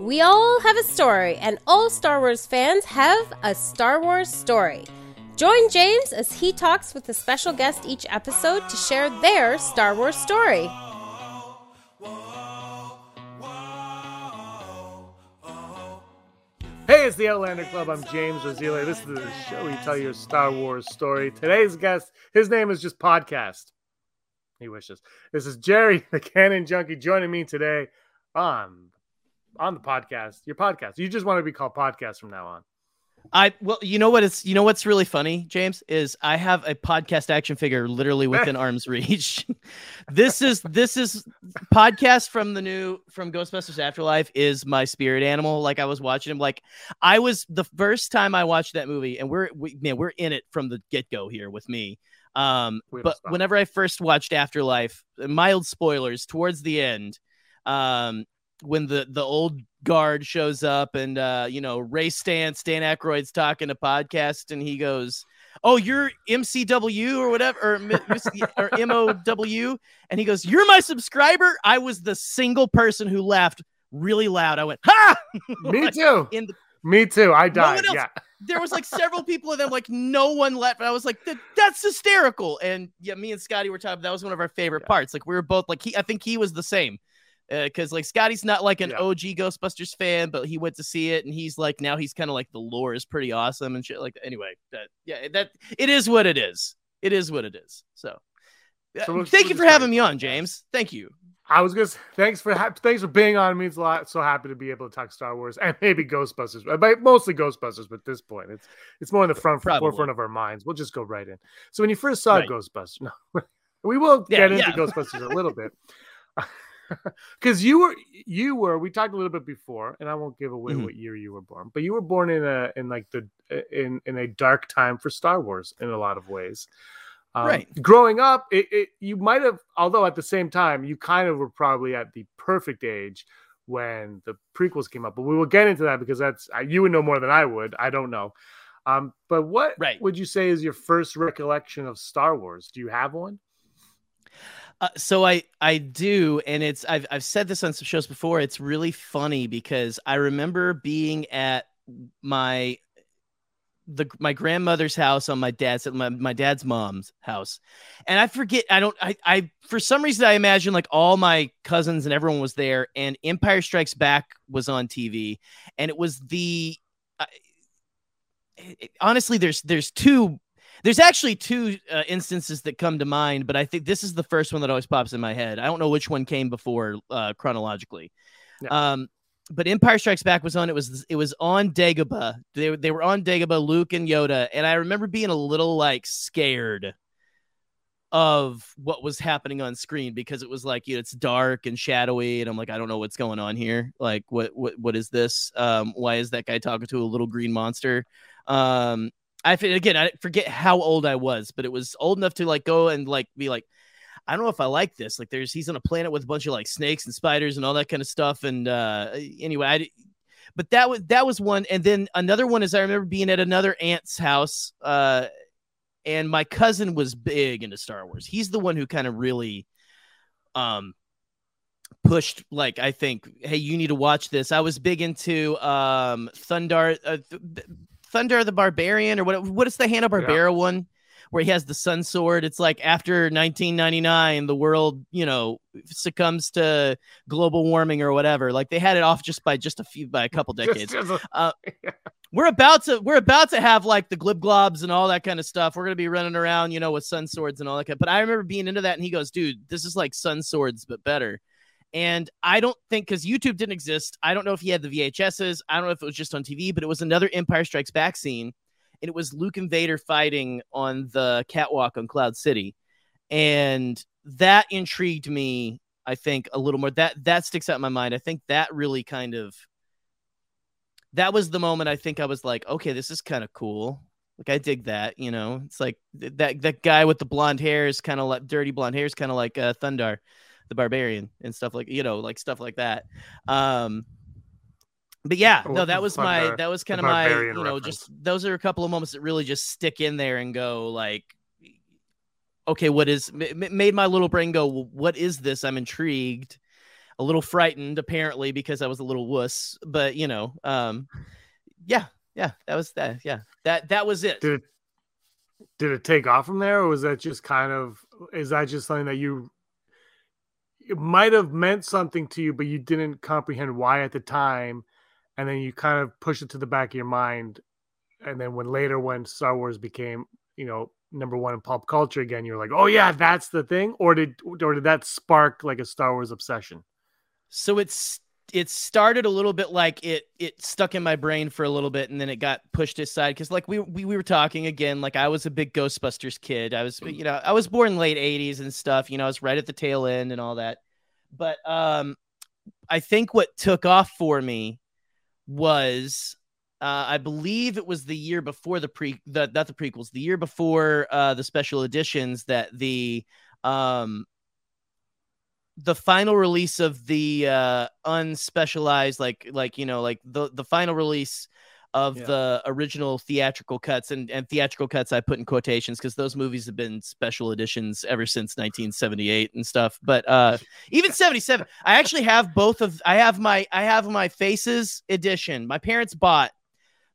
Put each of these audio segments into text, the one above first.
We all have a story, and all Star Wars fans have a Star Wars story. Join James as he talks with a special guest each episode to share their Star Wars story. Hey, it's the Outlander Club. I'm James Rosile. This is the show where you tell your Star Wars story. Today's guest, his name is just Podcast. He wishes. This is Jerry, the Canon Junkie, joining me today on on the podcast. Your podcast. You just want to be called Podcast from now on. I well, you know what is you know what's really funny, James, is I have a podcast action figure literally within arm's reach. this is this is podcast from the new from Ghostbusters Afterlife is my spirit animal. Like I was watching him, like I was the first time I watched that movie, and we're we, man, we're in it from the get go here with me. Um, but whenever I first watched Afterlife, mild spoilers towards the end, um, when the the old guard shows up and uh you know Ray Stantz dan Aykroyd's talking to podcast and he goes oh you're mcw or whatever or, or mow and he goes you're my subscriber? I was the single person who laughed really loud. I went ha! Me too. in the, me too. I died no yeah. There was like several people of them like no one left. And i was like that, that's hysterical. And yeah me and scotty were talking that was one of our favorite yeah. parts. Like we were both like he i think he was the same because uh, like Scotty's not like an yeah. OG Ghostbusters fan, but he went to see it and he's like now he's kind of like the lore is pretty awesome and shit like that. Anyway, that yeah, that it is what it is. It is what it is. So, so thank you for having me on, James. Thank you. I was gonna say, thanks for thanks for being on. It means a lot. So happy to be able to talk Star Wars and maybe Ghostbusters, but mostly Ghostbusters. But at this point, it's it's more in the front Probably. forefront of our minds. We'll just go right in. So when you first saw right. Ghostbusters, no, we will yeah, get into yeah. Ghostbusters a little bit because you were you were we talked a little bit before and i won't give away mm-hmm. what year you were born but you were born in a in like the in in a dark time for star wars in a lot of ways. Um, right. growing up it, it you might have although at the same time you kind of were probably at the perfect age when the prequels came up but we will get into that because that's you would know more than i would i don't know. Um, but what right. would you say is your first recollection of star wars? Do you have one uh, so I I do, and it's I've I've said this on some shows before. It's really funny because I remember being at my the my grandmother's house on my dad's my, my dad's mom's house and i forget i don't I, I for some reason i imagine like all my cousins and everyone was there and empire strikes back was on tv and it was the honestly there's there's two there's actually two uh, instances that come to mind, but I think this is the first one that always pops in my head. I don't know which one came before uh, chronologically. Um, but Empire Strikes Back was on. It was it was on Dagobah. They they were on Dagobah, Luke and Yoda, and I remember being a little like scared of what was happening on screen because it was like you know, it's dark and shadowy, and I'm like I don't know what's going on here. Like what what what is this? Um, why is that guy talking to a little green monster? Um, I again, I forget how old I was, but it was old enough to like go and like be like, I don't know if I like this. Like, there's he's on a planet with a bunch of like snakes and spiders and all that kind of stuff. And uh, anyway, I but that was that was one. And then another one is I remember being at another aunt's house, uh, and my cousin was big into Star Wars. He's the one who kind of really, um, pushed like I think, hey, you need to watch this. I was big into um Thundar. Uh, th- Thundar the Barbarian or what? What is the Hanna Barbera yeah. one where he has the sun sword? It's like after 1999, the world you know succumbs to global warming or whatever. Like they had it off just by just a few by a couple decades. uh, we're about to we're about to have like the glib globs and all that kind of stuff. We're gonna be running around, you know, with sun swords and all that. Kind of, but I remember being into that, and he goes, "Dude, this is like sun swords but better." And I don't think because YouTube didn't exist, I don't know if he had the VHSs. I don't know if it was just on TV, but it was another Empire Strikes Back scene. And it was Luke and Vader fighting on the catwalk on Cloud City. And that intrigued me, I think, a little more. That that sticks out in my mind. I think that really kind of that was the moment I think I was like, okay, this is kind of cool. Like I dig that, you know. It's like that that guy with the blonde hair is kind of like dirty blonde hair is kind of like uh, Thundar the barbarian and stuff like you know like stuff like that um but yeah no that was my that was kind of my you know reference. just those are a couple of moments that really just stick in there and go like okay what is made my little brain go what is this i'm intrigued a little frightened apparently because I was a little wuss. But you know, um, yeah, yeah, that was that. Yeah, that that was it. Did it, did it take off from there, or was that just kind of? Is that just something that you? It might have meant something to you, but you didn't comprehend why at the time, and then you kind of push it to the back of your mind, and then when later when Star Wars became, you know, number one in pop culture again, you're like, oh yeah, that's the thing, or did or did that spark like a Star Wars obsession? So it's it started a little bit like it it stuck in my brain for a little bit and then it got pushed aside because like we, we we were talking again like i was a big ghostbusters kid. I was you know i was born late 80s and stuff you know i was right at the tail end and all that. But um i think what took off for me was uh, I believe it was the year before the pre the not the prequels, the year before uh, the special editions that the um the final release of the uh unspecialized like like you know like the the final release of yeah. the original theatrical cuts and, and theatrical cuts I put in quotations because those movies have been special editions ever since 1978 and stuff. But uh, even 77, I actually have both of I have my I have my faces edition. My parents bought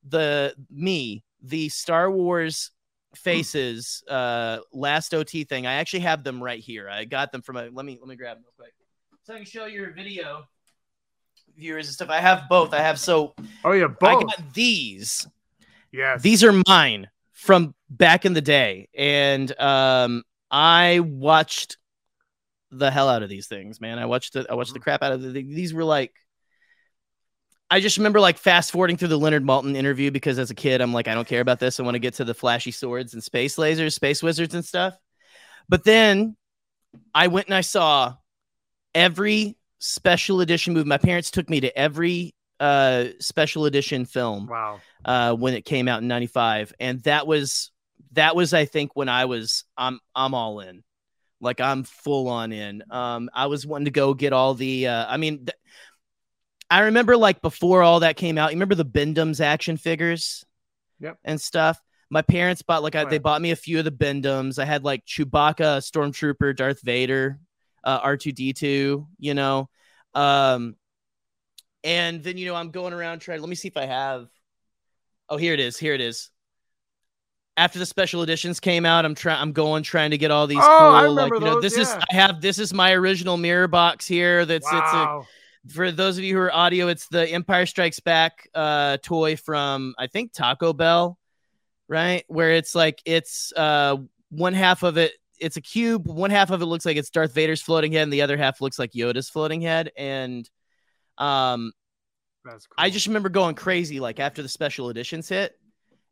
the me the Star Wars faces uh last ot thing. I actually have them right here. I got them from a let me let me grab them real quick. So i can show your video viewers and stuff. I have both. I have so oh yeah both. i got these. Yeah these are mine from back in the day. And um i watched the hell out of these things man. I watched the i watched the mm-hmm. crap out of the these were like I just remember like fast forwarding through the Leonard Maltin interview because as a kid, I'm like, I don't care about this. I want to get to the flashy swords and space lasers, space wizards and stuff. But then I went and I saw every special edition movie. My parents took me to every uh, special edition film. Wow. Uh, when it came out in 95. And that was, that was, I think when I was, I'm, I'm all in. Like I'm full on in. Um, I was wanting to go get all the, uh, I mean, th- I remember like before all that came out, you remember the Bend-Ems action figures yep. and stuff? My parents bought like I, they bought me a few of the Bend-Ems. I had like Chewbacca, Stormtrooper, Darth Vader, uh, R2D2, you know. Um, and then you know I'm going around trying. Let me see if I have. Oh, here it is. Here it is. After the special editions came out, I'm trying. I'm going trying to get all these oh, cool. like you know, those, this yeah. is I have. This is my original mirror box here. That's wow. it's a for those of you who are audio, it's the Empire Strikes Back uh, toy from I think Taco Bell, right? Where it's like it's uh, one half of it, it's a cube. One half of it looks like it's Darth Vader's floating head, and the other half looks like Yoda's floating head. And um, cool. I just remember going crazy like after the special editions hit,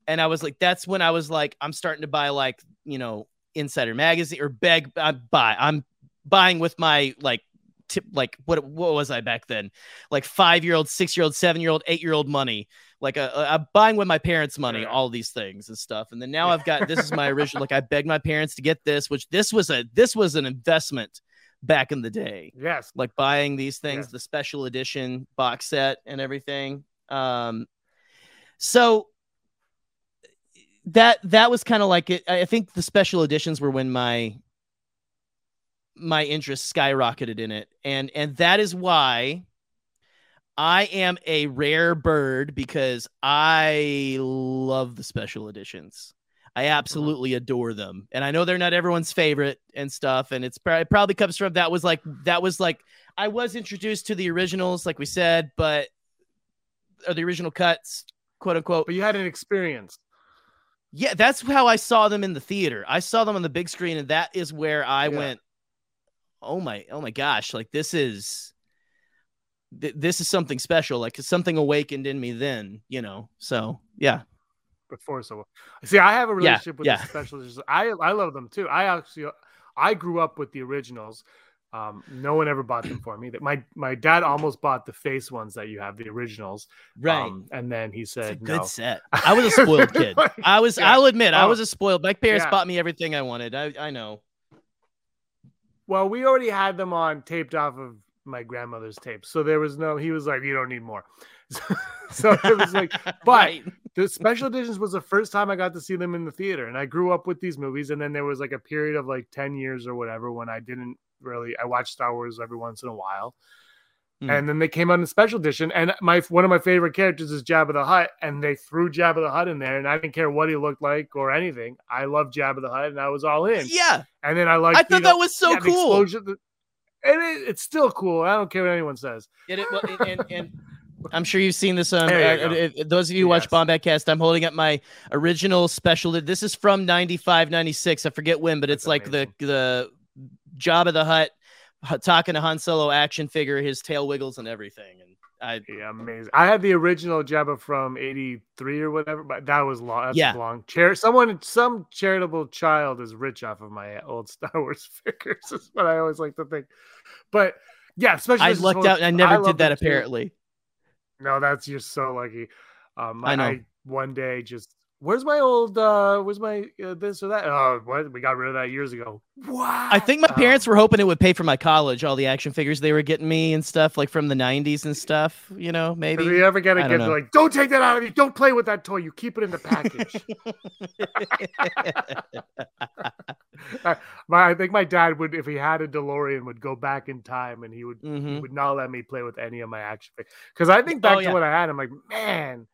and I was like, that's when I was like, I'm starting to buy like you know Insider Magazine or beg. I buy. I'm buying with my like tip like what what was I back then? Like five year old, six year old, seven year old, eight year old money. Like a, a, a, buying with my parents' money, all these things and stuff. And then now I've got this is my original. like I begged my parents to get this, which this was a this was an investment back in the day. Yes, like buying these things, yes. the special edition box set and everything. Um, so that that was kind of like it. I think the special editions were when my my interest skyrocketed in it and and that is why I am a rare bird because I love the special editions. I absolutely adore them. And I know they're not everyone's favorite and stuff and it's it probably comes from that was like that was like I was introduced to the originals like we said, but or the original cuts, quote unquote. But you had an experience. Yeah, that's how I saw them in the theater. I saw them on the big screen and that is where I yeah. went oh my oh my gosh like this is th- this is something special like something awakened in me then you know so yeah before so see i have a relationship yeah, with yeah. the special i i love them too i actually i grew up with the originals um, no one ever bought them for me. That my my dad almost bought the face ones that you have, the originals, right? Um, and then he said, "Good no. set." I was a spoiled kid. I was. Yeah. I'll admit, oh, I was a spoiled. My parents yeah. bought me everything I wanted. I I know. Well, we already had them on taped off of my grandmother's tape, so there was no. He was like, "You don't need more." So, so it was like, but right. the special editions was the first time I got to see them in the theater, and I grew up with these movies. And then there was like a period of like ten years or whatever when I didn't really. I watched Star Wars every once in a while, Mm. And then they came out in special edition, and my one of my favorite characters is Jabba the Hutt, and they threw Jabba the Hutt in there, and I didn't care what he looked like or anything. I love Jabba the Hutt, and I was all in. Yeah, and then I like. I thought you know, that was so yeah, cool. and it, it's still cool. I don't care what anyone says. It, it, well, and, and I'm sure you've seen this on. Uh, those of you who yes. watch Bombat Cast, I'm holding up my original special. This is from 95, 96. I forget when, but it's That's like amazing. the the Jabba the Hutt talking to Han Solo action figure, his tail wiggles and everything. And I yeah, amazing. I had the original Jabba from '83 or whatever, but that was long. That's yeah. long. Char- someone, some charitable child is rich off of my old Star Wars figures. Is what I always like to think. But yeah, especially I lucked out. I never I did that apparently. No, that's you're so lucky. Um, I know. I, one day just where's my old uh where's my uh, this or that? Oh what? We got rid of that years ago. Wow i think my parents were hoping it would pay for my college all the action figures they were getting me and stuff like from the 90s and stuff you know maybe. You ever get a gift like don't take that out of me don't play with that toy. You keep it in the package. My, i think my dad would if he had a delorean would go back in time and he would mm-hmm. he would not let me play with any of my action figures because i think back oh, yeah. to what i had i'm like man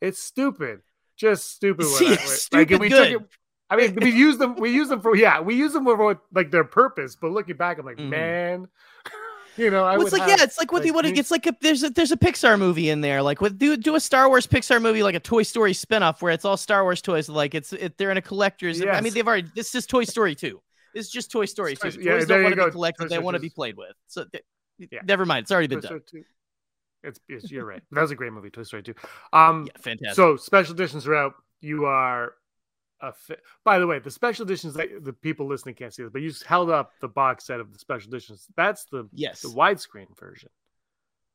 it's stupid just stupid. See, stupid like, we good. Took it, I mean, we use them. We use them for yeah. We use them for like their purpose. But looking back, I'm like, mm. man, you know, I well, it's like have, yeah, it's like what like, what it's like. A, there's a there's a Pixar movie in there. Like with do do a Star Wars Pixar movie like a Toy Story spinoff where it's all Star Wars toys. Like it's it, they're in a collector's. Yes. I mean, they've already. This is Toy Story two. It's just Toy Story two. Yeah, toys don't want to be collected. They want to be played with. So yeah. never mind. It's already been Toy done. It's, it's, you're right. That was a great movie, Toy Story 2. Um, yeah, fantastic. So special editions are out you are a fi- by the way the special editions that the people listening can't see this but you held up the box set of the special editions that's the yes the widescreen version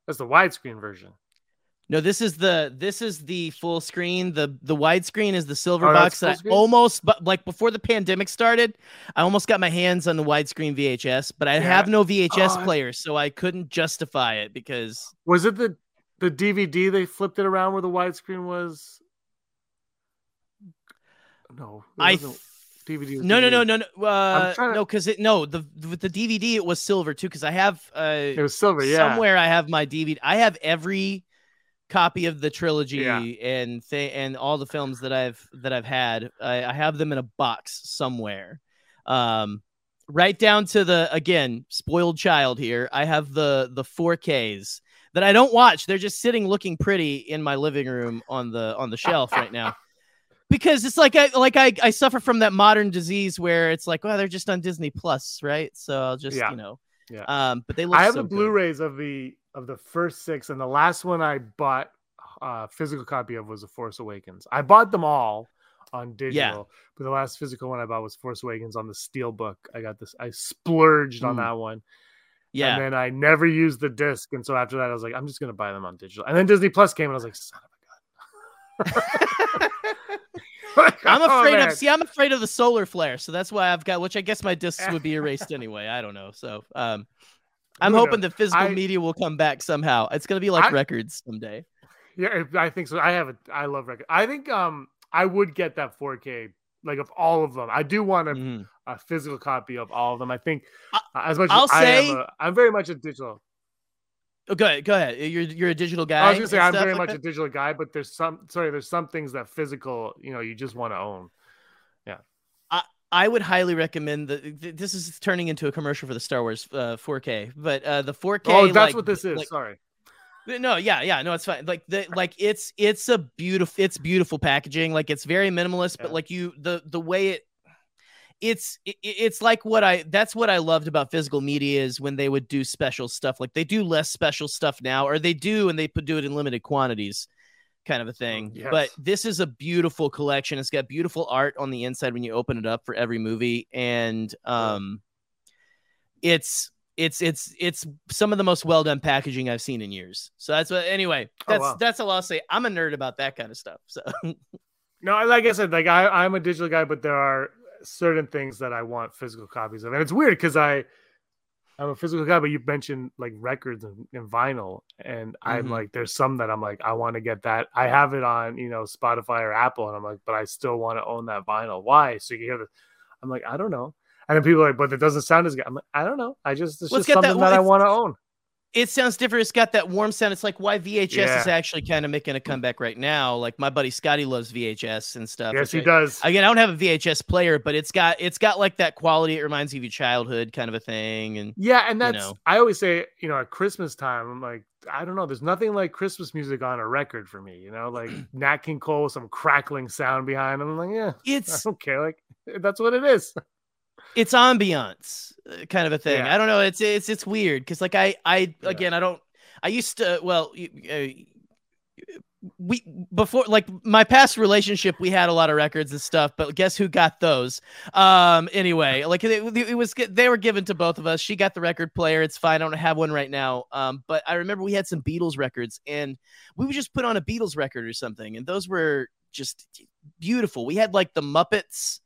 that's the widescreen version no this is the this is the full screen the the widescreen is the silver oh, box that I almost but like before the pandemic started i almost got my hands on the widescreen vhs but i yeah. have no vhs oh, player so i couldn't justify it because was it the the dvd they flipped it around where the widescreen was no, I DVD. No, no, no, no, no, uh, to... no, because it no the with the DVD it was silver too. Because I have uh, it was silver. Yeah, somewhere I have my DVD. I have every copy of the trilogy yeah. and th- and all the films that I've that I've had. I, I have them in a box somewhere. Um, right down to the again spoiled child here. I have the the 4Ks that I don't watch. They're just sitting looking pretty in my living room on the on the shelf right now because it's like I like I, I suffer from that modern disease where it's like, well, they're just on Disney Plus, right? So I'll just yeah. you know, yeah. Um, but they look. I have so the Blu-rays of the of the first six, and the last one I bought uh physical copy of was The Force Awakens. I bought them all on digital, yeah. but the last physical one I bought was Force Awakens on the steel book. I got this. I splurged mm. on that one. Yeah. And then I never used the disc. And so after that, I was like, I'm just going to buy them on digital. And then Disney Plus came and I was like, son of a gun. I'm oh, afraid oh, of see, I'm afraid of the solar flare, so that's why I've got which I guess my discs would be erased anyway. I don't know. So um I'm hoping the physical I, media will come back somehow. It's gonna be like I, records someday. Yeah, I think so. I have a I love records. I think um I would get that 4K like of all of them. I do want a, mm. a physical copy of all of them. I think as much I'll as say, I am a, I'm very much a digital. Oh, go ahead. Go ahead. You're you're a digital guy. I was gonna say I'm very like much that? a digital guy, but there's some sorry, there's some things that physical, you know, you just want to own. I would highly recommend that. This is turning into a commercial for the Star Wars uh, 4K, but uh, the 4K. Oh, that's like, what this is. Like, sorry. No, yeah, yeah, no, it's fine. Like the like it's it's a beautiful it's beautiful packaging. Like it's very minimalist, yeah. but like you the the way it it's it's like what I that's what I loved about physical media is when they would do special stuff. Like they do less special stuff now, or they do and they put do it in limited quantities, kind of a thing. Yes. But this is a beautiful collection. It's got beautiful art on the inside when you open it up for every movie, and um, it's it's it's it's some of the most well done packaging I've seen in years. So that's what anyway. Oh, that's oh, wow. that's all I'll say. I'm a nerd about that kind of stuff. So. No, like I said, like I, I'm a digital guy, but there are certain things that I want physical copies of, and it's weird because I I'm a physical guy, but you mentioned like records and, and vinyl, and I'm mm-hmm. like, there's some that I'm like, I want to get that. I have it on you know Spotify or Apple, and I'm like, but I still want to own that vinyl. Why? So you hear the, I'm like, I don't know. And then people are like, but it doesn't sound as good. I'm like, I don't know. I just it's Let's just something that, that I want to own. It sounds different. It's got that warm sound. It's like why VHS yeah. is actually kind of making a comeback right now. Like my buddy Scotty loves VHS and stuff. Yes, he I, does. Again, I don't have a VHS player, but it's got it's got like that quality. It reminds you of your childhood kind of a thing. And yeah, and that's you know. I always say, you know, at Christmas time, I'm like, I don't know, there's nothing like Christmas music on a record for me. You know, like Nat King Cole with some crackling sound behind. I'm like, yeah, it's I don't care. Like that's what it is. It's ambiance uh, kind of a thing. Yeah. I don't know. It's it's it's weird because like I I yeah. again I don't I used to well uh, we before like my past relationship we had a lot of records and stuff but guess who got those um anyway like it, it, was they were given to both of us she got the record player it's fine i don't have one right now um but i remember we had some beatles records and we would just put on a beatles record or something and those were just beautiful we had like the muppets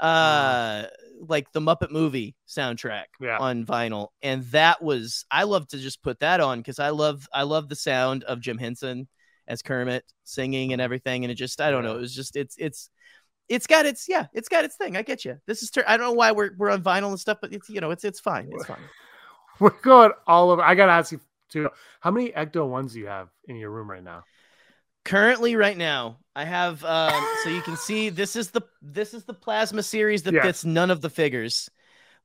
uh like the muppet movie soundtrack yeah. on vinyl and that was i love to just put that on because i love i love the sound of jim henson as Kermit singing and everything. And it just, I don't know. It was just, it's, it's, it's got its, yeah, it's got its thing. I get you. This is, ter- I don't know why we're, we're on vinyl and stuff, but it's, you know, it's, it's fine. It's fine. We're going all over. I got to ask you too, how many Ecto ones do you have in your room right now? Currently, right now, I have, um, so you can see this is the, this is the plasma series that fits none of the figures.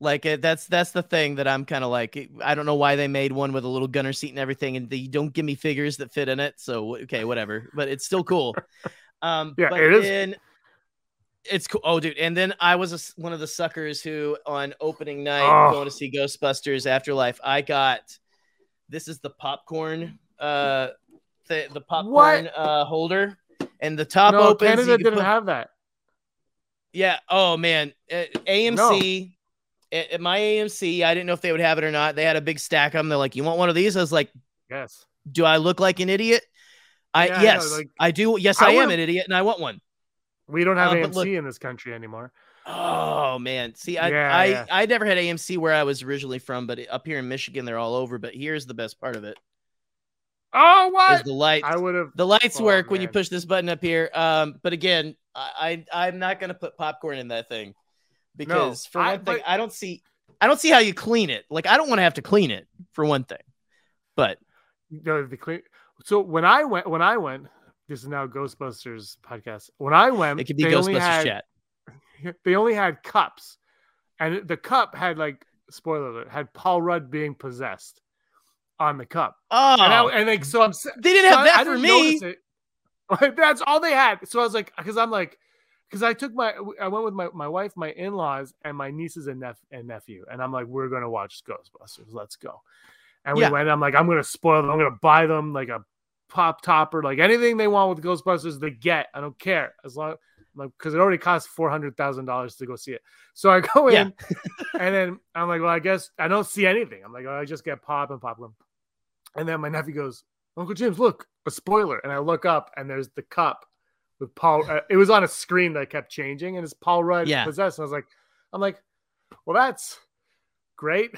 Like uh, that's that's the thing that I'm kind of like. I don't know why they made one with a little gunner seat and everything, and they don't give me figures that fit in it. So okay, whatever. But it's still cool. Um, yeah, it is. Then, it's cool. Oh, dude. And then I was a, one of the suckers who, on opening night, oh. going to see Ghostbusters Afterlife, I got this is the popcorn, uh, the, the popcorn uh, holder, and the top no, opens. Canada didn't put, have that. Yeah. Oh man, uh, AMC at, at, my AMC, I didn't know if they would have it or not. They had a big stack of them. They're like, "You want one of these?" I was like, "Yes." Do I look like an idiot? I yeah, yes, like, I do. Yes, I, I am an idiot, and I want one. We don't have uh, AMC look, in this country anymore. Oh man, see, I yeah, I, yeah. I never had AMC where I was originally from, but up here in Michigan, they're all over. But here's the best part of it. Oh, what? the light? I would have. The lights oh, work man. when you push this button up here. Um, but again, I, I I'm not gonna put popcorn in that thing because no, for one I, thing, I don't see I don't see how you clean it. Like I don't want to have to clean it for one thing. But you know, the clean. So when I went, when I went, this is now Ghostbusters podcast. When I went, it could be Ghostbusters had, chat. They only had cups, and the cup had like spoiler alert had Paul Rudd being possessed on the cup. Oh, and, I, oh. and like so, I'm they didn't have so that I, for I me. That's all they had. So I was like, because I'm like, because I took my I went with my, my wife, my in laws, and my nieces and, nep- and nephew, and I'm like, we're gonna watch Ghostbusters. Let's go. And we yeah. went. I'm like, I'm gonna spoil them. I'm gonna buy them like a pop topper, like anything they want with Ghostbusters, they get. I don't care as long like because it already costs four hundred thousand dollars to go see it. So I go in, yeah. and then I'm like, well, I guess I don't see anything. I'm like, oh, I just get pop and popcorn. And then my nephew goes, Uncle James, look, a spoiler. And I look up, and there's the cup with Paul. Uh, it was on a screen that kept changing, and it's Paul Rudd yeah. possessed. And I was like, I'm like, well, that's great.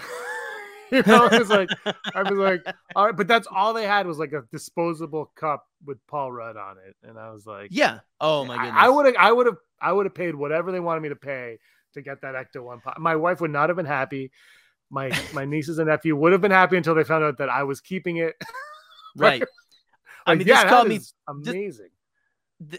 you know, I was like, I was like, all right, but that's all they had was like a disposable cup with Paul Rudd on it, and I was like, yeah, oh my goodness, I would have, I would have, I would have paid whatever they wanted me to pay to get that Ecto one. Pot. My wife would not have been happy. My my nieces and nephew would have been happy until they found out that I was keeping it. right. like, I mean, yeah, this called me amazing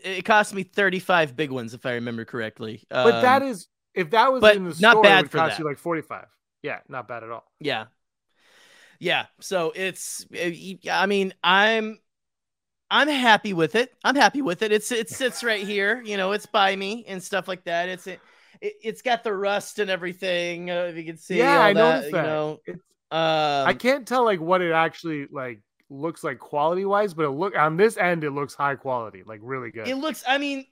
it cost me 35 big ones if I remember correctly. Um, but that um, is if that was in the store, not bad it would for cost that. you like 45. Yeah, not bad at all. Yeah. Yeah, so it's I mean, I'm I'm happy with it. I'm happy with it. It's it sits right here, you know, it's by me and stuff like that. It's it, it's got the rust and everything. Uh, if you can see, yeah, I that, noticed that. You know, um, I can't tell like what it actually like looks like quality wise, but it look on this end it looks high quality, like really good. It looks. I mean,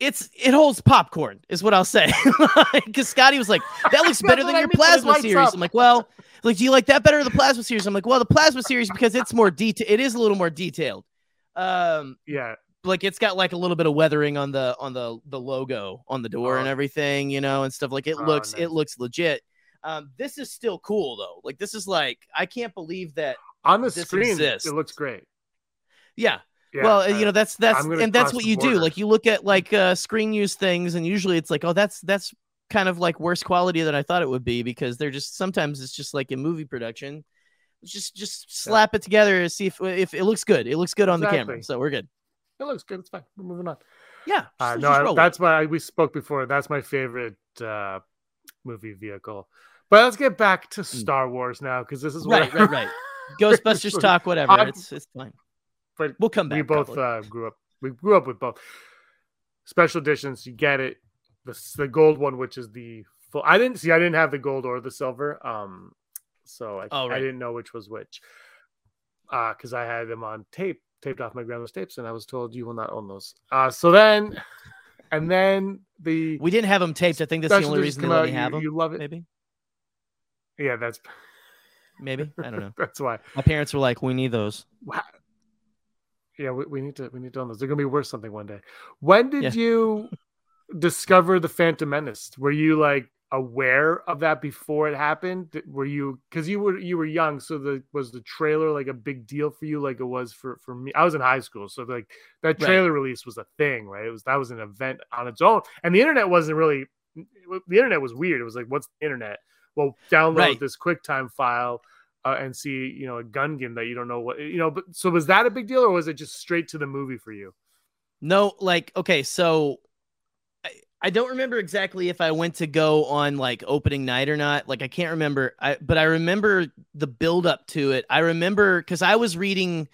it's it holds popcorn, is what I'll say. Because Scotty was like, "That looks better than your mean, plasma series." Up. I'm like, "Well, like, do you like that better than the plasma series?" I'm like, "Well, the plasma series because it's more detail. It is a little more detailed." Um, yeah, like it's got like a little bit of weathering on the on the the logo on the door oh. and everything, you know, and stuff. Like it oh, looks nice. it looks legit. Um, this is still cool though. Like this is like I can't believe that on the screen exists. it looks great yeah, yeah well uh, you know that's that's and that's what you do like you look at like uh screen use things and usually it's like oh that's that's kind of like worse quality than i thought it would be because they're just sometimes it's just like in movie production just just slap yeah. it together and see if if it looks good. It looks good on exactly. the camera, so we're good. It looks good. It's fine. We're moving on. Yeah. Uh, no, that's why we spoke before. That's my favorite uh, movie vehicle. But let's get back to hmm. Star Wars now because this is right, right, right. Ghostbusters talk, whatever. Um, it's it's fine. But we'll come back. We both uh, grew up. We grew up with both special editions. You get it. The the gold one, which is the full. I didn't see. I didn't have the gold or the silver. Um, so I, oh, right. I didn't know which was which. Uh, because I had them on tape, taped off my grandma's tapes, and I was told you will not own those. Uh, so then, and then the we didn't have them taped. I think that's the only reason they let me have them. You love it, maybe. Yeah, that's maybe I don't know. that's why my parents were like, "We need those." Wow. Yeah, we, we need to we need to own those. They're gonna be worth something one day. When did yeah. you discover the Phantom Menace? Were you like aware of that before it happened? Were you because you were you were young, so the was the trailer like a big deal for you, like it was for for me? I was in high school, so like that trailer right. release was a thing, right? It was that was an event on its own, and the internet wasn't really the internet was weird. It was like, what's the internet? Well, download right. this QuickTime file. Uh, and see, you know, a gun game that you don't know what, you know, but so was that a big deal or was it just straight to the movie for you? No, like, okay, so I don't remember exactly if I went to go on like opening night or not. Like I can't remember. I but I remember the build up to it. I remember because I was reading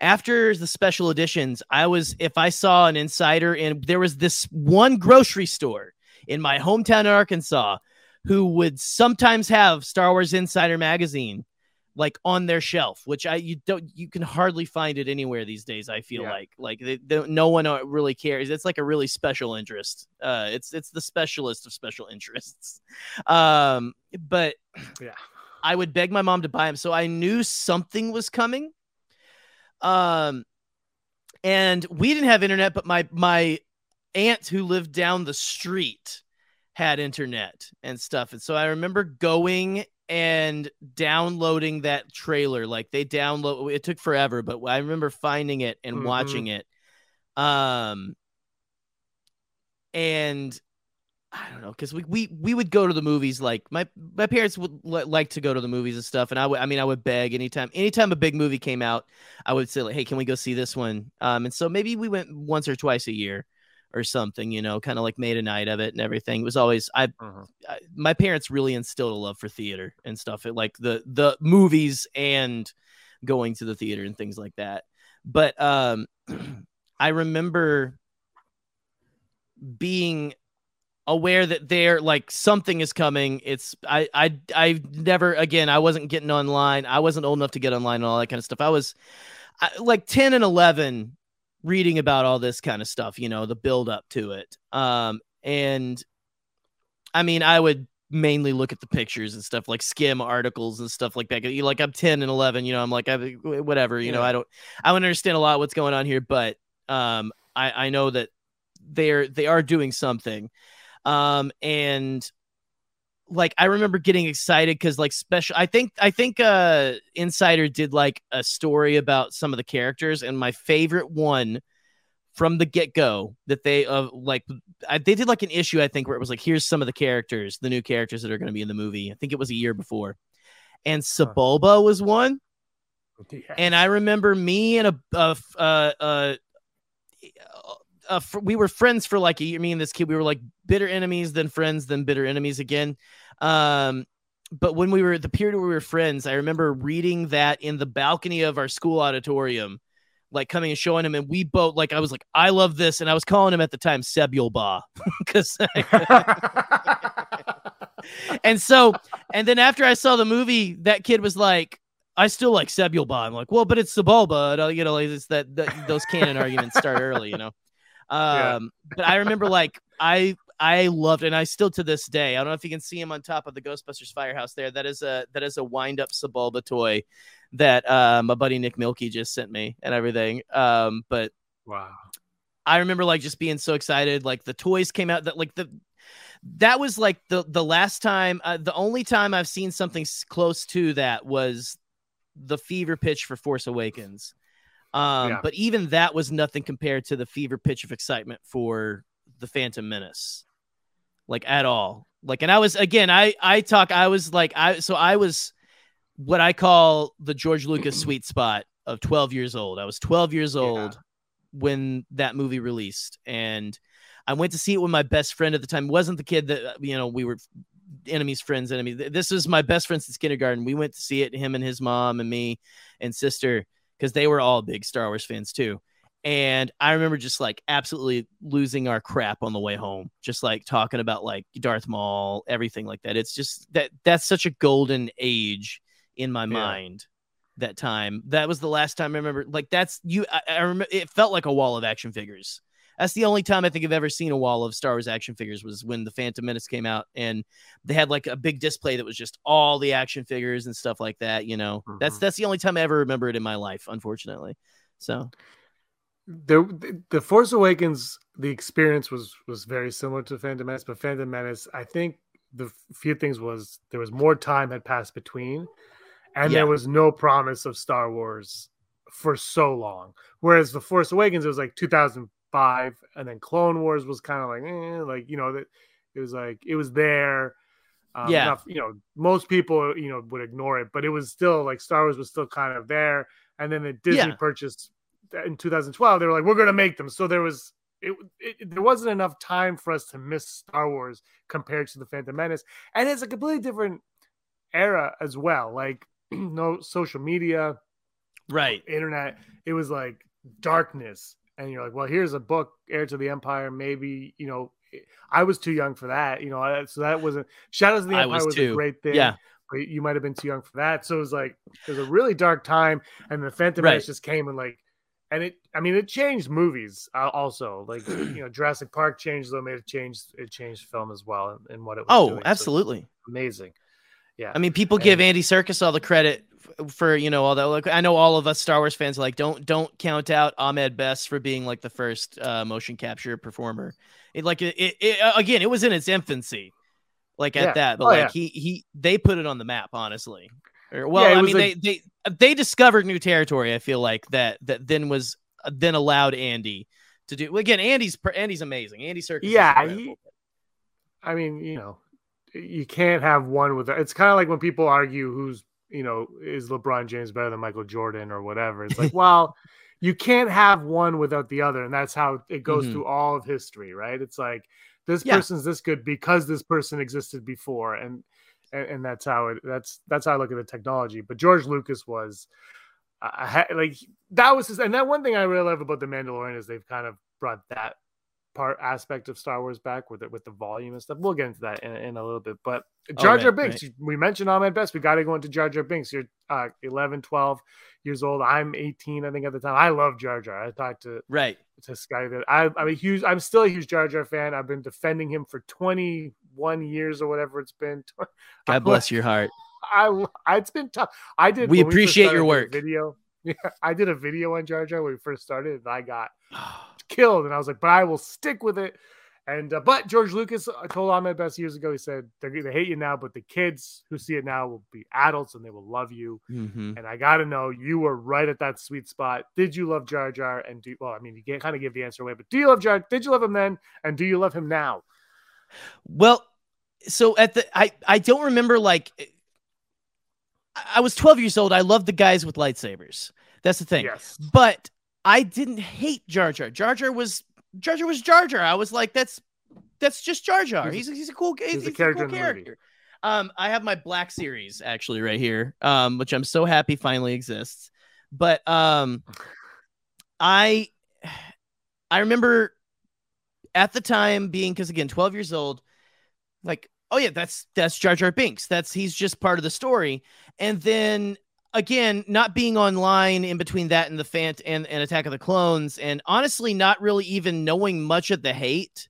after the special editions. I was if I saw an insider and there was this one grocery store in my hometown in Arkansas who would sometimes have Star Wars Insider magazine like on their shelf, which I you don't you can hardly find it anywhere these days. I feel yeah. like like they, they, no one uh, really cares. It's like a really special interest. Uh, it's it's the specialist of special interests. Um, but yeah, I would beg my mom to buy them, so I knew something was coming. Um, and we didn't have internet, but my my aunt who lived down the street had internet and stuff, and so I remember going and downloading that trailer. Like they download it took forever, but I remember finding it and mm-hmm. watching it. Um and I don't know because we, we we would go to the movies like my my parents would l- like to go to the movies and stuff and I would I mean I would beg anytime anytime a big movie came out I would say like hey can we go see this one um and so maybe we went once or twice a year or something, you know, kind of like made a night of it and everything. It was always I, uh-huh. I, my parents really instilled a love for theater and stuff. It like the the movies and going to the theater and things like that. But um I remember being aware that there like something is coming it's i i i never again i wasn't getting online i wasn't old enough to get online and all that kind of stuff i was I, like 10 and 11 reading about all this kind of stuff, you know, the build up to it. Um, and I mean, I would mainly look at the pictures and stuff like skim articles and stuff like that. Like I'm 10 and 11, you know, I'm like, I, whatever, you yeah. know, I don't, I don't understand a lot what's going on here, but, um, I, I know that they're, they are doing something. Um, and like I remember getting excited because like special I think I think uh Insider did like a story about some of the characters and my favorite one from the get-go that they uh like I, they did like an issue I think where it was like here's some of the characters the new characters that are going to be in the movie. I think it was a year before. And Sebulba was one yes. and I remember me and a, a, a, a uh, we were friends for like a year. Me and this kid, we were like bitter enemies, then friends, then bitter enemies again. Um, but when we were the period where we were friends, I remember reading that in the balcony of our school auditorium, like coming and showing him, and we both like I was like, I love this, and I was calling him at the time Sebulba because. and so, and then after I saw the movie, that kid was like, I still like Sebulba. I'm like, well, but it's Sebulba. You know, like it's that, that those canon arguments start early, you know. Um, yeah. but I remember like I I loved and I still to this day. I don't know if you can see him on top of the Ghostbusters firehouse there. That is a that is a wind up Sebulba toy that uh, my buddy Nick Milky just sent me and everything. Um, but wow. I remember like just being so excited. Like the toys came out that like the that was like the the last time uh, the only time I've seen something close to that was the fever pitch for Force Awakens. Um, yeah. But even that was nothing compared to the fever pitch of excitement for the Phantom Menace, like at all. Like, and I was again, I I talk, I was like, I so I was what I call the George Lucas sweet spot of 12 years old. I was 12 years old yeah. when that movie released, and I went to see it with my best friend at the time. It wasn't the kid that you know we were enemies, friends, enemies. This is my best friend since kindergarten. We went to see it, him and his mom and me and sister, because they were all big Star Wars fans too. And I remember just like absolutely losing our crap on the way home, just like talking about like Darth Maul, everything like that. It's just that that's such a golden age in my yeah. mind that time. That was the last time I remember. Like that's you. I, I remember it felt like a wall of action figures. That's the only time I think I've ever seen a wall of Star Wars action figures was when the Phantom Menace came out and they had like a big display that was just all the action figures and stuff like that. You know, mm-hmm. that's that's the only time I ever remember it in my life, unfortunately. So the the Force Awakens, the experience was was very similar to Phantom Menace, but Phantom Menace, I think the few things was there was more time had passed between, and yeah. there was no promise of Star Wars for so long. Whereas the Force Awakens, it was like 2000 five, and then Clone Wars was kind of like, eh, like you know that it was like it was there. Um, yeah, enough, you know, most people you know would ignore it, but it was still like Star Wars was still kind of there. And then the Disney yeah. purchased in 2012, they were like, we're going to make them. So there was it, it, there wasn't enough time for us to miss Star Wars compared to the Phantom Menace, and it's a completely different era as well. Like no social media, right? Internet. It was like darkness and you're like, well, here's a book, Heir to the Empire. Maybe you know, I was too young for that. You know, so that wasn't Shadows of the Empire was, was a great thing. Yeah. But you might have been too young for that. So it was like it was a really dark time, and the Phantom right. Menace just came and like, and it. I mean, it changed movies uh, also. Like you know, Jurassic Park changed them. It changed. It changed film as well and, what it was. Oh, doing. absolutely, so amazing. Yeah. I mean, people and, give Andy Serkis all the credit for you know all that. Look, I know all of us Star Wars fans like don't don't count out Ahmed Best for being like the first uh, motion capture performer. It like it, it, it, uh, again, it was in its infancy, like at yeah. that, but oh, like yeah. he he they put it on the map, honestly. Or, well, yeah, I mean a... they they they discovered new territory. I feel like that that then was uh, then allowed Andy to do. Again, Andy's Andy's amazing. Andy Serkis Yeah, he, I mean, you know, you can't have one with it's kind of like when people argue who's you know, is LeBron James better than Michael Jordan or whatever? It's like, well, you can't have one without the other. And that's how it goes mm-hmm. through all of history, right? It's like this yeah. person's this good because this person existed before. And, and, and that's how it that's that's how I look at the technology. But George Lucas was uh, like that was his, and that one thing I really love about the Mandalorian is they've kind of brought that part aspect of Star Wars back with it with the volume and stuff. We'll get into that in, in a little bit. But Jar Jar oh, right, Binks, right. we mentioned Ahmed Best. We got to go into Jar Jar Binks. You're uh, 11, 12 years old. I'm 18, I think, at the time. I love Jar Jar. I talked to right to Sky that I, I'm a huge. I'm still a huge Jar Jar fan. I've been defending him for 21 years or whatever it's been. God bless your heart. I, I it's been tough. I did. We appreciate we your work. Video. Yeah, I did a video on Jar Jar when we first started, and I got killed. And I was like, but I will stick with it. And uh, but George Lucas I told Ahmed Best years ago. He said to hate you now, but the kids who see it now will be adults and they will love you. Mm-hmm. And I got to know you were right at that sweet spot. Did you love Jar Jar? And do well, I mean, you kind of give the answer away, but do you love Jar? Did you love him then? And do you love him now? Well, so at the I I don't remember like I was 12 years old. I loved the guys with lightsabers. That's the thing. Yes. But I didn't hate Jar Jar. Jar Jar was Jar Jar was Jar Jar. I was like, that's that's just Jar Jar. He's, he's a cool he's, he's a character. A cool character. Um, I have my Black Series actually right here, um, which I'm so happy finally exists. But um, I I remember at the time being because again, 12 years old, like, oh yeah, that's that's Jar Jar Binks. That's he's just part of the story. And then again, not being online in between that and the Fant and, and Attack of the Clones, and honestly, not really even knowing much of the hate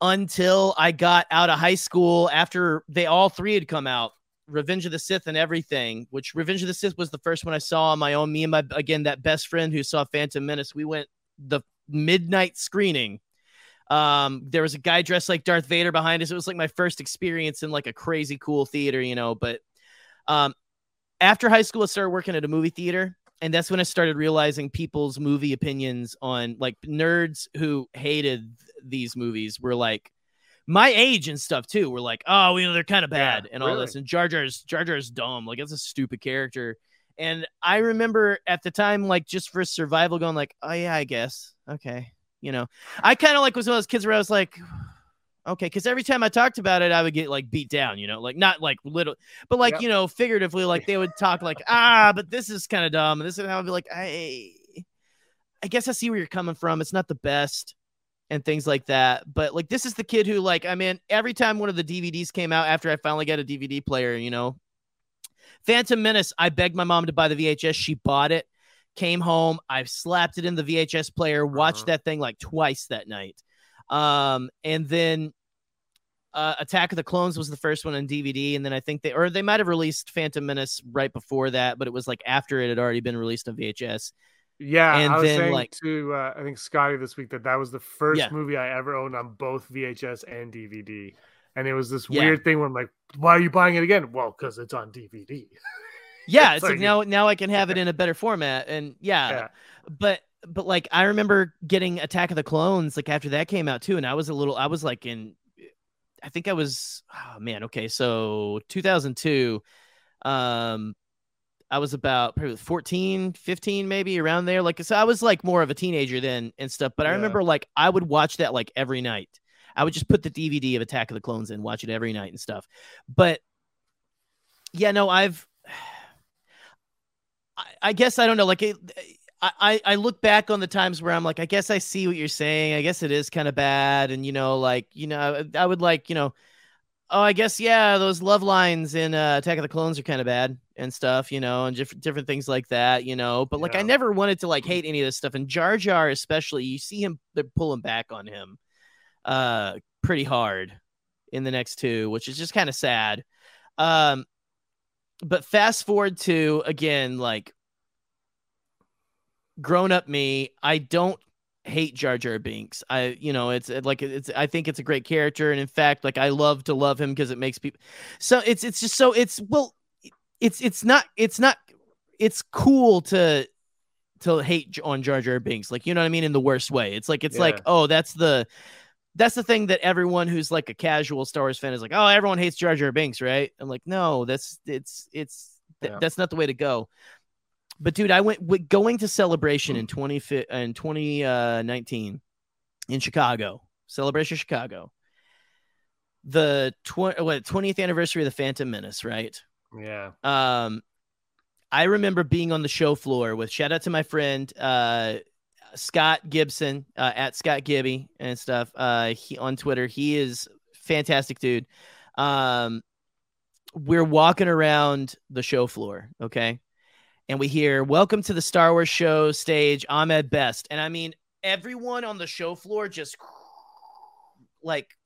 until I got out of high school after they all three had come out. Revenge of the Sith and everything, which Revenge of the Sith was the first one I saw on my own. Me and my again that best friend who saw Phantom Menace, we went the midnight screening. Um, there was a guy dressed like Darth Vader behind us. It was like my first experience in like a crazy cool theater, you know. But um, after high school, I started working at a movie theater. And that's when I started realizing people's movie opinions on like nerds who hated these movies were like my age and stuff too were like, oh, you know, they're kind of bad Yeah, and all really. this. And Jar Jar's Jar Jar's dumb. Like it's a stupid character. And I remember at the time, like just for survival, going like, oh yeah, I guess. Okay. You know, I kind of like was one of those kids where I was like, okay, because every time I talked about it, I would get like beat down, you know, like not like little, but like, Yep. you know, figuratively, like they would talk like, ah, but this is kind of dumb. And this is how I'd be like, I, I guess I see where you're coming from. It's not the best and things like that. But like, this is the kid who, like, I mean, every time one of the DVDs came out after I finally got a DVD player, you know, Phantom Menace, I begged my mom to buy the VHS. She bought it, came home. I slapped it in the VHS player, watched Uh-huh. that thing like twice that night. Um, and then uh, Attack of the Clones was the first one on DVD, and then I think they or they might have released Phantom Menace right before that, but it was like after it had already been released on VHS. Yeah, And I was then, saying like- to uh, I think Scotty this week that that was the first Yeah. movie I ever owned on both VHS and DVD, and it was this Yeah. weird thing where I'm like, "Why are you buying it again?" Well, because it's on DVD. Yeah, It's it's like, like- now now I can have it in a better format, and yeah, Yeah. but but like I remember getting Attack of the Clones like after that came out too, and I was a little I was like in I think I was oh man okay so 2002 um I was about probably 14 15 maybe around there like so I was like more of a teenager then and stuff but I remember like I would watch that like every night. I would just put the DVD of Attack of the Clones in watch it every night and stuff but yeah no I've I, I guess I don't know like it, I, I look back on the times where I'm like, I guess I see what you're saying. I guess it is kind of bad. And, you know, like, you know, I would like, you know, oh, I guess, yeah, those love lines in uh, Attack of the Clones are kind of bad and stuff, you know, and different, different things like that, you know. But like, I never wanted to like hate any of this stuff. And Jar Jar, especially, you see him, they're pulling back on him uh, pretty hard in the next two, which is just kind of sad. Um, but fast forward to again, like grown up me, I don't hate Jar Jar Binks. I, you know, it's like it's. I think it's a great character, and in fact, like I love to love him because it makes people. So it's it's just so it's well, it's it's not it's not it's cool to to hate on Jar Jar Binks, like you know what I mean in the worst way. It's like it's like oh that's the that's the thing that everyone who's like a casual Star Wars fan is like oh everyone hates Jar Jar Binks, right? I'm like no, that's it's it's th- Yeah. that's not the way to go. But dude, I went with going to celebration in 20 in 2019 in Chicago. Celebration Chicago. The tw- what 20th anniversary of the Phantom Menace, right? Yeah, Um I remember being on the show floor with shout out to my friend uh Scott Gibson uh, at Scott Gibby and stuff. Uh he on Twitter. He is fantastic dude. Um we're walking around the show floor, okay? And we hear welcome to the Star Wars show stage, Ahmed Best. And I mean everyone on the show floor just like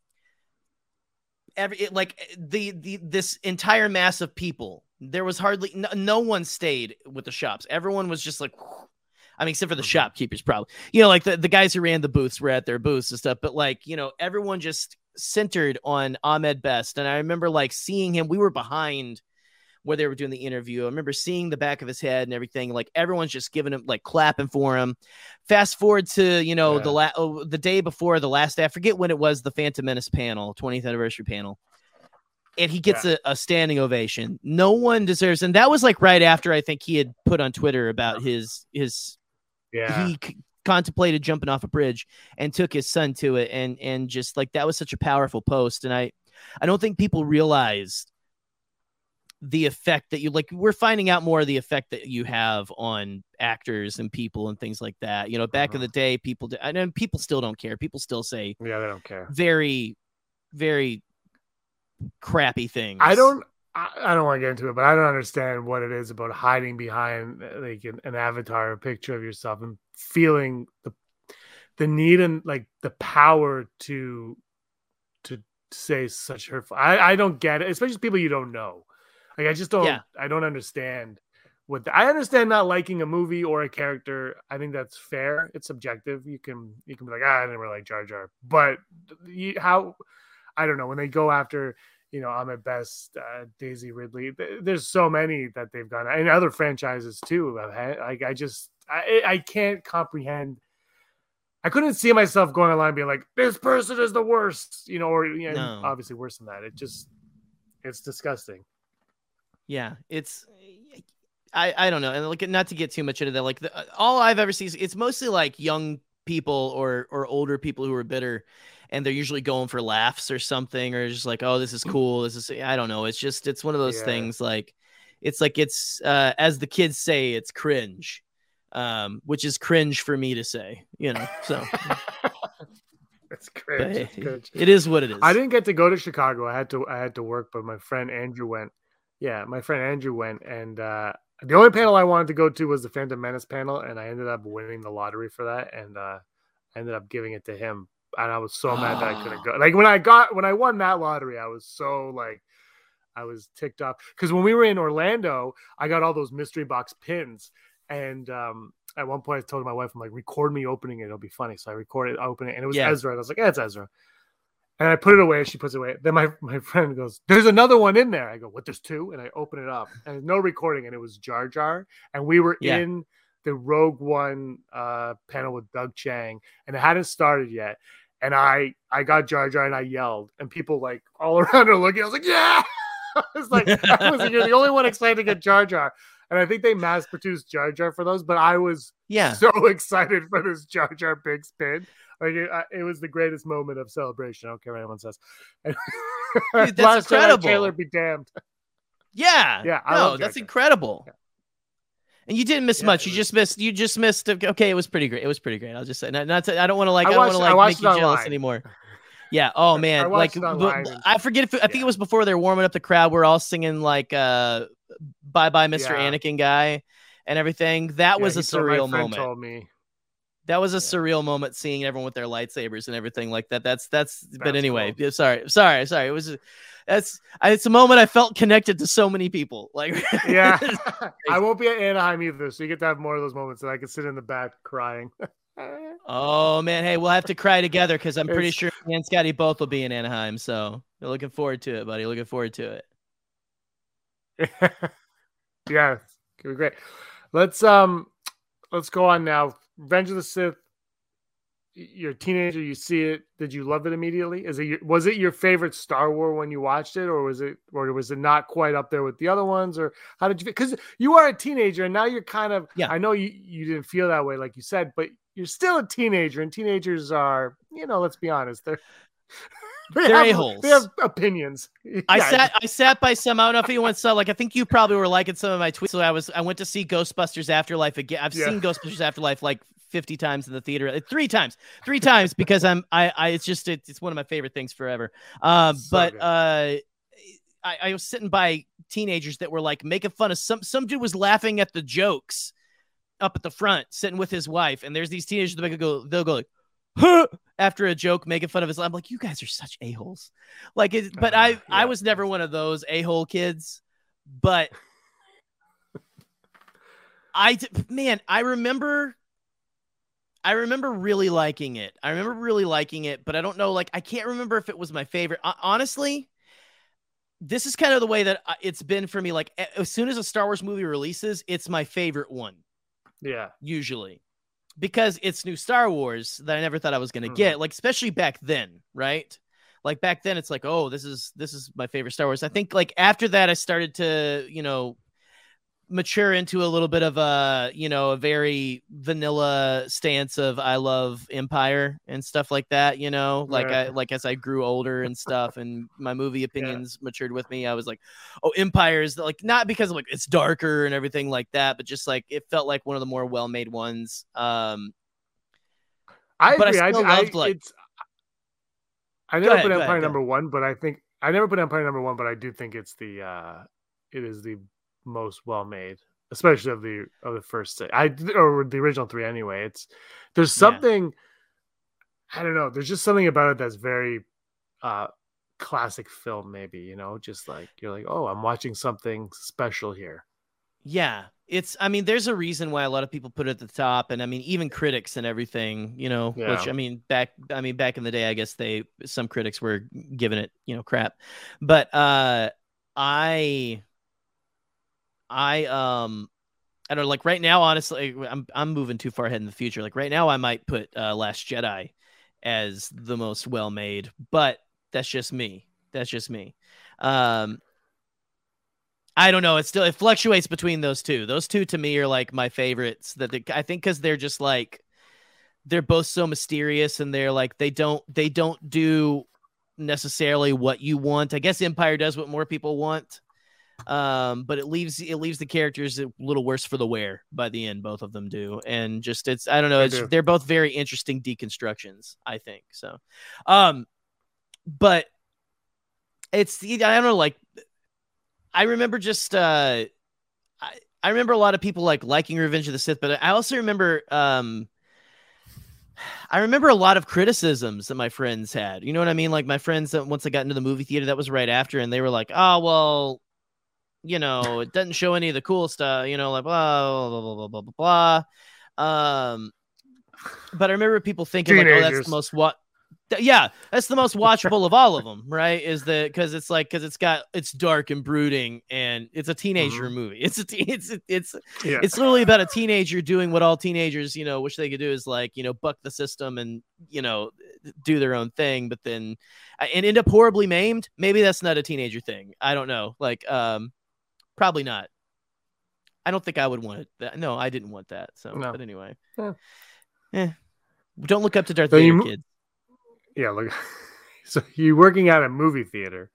every it, like the the this entire mass of people there was hardly no, no one stayed with the shops everyone was just like i mean except for the Mhm. shopkeepers probably you know like the, the guys who ran the booths were at their booths and stuff but like you know everyone just centered on ahmed best and i remember like seeing him we were behind where they were doing the interview. I remember seeing the back of his head and everything like everyone's just giving him like clapping for him. Fast forward to you know the Yeah. la- oh, the day before the last day i forget when it was the phantom menace panel 20th anniversary panel and he gets a, a standing ovation. No one deserves and that was like right after i think he had put on twitter about his his yeah. he c- contemplated jumping off a bridge and took his son to it and and just like that was such a powerful post and i i don't think people realized the effect that you like we're finding out more of the effect that you have on actors and people and things like that you know back in Mhm. the day people d- I know people still don't care people still say yeah, they don't care. very very crappy things I don't. I, don't want to get into it, but I don't understand what it is about hiding behind like an, an avatar, a picture of yourself, and feeling the the need and like the power to to say such hurtful. I I don't get it, especially people you don't know. Like I just don't. Yeah. I don't understand. What the, I understand not liking a movie or a character. I think that's fair. It's subjective. You can you can be like, ah, I never like Jar Jar, but you, how I don't know when they go after you know Ahmed Best, uh, Daisy Ridley. th- There's so many that they've done, and other franchises too. Like I just I I can't comprehend I couldn't see myself going online being like, this person is the worst, you know, or you know, No. obviously worse than that. It just, it's disgusting. Yeah, it's I I don't know, and like not to get too much into that. Like the, all I've ever seen, is it's mostly like young people or or older people who are bitter, and they're usually going for laughs or something, or just like, oh, this is cool. This is I don't know. It's just it's one of those Yeah. things. Like it's like it's uh, as the kids say, it's cringe, um, which is cringe for me to say. You know, so it's but cringe. It's cringe. it is what it is. I didn't get to go to Chicago. I had to I had to work, but my friend Andrew went. Yeah, my friend Andrew went, and uh, the only panel I wanted to go to was the Phantom Menace panel, and I ended up winning the lottery for that, and uh, I ended up giving it to him. And I was so mad that I couldn't go. Like when I got when I won that lottery, I was so like I was ticked off because when we were in Orlando, I got all those mystery box pins, and um, at one point I told my wife, "I'm like, record me opening it; it'll be funny." So I recorded opening it, and it was Yeah. Ezra. And I was like, "Yeah, it's Ezra." And I put it away. She puts it away. Then my, my friend goes, "There's another one in there." I go, "What? There's two? And I open it up, and no recording, and it was Jar Jar, and we were Yeah. in the Rogue One uh, panel with Doug Chiang, and it hadn't started yet. And I I got Jar Jar, and I yelled, and people like all around are looking. I was like, "Yeah!" I was like, I was like, "You're the only one excited to get Jar Jar." And I think they mass produced Jar Jar for those, but I was yeah. so excited for this Jar Jar Binks pin. Like it, I- it was the greatest moment of celebration. I don't care what anyone says. Dude, that's Last incredible. Trailer be damned. Yeah. Yeah, I no, that's incredible. Yeah. And you didn't miss Yeah, much. You was- just missed. You just missed. Okay, it was pretty great. It was pretty great. I'll just say. Not, not to, I don't want to like. I I, don't want to like make you it jealous anymore. Yeah. Oh man. like it b- online b- and- I forget if I think yeah. it was before they were warming up the crowd. We're all singing like uh, "Bye Bye, Mr. Yeah. Anakin" guy and everything. That Yeah, was a surreal moment. Told me. That was a Yeah. surreal moment seeing everyone with their lightsabers and everything like that. That's that's. but anyway, cool. sorry, sorry, sorry. It was. That's. It's a moment I felt connected to so many people. Like. Yeah, I won't be at Anaheim either, so you get to have more of those moments that I can sit in the back crying. Oh man, hey, we'll have to cry together because I'm pretty It's- sure me and Scotty both will be in Anaheim. So looking forward to it, buddy. Looking forward to it. yeah, gonna be great. Let's um, let's go on now. Revenge of the Sith. You're a teenager. You see it. Did you love it immediately? Is it your, was it your favorite Star Wars when you watched it, or was it or was it not quite up there with the other ones? Or how did you? Because you are a teenager and now you're kind of. Yeah. I know you you didn't feel that way, like you said, but you're still a teenager, and teenagers are, you know, let's be honest, they're they They're have, a-holes. They have opinions. I Yeah, sat I sat by some. I don't know if anyone saw. Like I think you probably were liking some of my tweets. So I was. I went to see Ghostbusters Afterlife again. I've Yeah. seen Ghostbusters Afterlife like 50 times in the theater, uh, three times, three times because I'm. I. I it's just. It's, it's one of my favorite things forever. Um, So but good. uh. I, I was sitting by teenagers that were like making fun of some some dude was laughing at the jokes up at the front, sitting with his wife, and there's these teenagers that go they'll go like huh, after a joke making fun of his I'm like, you guys are such a-holes. Like it, but Uh, I I was never one of those a-hole kids. But I man, I remember I remember really liking it. I remember really liking it, but I don't know like I can't remember if it was my favorite. Ho- honestly, this is kind of the way that it's been for me like as soon as a Star Wars movie releases, it's my favorite one yeah. usually because it's new Star Wars that I never thought I was going to Mhm. get like especially back then right like back then it's like oh this is this is my favorite Star Wars I think like after that I started to you know mature into a little bit of a you know a very vanilla stance of I love Empire and stuff like that you know like Yeah. I like as I grew older and stuff and my movie opinions matured with me I was like oh Empire is like not because like it's darker and everything like that but just like it felt like one of the more well-made ones um I But I agree. I, still I, loved, like- it's, I never ahead, put Empire ahead, number one, but I think I never put Empire number one, but I do think it's the uh it is the most well made, especially of the of the first six. I or the original three anyway. It's there's Yeah. something I don't know. There's just something about it that's very uh classic film, maybe you know, just like you're like, oh, I'm watching something special here. Yeah, it's. I mean, there's a reason why a lot of people put it at the top, and I mean, even critics and everything. You know, which I mean, back. I mean, back in the day, I guess they some critics were giving it, you know, crap. But uh, I, I um, I don't know, like right now, honestly, I'm I'm moving too far ahead in the future. Like right now, I might put uh, Last Jedi as the most well made, but that's just me. That's just me. Um, I don't know. It still it fluctuates between those two. Those two to me are like my favorites. That they, I think because they're just like they're both so mysterious and they're like they don't they don't do necessarily what you want. I guess Empire does what more people want um but it leaves it leaves the characters a little worse for the wear by the end both of them do and just it's i don't know it's, they're both very interesting deconstructions i think so um but it's i don't know like i remember just uh i i remember a lot of people like liking revenge of the sith but i also remember um I remember a lot of criticisms that my friends had. You know what I mean? Like my friends that once I got into the movie theater, that was right after, and they were like, "Oh, well, you know, it doesn't show any of the cool stuff, you know, like blah blah blah blah blah blah. blah. Um, but I remember people thinking Teenagers. like, oh, that's the most what. Yeah, that's the most watchable of all of them, right? Is the because it's like because it's got it's dark and brooding and it's a teenager mm-hmm. movie. It's a it's it's yeah. it's literally about a teenager doing what all teenagers you know wish they could do is like you know buck the system and you know do their own thing, but then and end up horribly maimed. Maybe that's not a teenager thing. I don't know. Like um, Probably not. I don't think I would want it. No, I didn't want that. So, no. but anyway, yeah. eh. Don't look up to Darth so Vader, you, kids. Yeah, look. So you're working at a movie theater.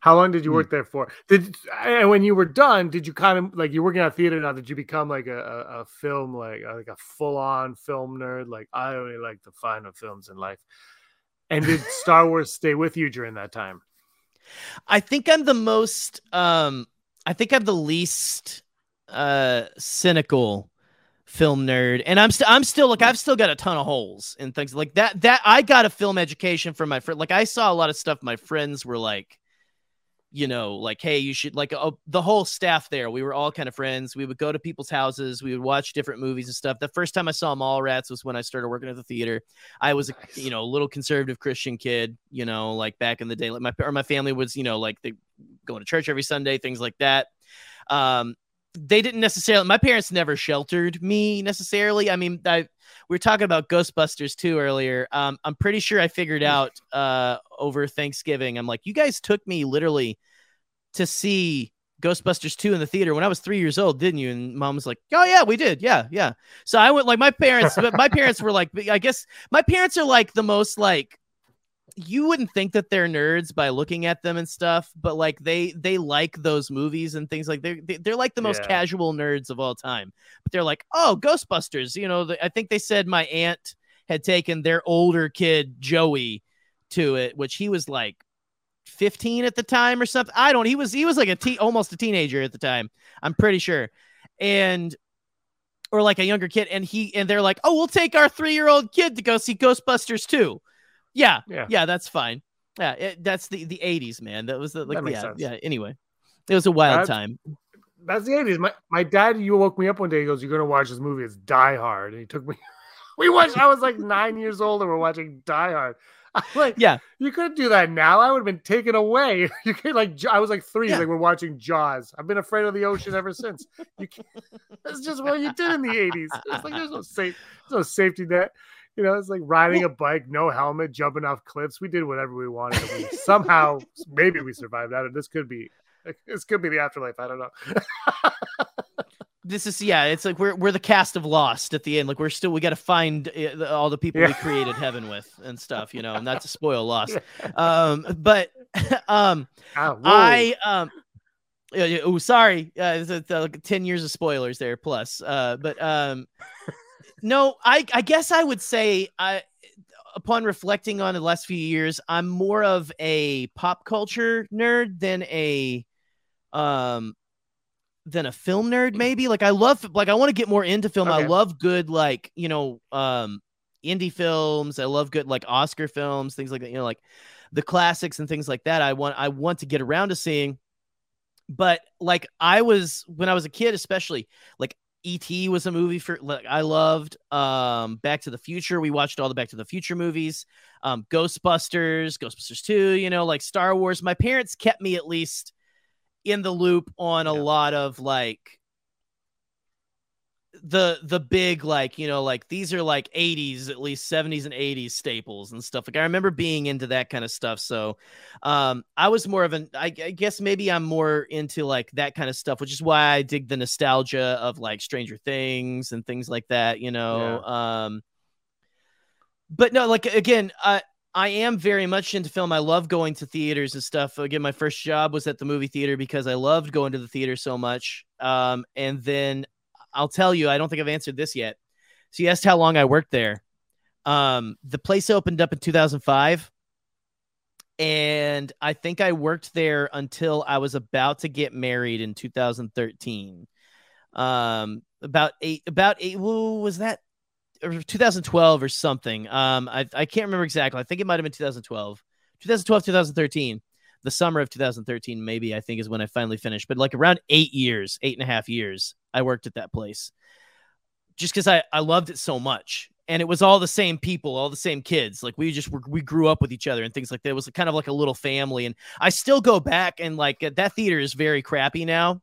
How long did you work hmm. there for? Did and when you were done, did you kind of like you're working at a theater now? Did you become like a, a, a film like like a full on film nerd? Like I only like the final films in life. And did Star Wars stay with you during that time? I think I'm the most um I think I'm the least uh cynical film nerd and i'm still i'm still like i've still got a ton of holes and things like that that i got a film education from my friend like i saw a lot of stuff my friends were like you know like hey you should like uh, the whole staff there we were all kind of friends we would go to people's houses we would watch different movies and stuff. The first time i saw Mallrats was when i started working at the theater. I was a you know a little conservative christian kid you know like back in the day like my or my family was you know like they going to church every sunday things like that um, they didn't necessarily. My parents never sheltered me necessarily. I mean, I we were talking about Ghostbusters too earlier. Um, I'm pretty sure I figured out uh, over Thanksgiving. I'm like, you guys took me literally to see Ghostbusters 2 in the theater when I was three years old, didn't you? And mom was like, Oh yeah, we did. Yeah, yeah. So I went like my parents, my parents were like, I guess my parents are like the most like you wouldn't think that they're nerds by looking at them and stuff, but like they they like those movies and things like they're they're like the most yeah. casual nerds of all time. But they're like, oh, Ghostbusters. You know, I think they said my aunt had taken their older kid Joey to it, which he was like 15 at the time or something. I don't. He was he was like a t almost a teenager at the time. I'm pretty sure, and or like a younger kid, and he and they're like, oh, we'll take our three year old kid to go see Ghostbusters too yeah, yeah, yeah, that's fine. Yeah, it, that's the the '80s, man. That was the like, yeah, sense. yeah. Anyway, it was a wild that's, time. That's the '80s. My my dad, you woke me up one day. He goes, "You're gonna watch this movie. It's Die Hard," and he took me. we watched. I was like nine years old, and we're watching Die Hard. I'm like, yeah, you couldn't do that now. I would have been taken away. You could like, I was like three. Yeah. Like we're watching Jaws. I've been afraid of the ocean ever since. You can't, that's just what you did in the '80s. It's like there's no safe, there's no safety net. You know, it's like riding a bike, no helmet, jumping off cliffs. We did whatever we wanted. We somehow, maybe we survived that. And this could be, this could be the afterlife. I don't know. this is yeah. It's like we're we're the cast of Lost at the end. Like we're still we got to find uh, all the people yeah. we created heaven with and stuff. You know, and not to spoil Lost. Um, but um, ah, I um. Oh, sorry. Uh, it's, it's, uh, like ten years of spoilers there plus. Uh, but um, no, I I guess I would say I upon reflecting on the last few years, I'm more of a pop culture nerd than a um than a film nerd maybe. Like I love like I want to get more into film. Okay. I love good like, you know, um indie films. I love good like Oscar films, things like that, you know, like the classics and things like that. I want I want to get around to seeing but like I was when I was a kid, especially like E.T. was a movie for like I loved. Um, Back to the Future. We watched all the Back to the Future movies. Um, Ghostbusters, Ghostbusters 2, you know, like Star Wars. My parents kept me at least in the loop on a yeah. lot of like the the big like you know like these are like 80s at least 70s and 80s staples and stuff like i remember being into that kind of stuff so um i was more of an I, I, guess maybe i'm more into like that kind of stuff which is why i dig the nostalgia of like stranger things and things like that you know yeah. um but no like again i I am very much into film. I love going to theaters and stuff. Again, my first job was at the movie theater because I loved going to the theater so much. Um, and then I'll tell you, I don't think I've answered this yet. So you asked how long I worked there. Um, the place opened up in 2005. And I think I worked there until I was about to get married in 2013. Um, about eight, about eight, well, was that or 2012 or something? Um, I, I can't remember exactly. I think it might have been 2012, 2012, 2013 the summer of 2013, maybe I think is when I finally finished, but like around eight years, eight and a half years, I worked at that place just because I, I loved it so much. And it was all the same people, all the same kids. Like we just were, we grew up with each other and things like that. It was kind of like a little family. And I still go back and like uh, that theater is very crappy now.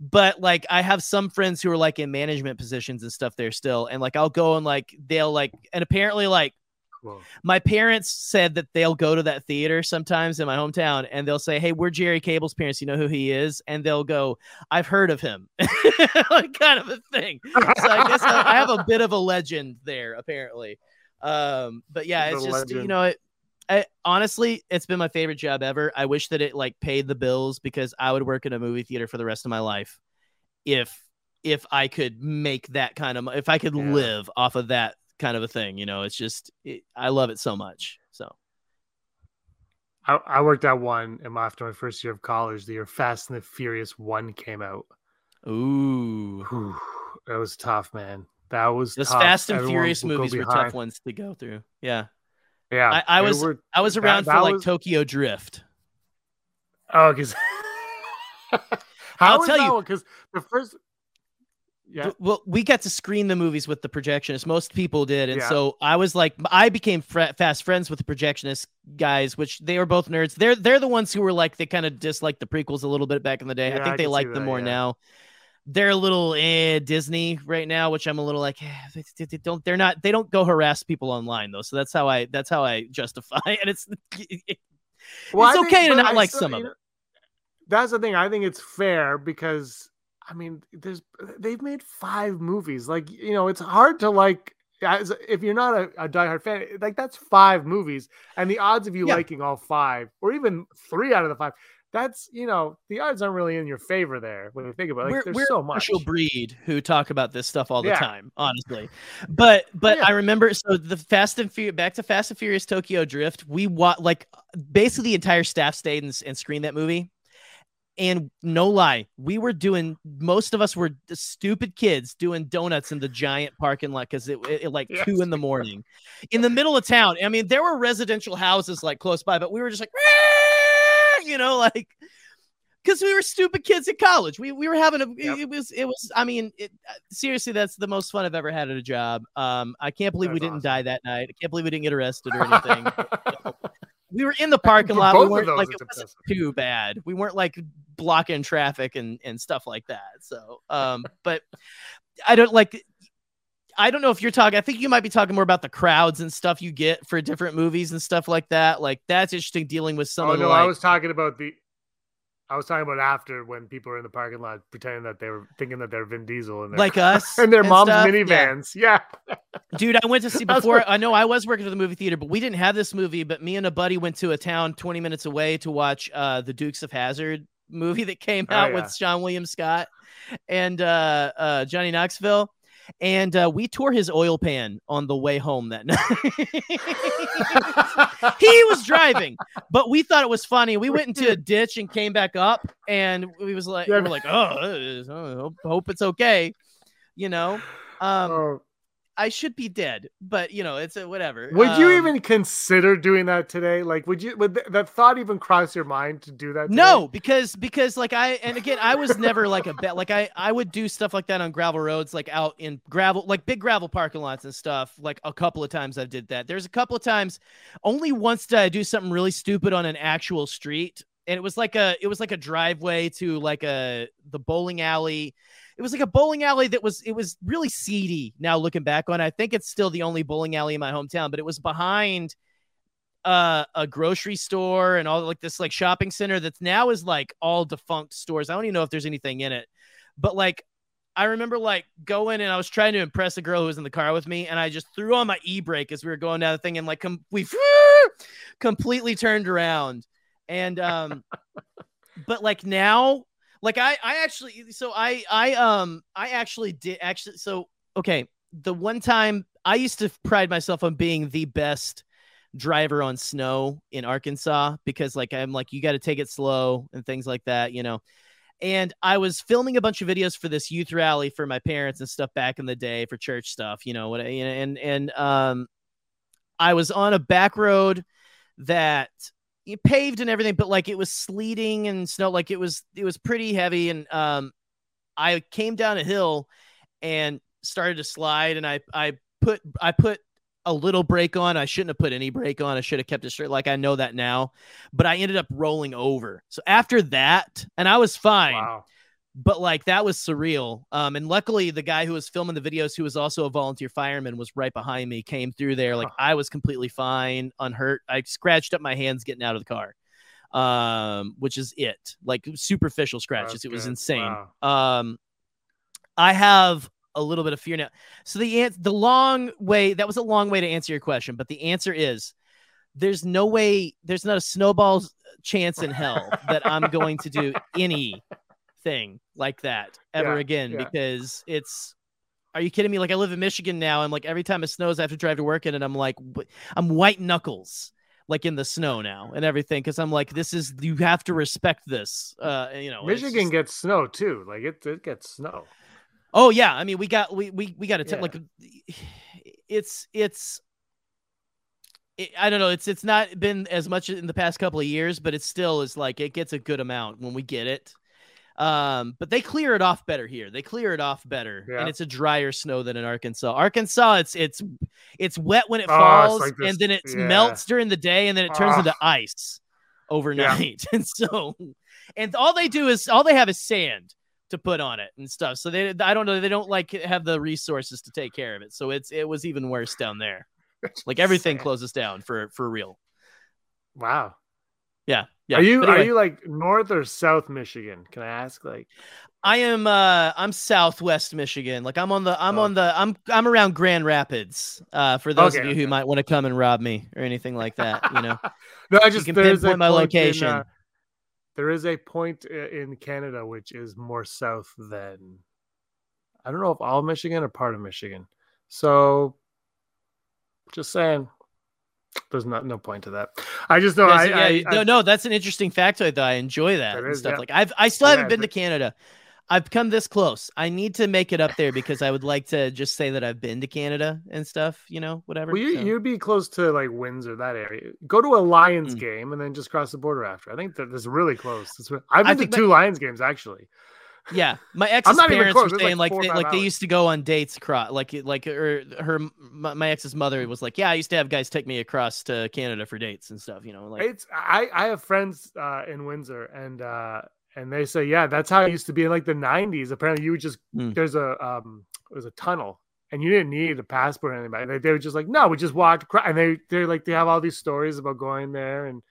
But like I have some friends who are like in management positions and stuff there still. And like I'll go and like they'll like and apparently like Cool. My parents said that they'll go to that theater sometimes in my hometown and they'll say, Hey, we're Jerry Cable's parents. You know who he is? And they'll go, I've heard of him. like kind of a thing. So I guess I, I, have a bit of a legend there, apparently. Um, but yeah, it's just, legend. you know, it, I, honestly, it's been my favorite job ever. I wish that it like paid the bills because I would work in a movie theater for the rest of my life if if I could make that kind of if I could yeah. live off of that kind of a thing. You know, it's just it, I love it so much. So. I, I worked at one and after my first year of college, the year Fast and the Furious one came out. Ooh, Whew, that was tough, man. That was those tough. Fast and Everyone Furious movies were tough ones to go through. Yeah, yeah. I, I was were, I was around that, for that like was... Tokyo Drift. Oh, because I'll tell you because the first yeah. Well, we got to screen the movies with the projectionist. Most people did, and yeah. so I was like, I became fr- fast friends with the projectionist guys, which they were both nerds. They're they're the ones who were like they kind of disliked the prequels a little bit back in the day. Yeah, I think I they like them more yeah. now. They're a little eh, Disney right now, which I'm a little like eh, they, they, don't. They're not. They don't go harass people online though. So that's how I. That's how I justify. And it's it, well, it's okay think, to not like still, some of it. That's the thing. I think it's fair because I mean, there's they've made five movies. Like, you know, it's hard to like as if you're not a, a diehard fan, like that's five movies, and the odds of you yeah. liking all five, or even three out of the five, that's you know the odds aren't really in your favor there when you think about it. Like, we're, there's we're so much. Special breed who talk about this stuff all the yeah. time, honestly. But but oh, yeah. I remember so the Fast and Furious back to Fast and Furious Tokyo Drift. We watched like basically the entire staff stayed and, and screened that movie. And no lie, we were doing, most of us were stupid kids doing donuts in the giant parking lot because it, it, it, like yes. two in the morning in the middle of town. I mean, there were residential houses like close by, but we were just like, you know, like, because we were stupid kids at college. We, we were having a, yep. it, was, it was, I mean, it, uh, seriously, that's the most fun I've ever had at a job. Um, I can't believe we didn't awesome. die that night. I can't believe we didn't get arrested or anything. we were in the parking lot. we weren't like it wasn't too bad. We weren't like blocking traffic and and stuff like that. So, um, but I don't like. I don't know if you're talking. I think you might be talking more about the crowds and stuff you get for different movies and stuff like that. Like that's interesting dealing with some. Oh no, like, I was talking about the I was talking about after when people were in the parking lot pretending that they were thinking that they're Vin Diesel and like us and their and mom's stuff. minivans. Yeah. yeah. Dude, I went to see before. I know I was working at the movie theater, but we didn't have this movie. But me and a buddy went to a town 20 minutes away to watch uh, the Dukes of Hazzard movie that came oh, out oh, yeah. with Seann William Scott and uh, uh, Johnny Knoxville and uh, we tore his oil pan on the way home that night. he was driving, but we thought it was funny. We went into a ditch and came back up, and we was like, we are like, oh, hope, hope it's okay, you know. Um, oh. I should be dead, but you know, it's a whatever. Would um, you even consider doing that today? Like, would you, would th- that thought even cross your mind to do that? Today? No, because, because like I, and again, I was never like a bet, like I, I would do stuff like that on gravel roads, like out in gravel, like big gravel parking lots and stuff. Like a couple of times I did that. There's a couple of times, only once did I do something really stupid on an actual street. And it was like a, it was like a driveway to like a, the bowling alley it was like a bowling alley that was it was really seedy. Now looking back on, it. I think it's still the only bowling alley in my hometown, but it was behind uh, a grocery store and all like this like shopping center that's now is like all defunct stores. I don't even know if there's anything in it, but like I remember like going and I was trying to impress a girl who was in the car with me, and I just threw on my e brake as we were going down the thing, and like com- we completely turned around. And um, but like now, like I I actually so I I um I actually did actually so okay the one time I used to pride myself on being the best driver on snow in Arkansas because like I'm like you got to take it slow and things like that, you know. And I was filming a bunch of videos for this youth rally for my parents and stuff back in the day for church stuff, you know, what and and um I was on a back road that paved and everything, but like it was sleeting and snow, like it was it was pretty heavy. And um I came down a hill and started to slide and I I put I put a little brake on. I shouldn't have put any brake on. I should have kept it straight. Like I know that now, but I ended up rolling over. So after that, and I was fine. Wow. But like that was surreal. Um, and luckily the guy who was filming the videos, who was also a volunteer fireman, was right behind me, came through there. Like I was completely fine, unhurt. I scratched up my hands getting out of the car. Um, which is it. Like superficial scratches. That's it was good. insane. Wow. Um I have a little bit of fear now. So the the long way that was a long way to answer your question, but the answer is there's no way there's not a snowball chance in hell that I'm going to do anything like that ever yeah, again yeah. because it's are you kidding me? Like I live in Michigan now and like every time it snows I have to drive to work in and I'm like I'm white knuckles like in the snow now and everything because I'm like this is you have to respect this uh you know Michigan just... gets snow too like it, it gets snow Oh yeah, I mean we got we we we got to yeah. like it's it's it, I don't know. It's it's not been as much in the past couple of years, but it still is like it gets a good amount when we get it. Um, but they clear it off better here. They clear it off better, yeah. and it's a drier snow than in Arkansas. Arkansas, it's it's it's wet when it oh, falls, like this, and then it yeah. melts during the day, and then it turns oh. into ice overnight. and so, and all they do is all they have is sand to put on it and stuff. So they, I don't know, they don't like have the resources to take care of it. So it's, it was even worse down there. Like everything closes down for, for real. Wow. Yeah. Yeah. Are you, anyway, are you like North or South Michigan? Can I ask like, I am uh I'm southwest Michigan. Like I'm on the I'm oh. on the I'm I'm around Grand Rapids. Uh for those okay, of you okay. who might want to come and rob me or anything like that, you know. no, I just you can pinpoint my location. In, uh, there is a point in Canada which is more south than I don't know if all Michigan or part of Michigan. So just saying there's not no point to that. I just know I, yeah, I, no, I, no, that's an interesting factoid though. I enjoy that, that and is, stuff. Yeah. Like I've I still haven't been to Canada. I've come this close. I need to make it up there because I would like to just say that I've been to Canada and stuff, you know, whatever. Well, you, so. you'd be close to like Windsor, that area. Go to a Lions mm. game and then just cross the border after. I think that that is really close. I've been to two Lions games actually. Yeah, my ex's parents were saying like like, they, like they used to go on dates across like like or her my, my, ex's mother was like yeah I used to have guys take me across to Canada for dates and stuff you know like it's I I have friends uh, in Windsor and uh, and they say, yeah, that's how it used to be in like the '90s. Apparently, you would just mm. there's a um there's a tunnel, and you didn't need a passport or anything. They, they were just like, no, we just walked across, and they they like they have all these stories about going there, and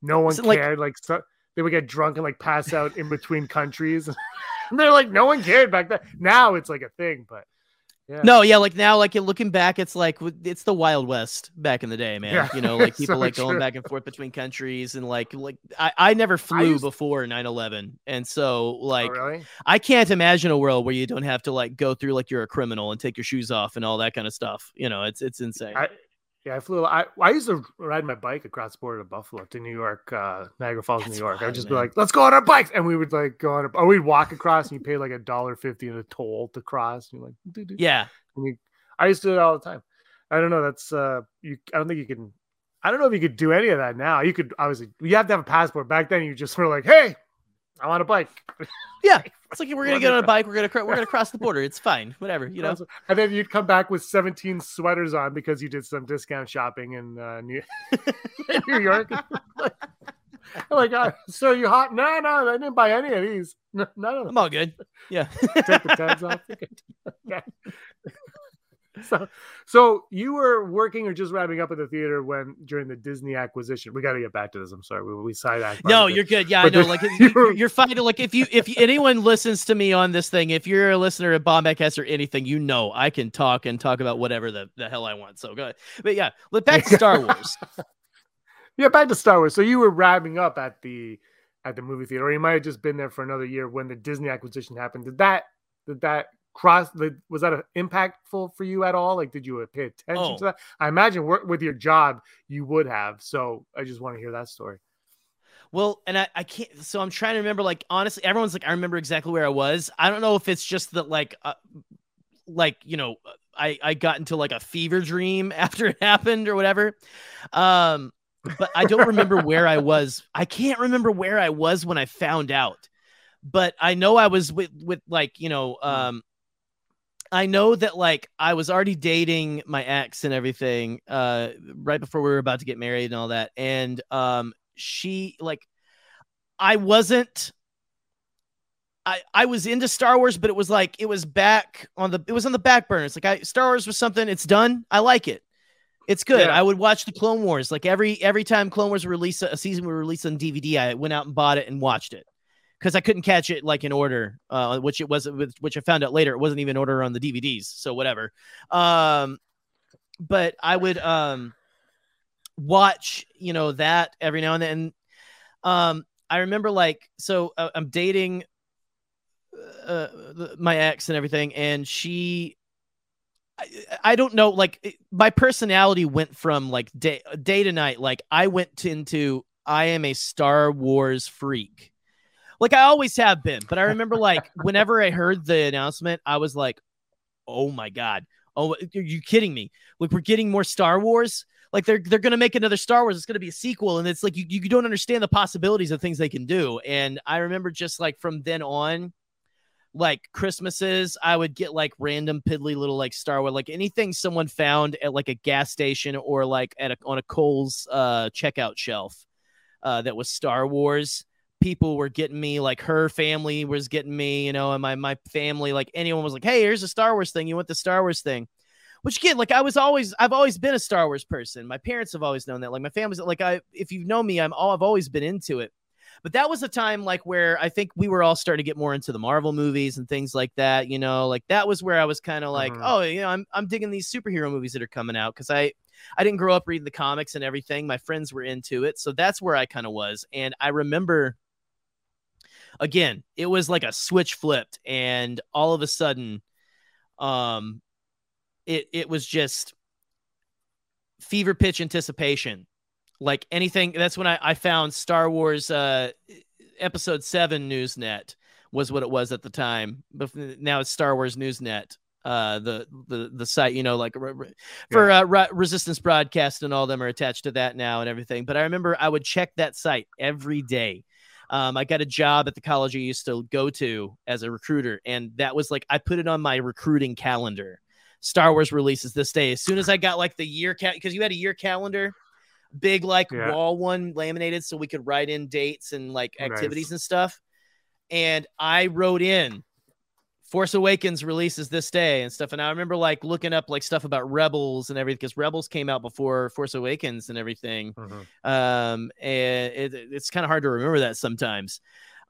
no one so, cared. Like, like so, they would get drunk and like pass out in between countries. and they're like, no one cared back then. Now it's like a thing, but yeah. No, yeah, like now, like looking back, it's like it's the Wild West back in the day, man. Yeah, you know, like people so like true. going back and forth between countries, and like like I, I never flew I used... before 9-11. and so oh, like oh, really? I can't imagine a world where you don't have to like go through like you're a criminal and take your shoes off and all that kind of stuff. You know, it's it's insane. I, yeah, I flew. I, I used to ride my bike across the border to Buffalo to New York, uh, Niagara Falls, That's New York. I'd just man. be like, "Let's go on our bikes," and we would like go on, a, or we'd walk across, and you pay like a dollar fifty in a toll to cross. And you're like, Doo-doo. "Yeah." And you, I used to do it all the time. I don't know. That's uh, you. I don't think you can. I don't know if you could do any of that now. You could obviously. You have to have a passport. Back then, you just were like, "Hey, I'm on a bike." Yeah, it's like we're gonna get on a bike. We're gonna we're gonna cross the border. It's fine. Whatever, you know. And then you'd come back with 17 sweaters on because you did some discount shopping in uh, New, New York. like, uh, sir, you hot? No, no, I didn't buy any of these. No, no, I'm all good. Yeah. Take the tags off. yeah. So, so you were working or just wrapping up at the theater when during the Disney acquisition? We got to get back to this. I'm sorry, we, we side No, you're good. Yeah, but I know. Like you're, you're fine. Like if you if anyone listens to me on this thing, if you're a listener of Bombcast or anything, you know I can talk and talk about whatever the, the hell I want. So go ahead. But yeah, back to Star Wars. yeah, back to Star Wars. So you were wrapping up at the at the movie theater, or you might have just been there for another year when the Disney acquisition happened. Did that did that cross was that impactful for you at all? Like did you pay attention oh. to that? I imagine work with your job you would have. So i just want to hear that story. Well and I, I can't so i'm trying to remember like honestly everyone's like i remember exactly where i was. I don't know if it's just that like uh, like you know i i got into like a fever dream after it happened or whatever. Um but i don't remember where i was. I can't remember where i was when i found out. But I know I was with with like you know hmm. um I know that like I was already dating my ex and everything uh right before we were about to get married and all that and um she like I wasn't I I was into Star Wars but it was like it was back on the it was on the back burner it's like I Star Wars was something it's done I like it it's good. Yeah. I would watch the Clone Wars. Like every every time Clone Wars released a season we released on DVD, I went out and bought it and watched it because I couldn't catch it like in order, uh, which it wasn't, which I found out later, it wasn't even order on the DVDs. So whatever. Um, but I would um watch, you know, that every now and then. Um, I remember like, so uh, I'm dating uh, my ex and everything, and she. I, don't know, like my personality went from like day day to night. Like I went into I am a Star Wars freak like I always have been. But I remember like whenever I heard the announcement, I was like, oh my God. Oh, are you kidding me? Like we're getting more Star Wars. Like they're they're gonna make another Star Wars. It's gonna be a sequel, and it's like you, you don't understand the possibilities of things they can do. And I remember just like from then on, like Christmases, I would get like random piddly little like Star Wars, like anything someone found at like a gas station or like at a on a Kohl's uh checkout shelf uh that was Star Wars people were getting me like her family was getting me you know and my my family like anyone was like hey here's a star wars thing. You want the star wars thing? Which again like i was always i've always been a star wars person. My parents have always known that. Like my family's like i if you know me i'm all i've always been into it. But that was a time like where i think we were all starting to get more into the marvel movies and things like that you know? Like that was where i was kind of like mm-hmm. oh you know i'm, I'm digging these superhero movies that are coming out. Because i i didn't grow up reading the comics and everything. My friends were into it. So that's where i kind of was. And i remember again, it was like a switch flipped, and all of a sudden, um, it it was just fever pitch anticipation. Like anything, that's when I, I found Star Wars uh, episode seven Newsnet was what it was at the time. But now it's Star Wars Newsnet uh the the the site you know like for uh re- resistance broadcast and all them are attached to that now and everything but i remember i would check that site every day um, I got a job at the college I used to go to as a recruiter, and that was like I put it on my recruiting calendar. Star Wars releases this day. As soon as I got like the year count, because you had a year calendar, big like yeah. wall one laminated, so we could write in dates and like activities nice. and stuff. And I wrote in Force Awakens releases this day and stuff. And I remember like looking up like stuff about Rebels and everything because Rebels came out before Force Awakens and everything. Mm-hmm. Um, and it, it's kind of hard to remember that sometimes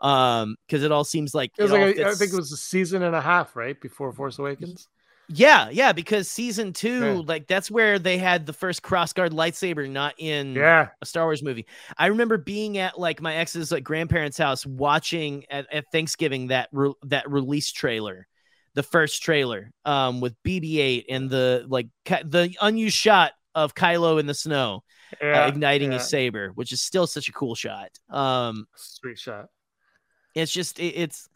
um because it all seems like it was it like a, I think it was a season and a half right before Force Awakens. Yeah, yeah, because season two, yeah. like that's where they had the first crossguard lightsaber, not in yeah. a Star Wars movie. I remember being at like my ex's like grandparents' house watching at, at Thanksgiving that re- that release trailer, the first trailer, um, with BB-8 and the like ca- the unused shot of Kylo in the snow, uh, yeah, uh, igniting his saber, which is still such a cool shot. Um, sweet shot. It's just it, it's.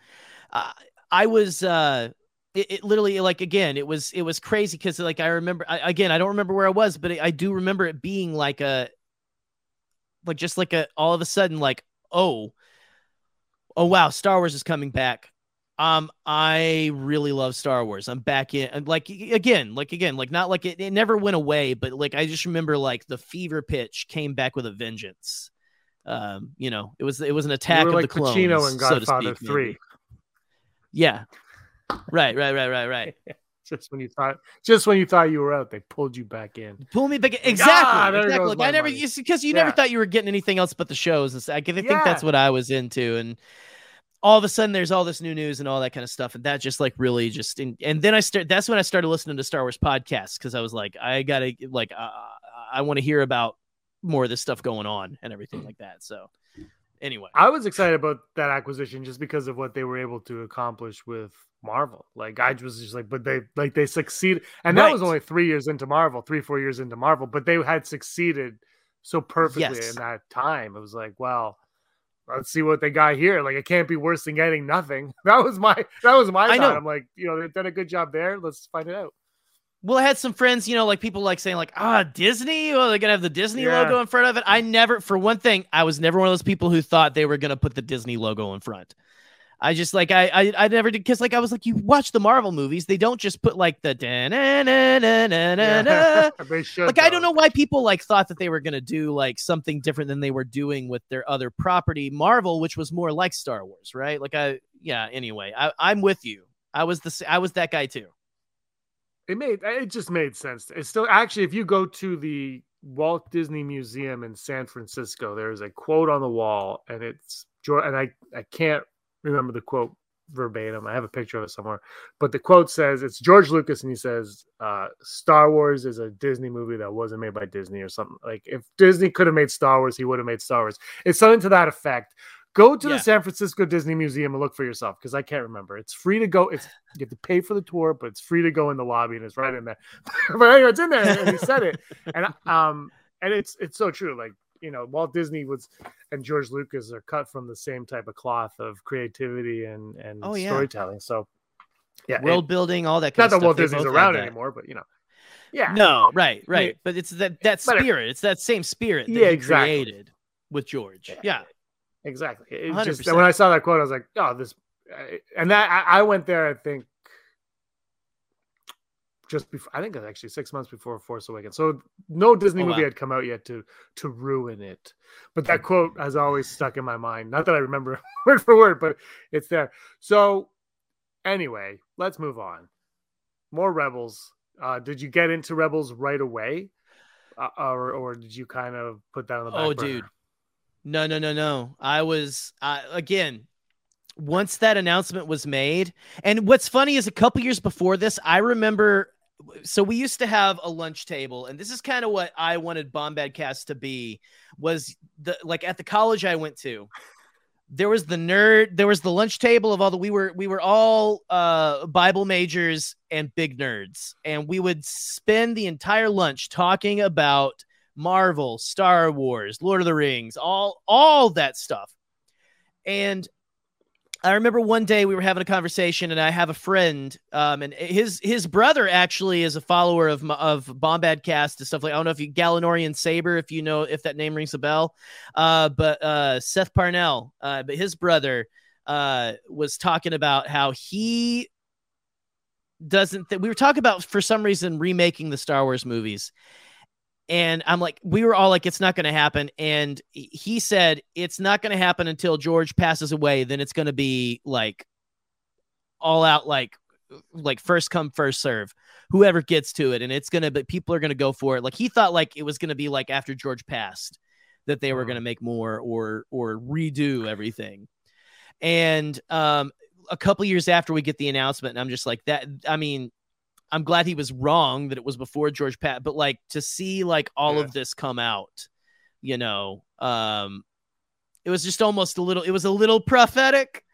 Uh, I was uh it, it, literally like again it was it was crazy because like i remember I, again i don't remember where i was but i do remember it being like a like just like a all of a sudden like oh oh wow star wars is coming back um i really love star wars i'm back in like again like again like not like it, it never went away but like i just remember like the fever pitch came back with a vengeance Um, you know, it was it was an attack of like the clones, Pacino in Godfather so to speak, Three. maybe. Yeah. Right, right, right, right, right. just when you thought, just when you thought you were out, they pulled you back in. Pull me back. Exactly. Ah, exactly. Like, I never because you Yeah. never thought you were getting anything else but the shows. and. I think Yeah. that's what I was into, and all of a sudden there's all this new news and all that kind of stuff, and that just like really just and, and then I start. That's when I started listening to Star Wars podcasts because I was like, I gotta like, uh, I want to hear about more of this stuff going on and everything like that. So anyway, I was excited about that acquisition just because of what they were able to accomplish with Marvel. Like I was just like, but they like they succeeded, and that was only three years into Marvel, three four years into Marvel, but they had succeeded so perfectly Yes. in that time. It was like, well, let's see what they got here. Like it can't be worse than getting nothing. That was my that was my I thought. know. I'm like, you know, they've done a good job there. Let's find it out. Well, I had some friends, you know, like people like saying like, ah, Disney. Well, they're gonna have the Disney Yeah. logo in front of it. I never, for one thing, I was never one of those people who thought they were gonna put the Disney logo in front. I just like I I, I never did because like I was like, you watch the Marvel movies, they don't just put like the da na na na na na na. they should. Like I don't know why people like thought that they were gonna do like something different than they were doing with their other property, Marvel, which was more like Star Wars, right? Like I yeah. Anyway, I, I'm with you. I was the I was that guy too. It made it just made sense. It's still actually if you go to the Walt Disney Museum in San Francisco, there's a quote on the wall, and it's and I I can't remember the quote verbatim. I have a picture of it somewhere, but the quote says it's George Lucas, and he says, uh, "Star Wars is a Disney movie that wasn't made by Disney or something." Like if Disney could have made Star Wars, he would have made Star Wars. It's something to that effect. Go to Yeah. the San Francisco Disney Museum and look for yourself because I can't remember. It's free to go. It's you have to pay for the tour, but it's free to go in the lobby and it's right in there. but anyway, it's in there and he said it, and um, and it's it's so true. Like you know, Walt Disney was and George Lucas are cut from the same type of cloth of creativity and and Oh, yeah. storytelling. So yeah, World it- building, all that. not Kind that of Walt Disney's around that. anymore, but you know, yeah, No, right, right. mean, but it's that that it- spirit. It's that same spirit that Yeah, he exactly. created with George. Yeah. Exactly. It just when I saw that quote, I was like, "Oh, this," and that I, I went there. I think just before. I think it was actually six months before Force Awakens. So no Disney Oh, movie wow. had come out yet to to ruin it. But that quote has always stuck in my mind. Not that I remember word for word, but it's there. So anyway, let's move on. More Rebels. Uh, did you get into Rebels right away, uh, or or did you kind of put that on the back Oh, burner? dude. No, no, no, no. I was uh, again. Once that announcement was made, and what's funny is a couple years before this, I remember. So we used to have a lunch table, and this is kind of what I wanted Bombadcast to be. Was the like at the college I went to, there was the nerd there was the lunch table of all the we were we were all uh bible majors and big nerds and we would spend the entire lunch talking about marvel star wars lord of the rings all all that stuff and I remember one day we were having a conversation, and I have a friend, um, and his his brother actually is a follower of of Bombadcast and stuff like. I don't know if you Galanorian Saber, if you know if that name rings a bell, uh, but uh, Seth Parnell, uh, but his brother uh, was talking about how he doesn't. Th- we were talking about for some reason remaking the Star Wars movies, and I'm like, we were all like, it's not going to happen. And he said, it's not going to happen until George passes away. Then it's going to be like all out, like, like first come, first serve, whoever gets to it. And it's going to be, people are going to go for it. Like he thought like it was going to be like after George passed that they were Mhm. going to make more or, or redo everything. And, um, a couple years after we get the announcement, and I'm just like that. I mean, I'm glad he was wrong that it was before George Pat, but like to see like all Yeah. of this come out, you know, um, it was just almost a little. It was a little prophetic.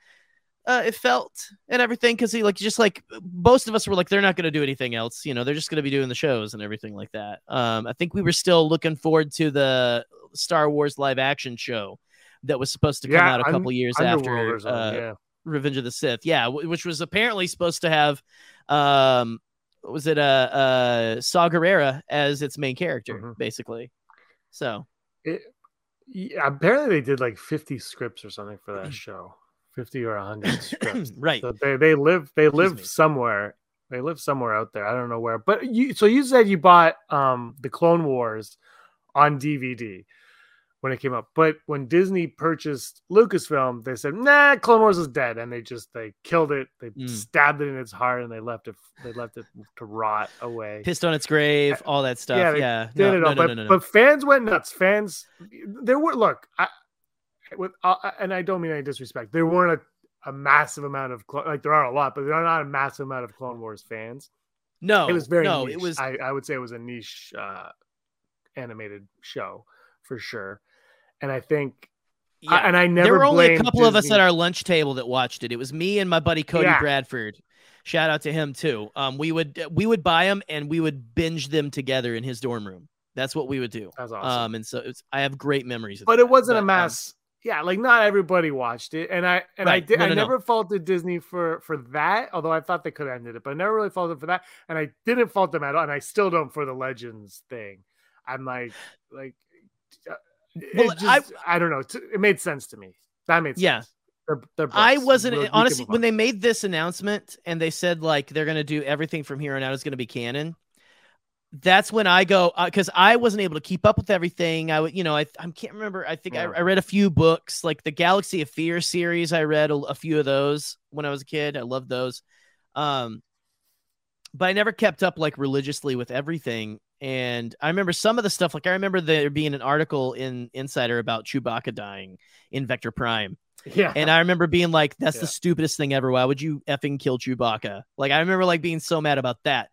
Uh, it felt and everything because he like just like most of us were like they're not going to do anything else, you know, they're just going to be doing the shows and everything like that. Um, I think we were still looking forward to the Star Wars live action show that was supposed to come Yeah, out a couple years Underworld after uh, yeah. Revenge of the Sith. Yeah, w- which was apparently supposed to have um was it uh uh Saw Gerrera as its main character, Mhm. basically. So It, yeah, apparently they did like 50 scripts or something for that show 50 or 100 scripts right. so they, they live they live me. somewhere they live somewhere out there i don't know where but you so you said you bought um the clone wars on dvd when it came up. But when Disney purchased Lucasfilm, they said, "Nah, Clone Wars is dead," and they just they killed it. They mm. stabbed it in its heart, and they left it. They left it to rot away. Pissed on its grave, all that stuff. Yeah, yeah. No, all. No, but, no, but fans went nuts. Fans, there were look, I, with uh, and I don't mean any disrespect. There weren't a, a massive amount of like there are a lot, but there are not a massive amount of Clone Wars fans. No, it was very no. Niche. It was. I, I would say it was a niche uh, animated show for sure and I think yeah. I, and I never. There were only a couple Disney. of us at our lunch table that watched it. It was me and my buddy Cody yeah. Bradford. Shout out to him too. Um, we would we would buy them and we would binge them together in his dorm room. That's what we would do. That's awesome. Um, and so it's I have great memories. but that. it wasn't but, a mass. Um, yeah, like not everybody watched it, and I and right. I did. No, no, I never no. faulted Disney for for that. Although I thought they could have ended it, but I never really faulted for that, and I didn't fault them at all, and I still don't for the Legends thing. I'm like, like well, just, I I don't know. It made sense to me. That made sense. Yeah. They're, they're I wasn't we're, honestly when they made this announcement and they said like they're going to do everything from here on out is going to be canon. That's when I go because uh, I wasn't able to keep up with everything. I would, you know, I I can't remember. I think yeah. I, I, read a few books, like the Galaxy of Fear series. I read a, a few of those when I was a kid. I loved those. Um, but I never kept up like religiously with everything. And I remember some of the stuff, like I remember there being an article in Insider about Chewbacca dying in Vector Prime. Yeah. And I remember being like, that's yeah. the stupidest thing ever. Why would you effing kill Chewbacca? Like, I remember like being so mad about that.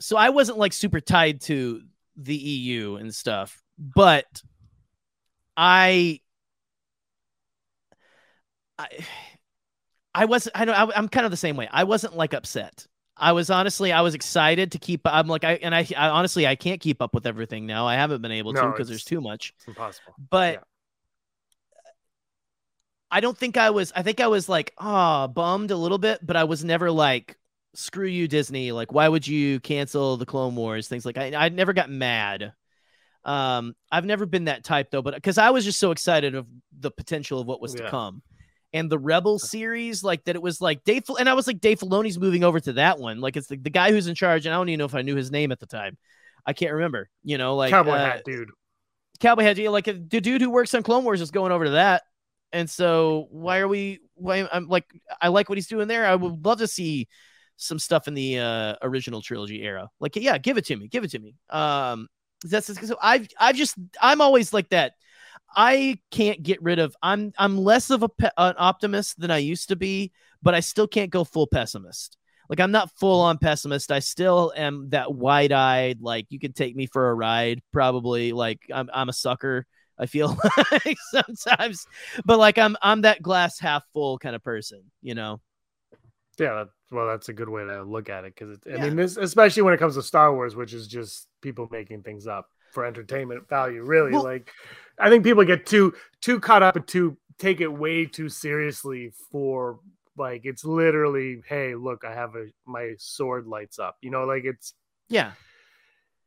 So I wasn't like super tied to the EU and stuff, but I, I, I wasn't, I don't, I, I'm kind of the same way. I wasn't like upset. I was honestly, I was excited to keep. I'm like, I and I, I honestly, I can't keep up with everything now. I haven't been able to because there's too much. Impossible. But yeah. I don't think I was. I think I was like, ah, oh, bummed a little bit, but I was never like, screw you, Disney. Like, why would you cancel the Clone Wars? Things like I, I never got mad. Um, I've never been that type though, but because I was just so excited of the potential of what was yeah. to come and the Rebel series, like that it was like Dave, and I was like Dave Filoni's moving over to that one. Like it's the, the guy who's in charge, and I don't even know if I knew his name at the time. I can't remember. You know, like cowboy uh, hat dude. Cowboy hat, like the dude who works on Clone Wars is going over to that. And so why are we? Why I'm like I like what he's doing there. I would love to see some stuff in the uh, original trilogy era. Like yeah, give it to me, give it to me. Um, that's so I've I've just I'm always like that I can't get rid of. I'm I'm less of a pe- an optimist than I used to be, but I still can't go full pessimist. Like I'm not full on pessimist. I still am that wide eyed. Like you can take me for a ride, probably. Like I'm I'm a sucker. I feel like sometimes, but like I'm I'm that glass half full kind of person, you know. Yeah, well, that's a good way to look at it because I yeah. mean, this especially when it comes to Star Wars, which is just people making things up for entertainment value. Really, well, like I think people get too too caught up and too take it way too seriously for like it's literally, hey, look, I have a my sword lights up. You know, like it's yeah,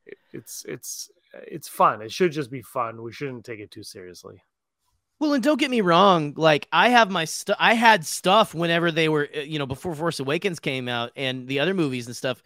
it, it's it's it's fun. It should just be fun. We shouldn't take it too seriously. Well, and don't get me wrong, like I have my stuff. I had stuff whenever they were, eh, you know, before Force Awakens came out and the other movies and stuff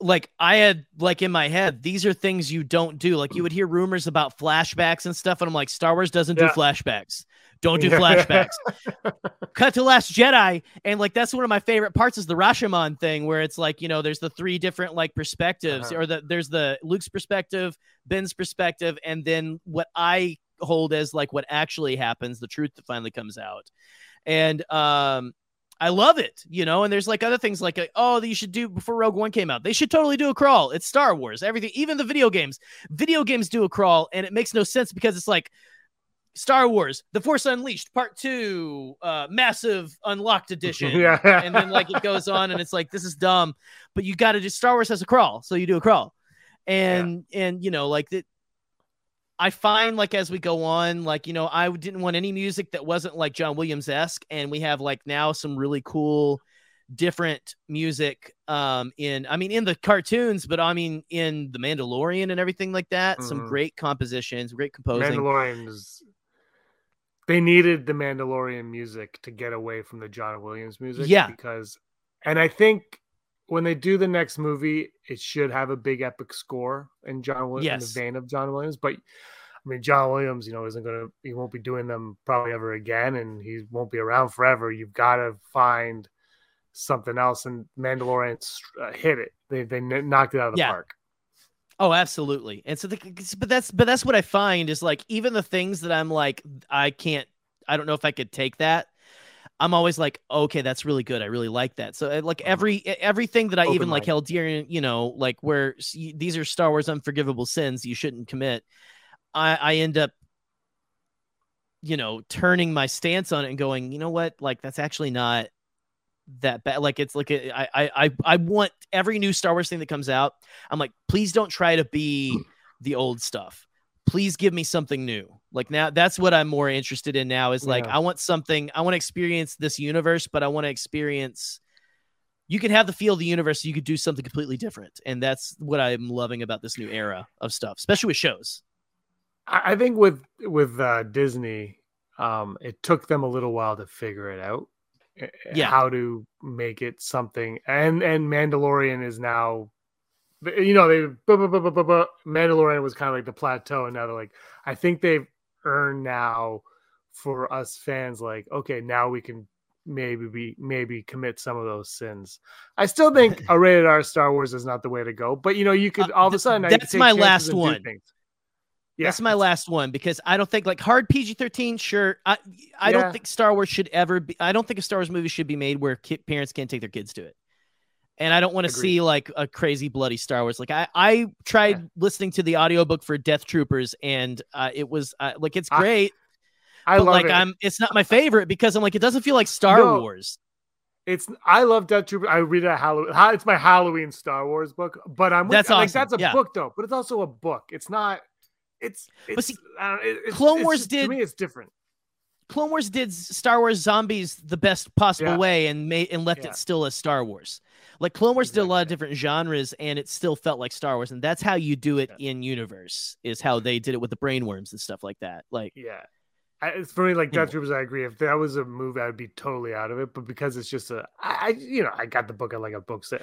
like I had like in my head, these are things you don't do. Like you would hear rumors about flashbacks and stuff, and I'm like, Star Wars doesn't yeah. do flashbacks. Don't do flashbacks. Cut to Last Jedi, and like that's one of my favorite parts is the Rashomon thing, where it's like you know there's the three different like perspectives, uh-huh. or the there's the Luke's perspective, Ben's perspective, and then what I hold as like what actually happens, the truth that finally comes out. And um I love it, you know. And there's like other things like, oh, that you should do before Rogue One came out. They should totally do a crawl. It's Star Wars. Everything, even the video games. Video games do a crawl, and it makes no sense because it's like Star Wars: The Force Unleashed Part Two, uh, massive unlocked edition. yeah, and then like it goes on, and it's like this is dumb, but you got to do. Star Wars has a crawl, so you do a crawl, and yeah. and you know like that I find like as we go on, like, you know, I didn't want any music that wasn't like John Williams esque. And we have like now some really cool different music um in I mean in the cartoons, but I mean in the Mandalorian and everything like that. Mm-hmm. Some great compositions, great composing. Mandalorians they needed the Mandalorian music to get away from the John Williams music. Yeah. Because and I think when they do the next movie, it should have a big epic score in John Williams yes. in the vein of John Williams. But I mean, John Williams, you know, isn't going to, he won't be doing them probably ever again, and he won't be around forever. You've got to find something else, and Mandalorian uh, hit it. They they knocked it out of the yeah. park. Oh, absolutely. And so, the, but that's but that's what I find is like even the things that I'm like I can't, I don't know if I could take that. I'm always like, okay, that's really good. I really like that. So uh, like every uh-huh. everything that I Open even mind. like held dear, you know, like where these are Star Wars unforgivable sins you shouldn't commit. I I end up you know turning my stance on it and going, you know what, like that's actually not that bad. Like it's like uh, a, I I I want every new Star Wars thing that comes out. I'm like, please don't try to be hmm. the old stuff. Please give me something new. Like now, that's what I'm more interested in now. Is like yeah. I want something. I want to experience this universe, but I want to experience. You can have the feel of the universe. so You could do something completely different, and that's what I'm loving about this new era of stuff, especially with shows. I think with with uh, Disney, um, it took them a little while to figure it out yeah. how to make it something. And and Mandalorian is now, you know, they Mandalorian was kind of like the plateau, and now they're like, I think they've earned now for us fans, like, okay, now we can maybe be maybe commit some of those sins. I still think a rated R Star Wars is not the way to go, but you know, you could uh, all of a sudden that's my last one. Yeah. That's my last one because I don't think like hard PG thirteen. Sure, I I yeah. don't think Star Wars should ever be. I don't think a Star Wars movie should be made where ki- parents can't take their kids to it. And I don't want to see like a crazy bloody Star Wars. Like I I tried yeah. listening to the audiobook for Death Troopers and uh, it was uh, like it's great. I, I but, love like it. I'm it's not my favorite because I'm like it doesn't feel like Star no. Wars. It's I love Death Troopers. I read it at Halloween. It's my Halloween Star Wars book, but I'm with, that's like awesome. that's a yeah. book though. But it's also a book. It's not it's, it's but see, it's, Clone Wars just, did to me it's different. Clone Wars did Star Wars Zombies the best possible yeah. way and made and left it still as Star Wars. Like Clone Wars exactly. did a lot of different genres and it still felt like Star Wars, and that's how you do it yeah. in universe. Is how they did it with the brainworms and stuff like that. Like yeah. I, for me, like Death hmm. Troopers, I agree. If that was a move, I'd be totally out of it. But because it's just a, I, you know, I got the book at like a book set.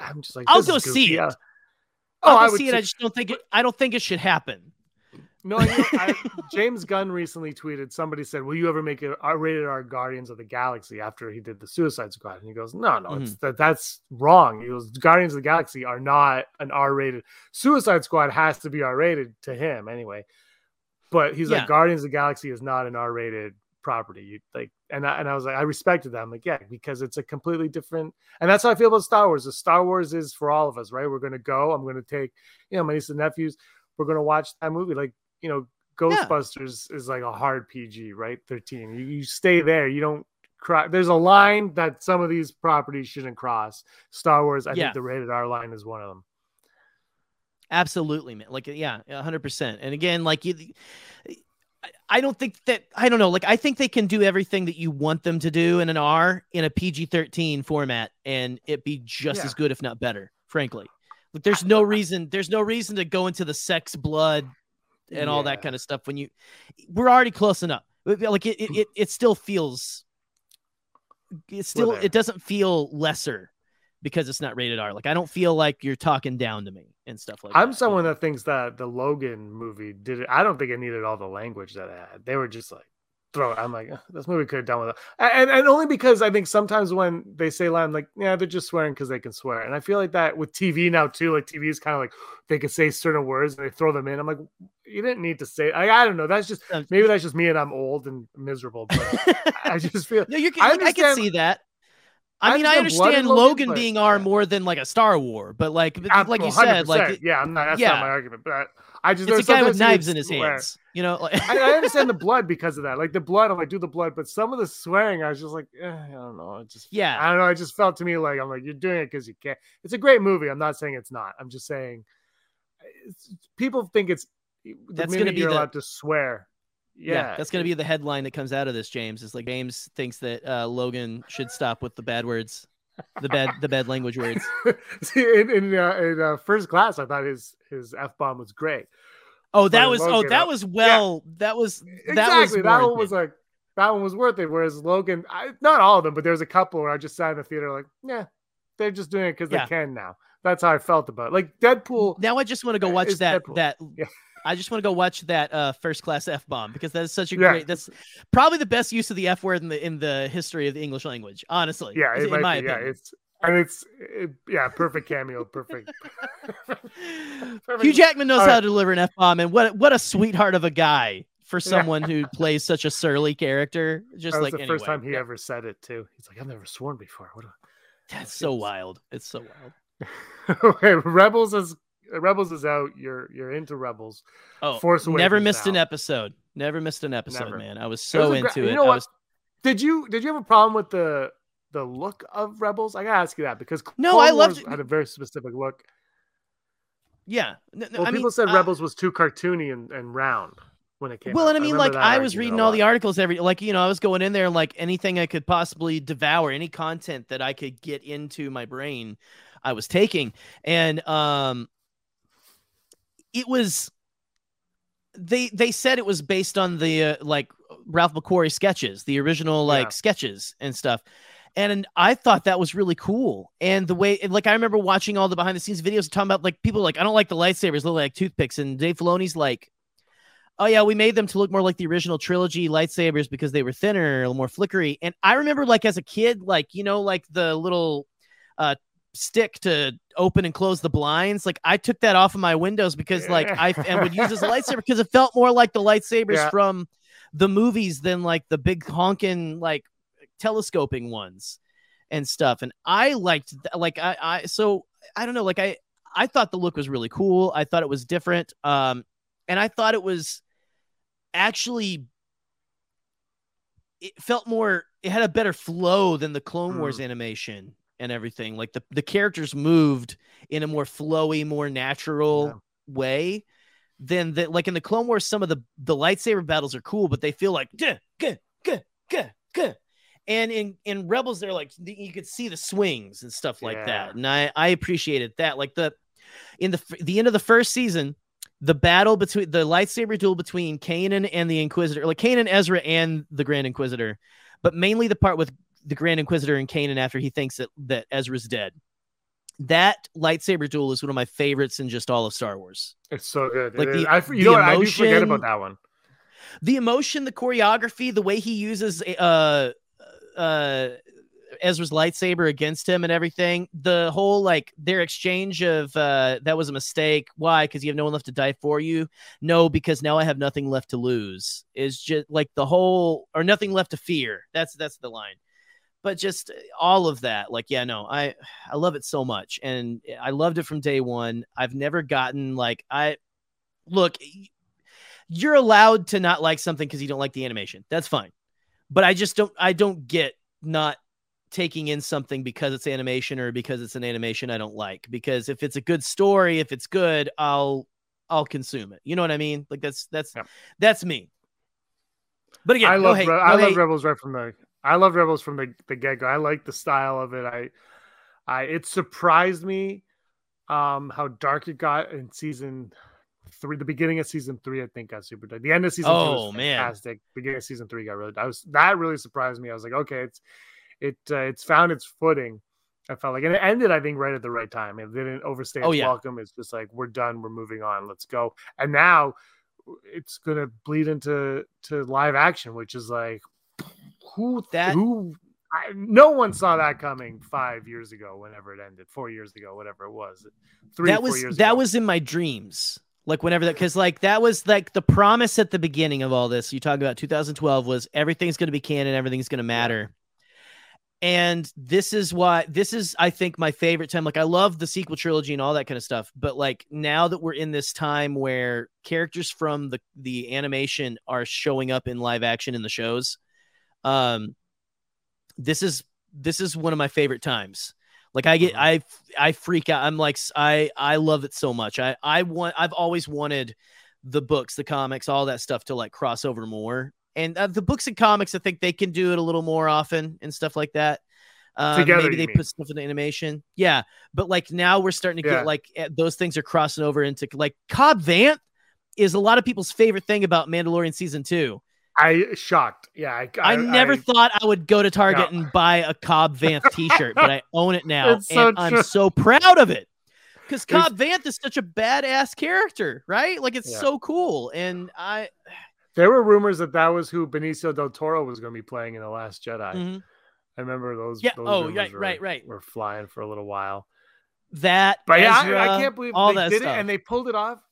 I'm just like, I'll go see it. Oh, I'll I see it. I just don't think it. I don't think it should happen. No, I, I, James Gunn recently tweeted. Somebody said, "Will you ever make a rated R Guardians of the Galaxy?" After he did the Suicide Squad, and he goes, "No, no, mm-hmm. that, that's wrong." He goes, "Guardians of the Galaxy are not an R rated. Suicide Squad has to be R rated to him anyway." But he's yeah. like, "Guardians of the Galaxy is not an R rated property." You like, and I, and I was like, I respected that. I'm like, yeah, because it's a completely different, and that's how I feel about Star Wars. The Star Wars is for all of us, right? We're gonna go. I'm gonna take, you know, my niece and nephews. We're gonna watch that movie. Like you know, Ghostbusters yeah. is like a hard PG, right? 13. You, you stay there. You don't cry. There's a line that some of these properties shouldn't cross. Star Wars, I yeah. think the rated R line is one of them. Absolutely, man. Like, yeah, 100%. And again, like, you, I don't think that, I don't know, like, I think they can do everything that you want them to do in an R in a PG 13 format and it be just yeah. as good, if not better, frankly. Like, there's no reason, there's no reason to go into the sex, blood, and yeah. all that kind of stuff when you we're already close enough like it it, it still feels it still it doesn't feel lesser because it's not rated R. Like I don't feel like you're talking down to me and stuff like I'm that. someone that thinks that the Logan movie did it. I don't think it needed all the language that it had. They were just like throw it. I'm like, this movie could have done with it. And, and only because I think sometimes when they say line, I'm like, yeah, they're just swearing because they can swear. And I feel like that with TV now too. Like TV is kind of like they can say certain words and they throw them in. I'm like, you didn't need to say. I, I don't know. That's just maybe that's just me and I'm old and miserable. But I just feel. No, you can. I, I can see that. I, mean, I understand Logan, Logan being R more than like a Star War, but like, like you said, like, yeah, I'm not, that's yeah. not my argument. But I just it's a guy with knives in his hands. You know, like... I, I, understand the blood because of that. Like the blood, I'm like, do the blood, but some of the swearing, I was just like, eh, I don't know. It just, yeah, I don't know. It just felt to me like I'm like, you're doing it because you can't. It's a great movie. I'm not saying it's not. I'm just saying, people think it's that's going to be you're the... allowed to swear. Yeah, yeah that's going to be the headline that comes out of this. James is like James thinks that uh, Logan should stop with the bad words the bad the bad language words. See, in in, uh, in uh, first class, I thought his his f bomb was great. Oh, that was Logan, oh that was well yeah. that was that exactly was that one was like that one was worth it. Whereas Logan, I, not all of them, but there's a couple where I just sat in the theater like, yeah, they're just doing it because yeah. they can now. That's how I felt about it. Like Deadpool. Now I just want to go watch that Deadpool. that. Yeah. I just want to go watch that uh, first class f bomb because that's such a yeah. great. That's probably the best use of the f word in the in the history of the English language. Honestly, yeah, it in my be, opinion. Yeah, it's and it's it, yeah, perfect cameo, perfect. perfect. Hugh Jackman knows All how right. to deliver an f bomb, and what what a sweetheart of a guy for someone yeah. who plays such a surly character. Just like the anyway. first time he yeah. ever said it too. He's like, I've never sworn before. What? A, That's so wild. It's so wild. okay, Rebels is Rebels is out. You're you're into Rebels. Oh, Force Awakens never missed an episode. Never missed an episode, never. man. I was so was into gra- it. You know what? Was... Did you did you have a problem with the the look of Rebels? I gotta ask you that because no, Clone I loved it. had a very specific look. Yeah, no, well, I people mean, said uh, Rebels was too cartoony and, and round when it came. Well, out. and I mean, I like I was reading all the articles every, like you know, I was going in there like anything I could possibly devour, any content that I could get into my brain, I was taking, and um, it was they they said it was based on the uh, like Ralph McQuarrie sketches, the original like yeah. sketches and stuff. And I thought that was really cool. And the way, like, I remember watching all the behind the scenes videos talking about like people like, I don't like the lightsabers, look like toothpicks. And Dave Filoni's like, oh, yeah, we made them to look more like the original trilogy lightsabers because they were thinner, a little more flickery. And I remember, like, as a kid, like, you know, like the little uh, stick to open and close the blinds. Like I took that off of my windows because like I and would use as a lightsaber because it felt more like the lightsabers yeah. from the movies than like the big honking like telescoping ones and stuff. And I liked like I I so I don't know like I I thought the look was really cool. I thought it was different. Um and I thought it was actually it felt more it had a better flow than the Clone Wars mm. animation and everything. Like the, the characters moved in a more flowy, more natural yeah. way than that. Like in the Clone Wars, some of the the lightsaber battles are cool, but they feel like gah, gah, gah, gah, gah. And in in Rebels, they're like you could see the swings and stuff like yeah. that, and I I appreciated that. Like the in the the end of the first season, the battle between the lightsaber duel between Kanan and the Inquisitor, like Kanan, Ezra, and the Grand Inquisitor, but mainly the part with the Grand Inquisitor and Kanan after he thinks that that Ezra's dead. That lightsaber duel is one of my favorites in just all of Star Wars. It's so good. Like the, I, you the know what? Emotion, I do forget about that one. The emotion, the choreography, the way he uses uh uh Ezra's lightsaber against him and everything. The whole like their exchange of uh that was a mistake. Why? Because you have no one left to die for you. No, because now I have nothing left to lose. Is just like the whole or nothing left to fear. That's that's the line but just uh, all of that like yeah no i i love it so much and i loved it from day one. I've never gotten like i look you're allowed to not like something because you don't like the animation. That's fine but i just don't i don't get not taking in something because it's animation or because it's an animation i don't like because if it's a good story if it's good i'll i'll consume it. You know what i mean? Like that's that's yeah. that's me. But again, I love hate, I love Rebels right from the I love Rebels from the, the get go. I like the style of it. I, I it surprised me um how dark it got in season three. The beginning of season three, I think, got super dark. The end of season oh, two was fantastic. Man. Beginning of season three got really. I was that really surprised me. I was like, okay, it's it uh, it's found its footing. I felt like, and it ended, I think, right at the right time. It didn't overstay its oh, yeah. welcome. It's just like we're done, we're moving on, let's go. And now it's gonna bleed into to live action, which is like who that who I, no one saw that coming five years ago, whenever it ended, four years ago, whatever it was, three. That was that ago. was in my dreams, like whenever that, because like that was like the promise at the beginning of all this. You talk about 2012 was everything's going to be canon, everything's going to matter, and this is why this is I think my favorite time. Like I love the sequel trilogy and all that kind of stuff, but like now that we're in this time where characters from the the animation are showing up in live action in the shows um, this is this is one of my favorite times. Like I get, mm-hmm. I I freak out. I'm like, I I love it so much. I I want, I've always wanted the books, the comics, all that stuff to like cross over more. And uh, the books and comics, I think they can do it a little more often and stuff like that. Um, Together, maybe they mean. put stuff in the animation. Yeah, but like now we're starting to yeah. get like eh, those things are crossing over into like Cobb Vanth is a lot of people's favorite thing about Mandalorian season two I shocked. Yeah, I, I, I never I, thought I would go to Target and buy a Cobb Vanth T-shirt, but I own it now, and I'm so proud of it. because Cobb Vanth is such a badass character, right? Like it's yeah. so cool, and I. There were rumors that that was who Benicio del Toro was going to be playing in the Last Jedi. Mm-hmm. I remember those. Yeah. Those oh, right, were, right, right. Were flying for a little while. That, but Ezra, yeah, I, can't believe all they did stuff. it and they pulled it off,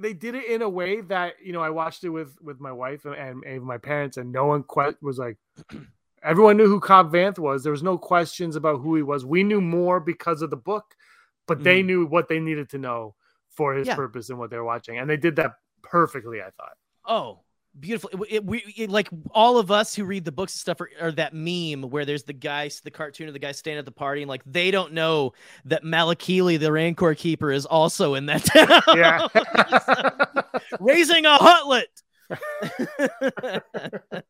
they did it in a way that you know I watched it with with my wife and, and my parents, and no one que- was like. Everyone knew who Cobb Vanth was. There was no questions about who he was. We knew more because of the book, but mm. they knew what they needed to know for his yeah. purpose and what they're watching, and they did that perfectly. I thought. Oh, beautiful. It, it, we it, like all of us who read the books and stuff are, are, that meme where there's the guys, the cartoon of the guy standing at the party, and like they don't know that Malakili, the Rancor keeper, is also in that town. Yeah, raising a hutlet.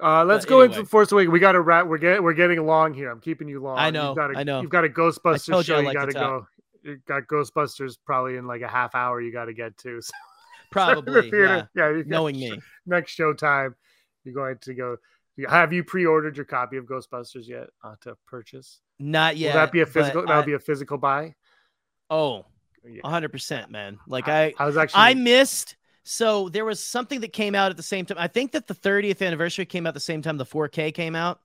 Uh, let's but go anyway. into Force Awakens. We got to wrap. We're getting we're getting along here. I'm keeping you long. I know. You've got a, I know. You've got a Ghostbusters show. You, like got to go. You got Ghostbusters probably in like a half hour. You got to get to. So. Probably. yeah. Yeah. Knowing me. Next showtime, you're going to go. Have you pre-ordered your copy of Ghostbusters yet uh, to purchase? Not yet. Will that be a physical? That'll be a physical buy. Oh, hundred percent, man. Like I, I was actually, I missed so there was something that came out at the same time. I think that the 30th anniversary came out the same time the 4K came out.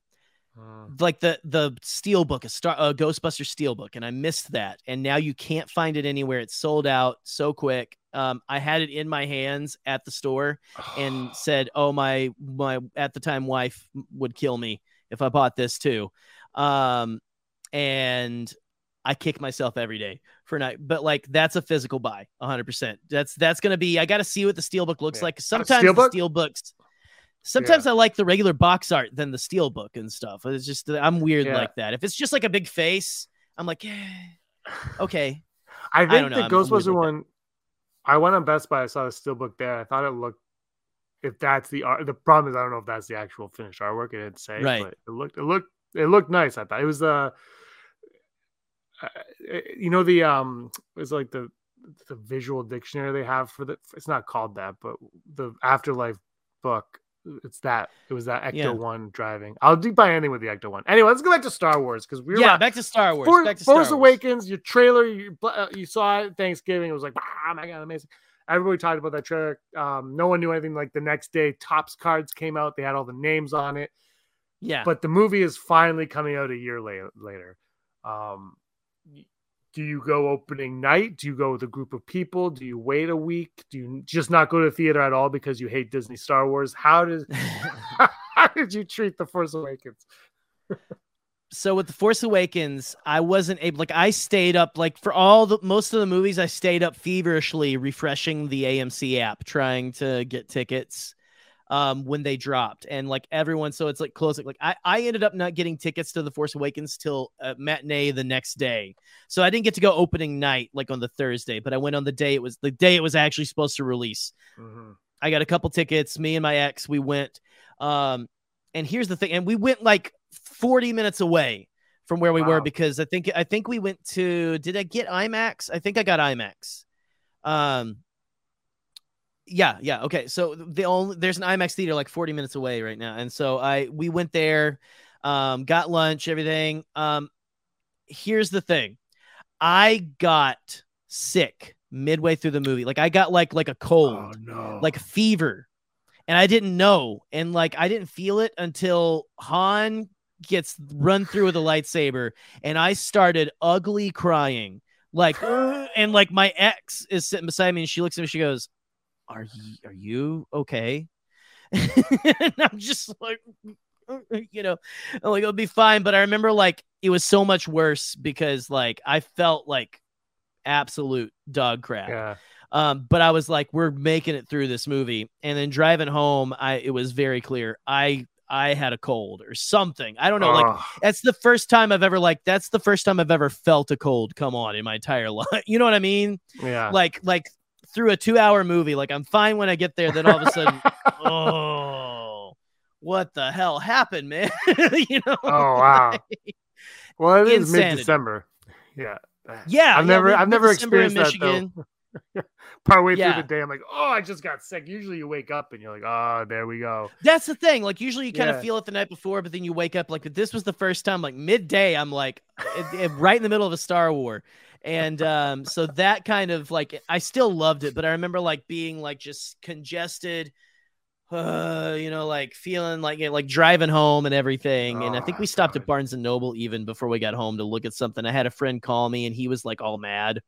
Uh, like the the steelbook, a star a Ghostbuster steelbook, and I missed that. And now you can't find it anywhere. It's sold out so quick. Um, I had it in my hands at the store and said, "Oh my my at the time wife would kill me if I bought this too." Um, and I kick myself every day for night, but like that's a physical buy, 100. percent That's that's gonna be. I got to see what the steel book looks yeah. like. Sometimes the steelbooks. Sometimes yeah. I like the regular box art than the steel book and stuff. It's just I'm weird yeah. like that. If it's just like a big face, I'm like, eh, okay. I think I the Ghostbuster one. I went on Best Buy. I saw the steel book there. I thought it looked. If that's the art, the problem is I don't know if that's the actual finished artwork. It didn't say, right? But it looked. It looked. It looked nice. I thought it was. Uh, uh, you know the um it's like the the visual dictionary they have for the it's not called that but the afterlife book it's that it was that ecto yeah. one driving. I'll do buy anything with the ecto one. Anyway let's go back to star wars because we were yeah back to star wars For, back to force star awakens your trailer you, uh, you saw it thanksgiving it was like oh my god amazing. Everybody talked about that trailer um no one knew anything like the next day Topps cards came out they had all the names on it. Yeah. But the movie is finally coming out a year later later. Um do you go opening night? Do you go with a group of people? Do you wait a week? Do you just not go to the theater at all because you hate Disney Star Wars? How did how did you treat the Force Awakens? so with the Force Awakens, I wasn't able like I stayed up like for all the most of the movies I stayed up feverishly refreshing the AMC app trying to get tickets um, when they dropped, and like everyone, so it's like close. Like I, I ended up not getting tickets to the Force Awakens till uh, matinee the next day, so I didn't get to go opening night like on the Thursday, but I went on the day it was the day it was actually supposed to release. Mm-hmm. I got a couple tickets. Me and my ex, we went. Um, and here's the thing, and we went like 40 minutes away from where we wow. were because I think I think we went to. Did I get IMAX? I think I got IMAX. Um, yeah, yeah. Okay. So the only there's an IMAX theater like 40 minutes away right now. And so I we went there, um, got lunch, everything. Um, here's the thing. I got sick midway through the movie. Like I got like like a cold, oh, no. like fever. And I didn't know. And like I didn't feel it until Han gets run through with a lightsaber and I started ugly crying. Like and like my ex is sitting beside me and she looks at me she goes, are you are you okay? and I'm just like you know, I'm like it'll be fine. But I remember like it was so much worse because like I felt like absolute dog crap. Yeah. Um, but I was like, we're making it through this movie. And then driving home, I it was very clear. I I had a cold or something. I don't know. Like that's the first time I've ever like that's the first time I've ever felt a cold come on in my entire life. You know what I mean? Yeah. Like like through a two hour movie. Like I'm fine when I get there. Then all of a sudden, oh, what the hell happened, man? you know? Oh wow. well, it is mid December. Yeah. Yeah. I've yeah, never, I've never experienced that though. Partway yeah. through the day, I'm like, oh, I just got sick. Usually you wake up and you're like, oh, there we go. That's the thing. Like usually you kind yeah. of feel it the night before, but then you wake up like this was the first time, like midday, I'm like it, it, right in the middle of a Star War. And um, so that kind of like I still loved it, but I remember like being like just congested uh, you know, like feeling like like driving home and everything. And I think we stopped at Barnes and Noble even before we got home to look at something. I had a friend call me and he was like all mad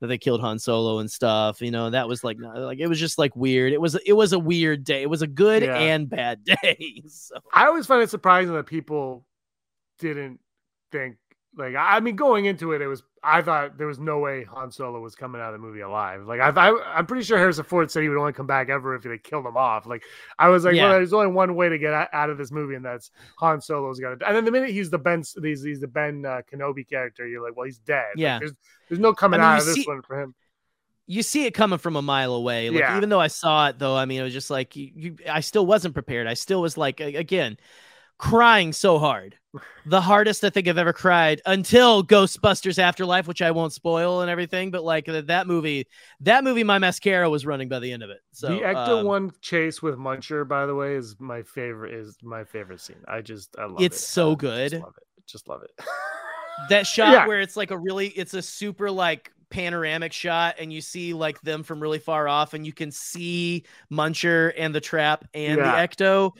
that they killed Han Solo and stuff. You know, that was like like it was just like weird. It was it was a weird day. It was a good yeah. and bad day. so I always find it surprising that people didn't think like I mean, going into it, it was I thought there was no way Han Solo was coming out of the movie alive. Like I, I am pretty sure Harrison Ford said he would only come back ever if they killed him off. Like I was like, yeah. well, there's only one way to get out of this movie, and that's Han Solo's got to. And then the minute he's the Ben, he's, he's the Ben uh, Kenobi character, you're like, well, he's dead. Yeah, like, there's there's no coming I mean, out of this one for him. You see it coming from a mile away. Like yeah. even though I saw it, though, I mean, it was just like you, you I still wasn't prepared. I still was like, again crying so hard. The hardest I think I've ever cried until Ghostbusters Afterlife, which I won't spoil and everything. But like that movie, that movie, my mascara was running by the end of it. So the Ecto um, One chase with Muncher, by the way, is my favorite. Is my favorite scene. I just I love it's it. It's so good. Just love it. Just love it. that shot yeah. where it's like a really, it's a super like panoramic shot and you see like them from really far off and you can see Muncher and the trap and yeah. the Ecto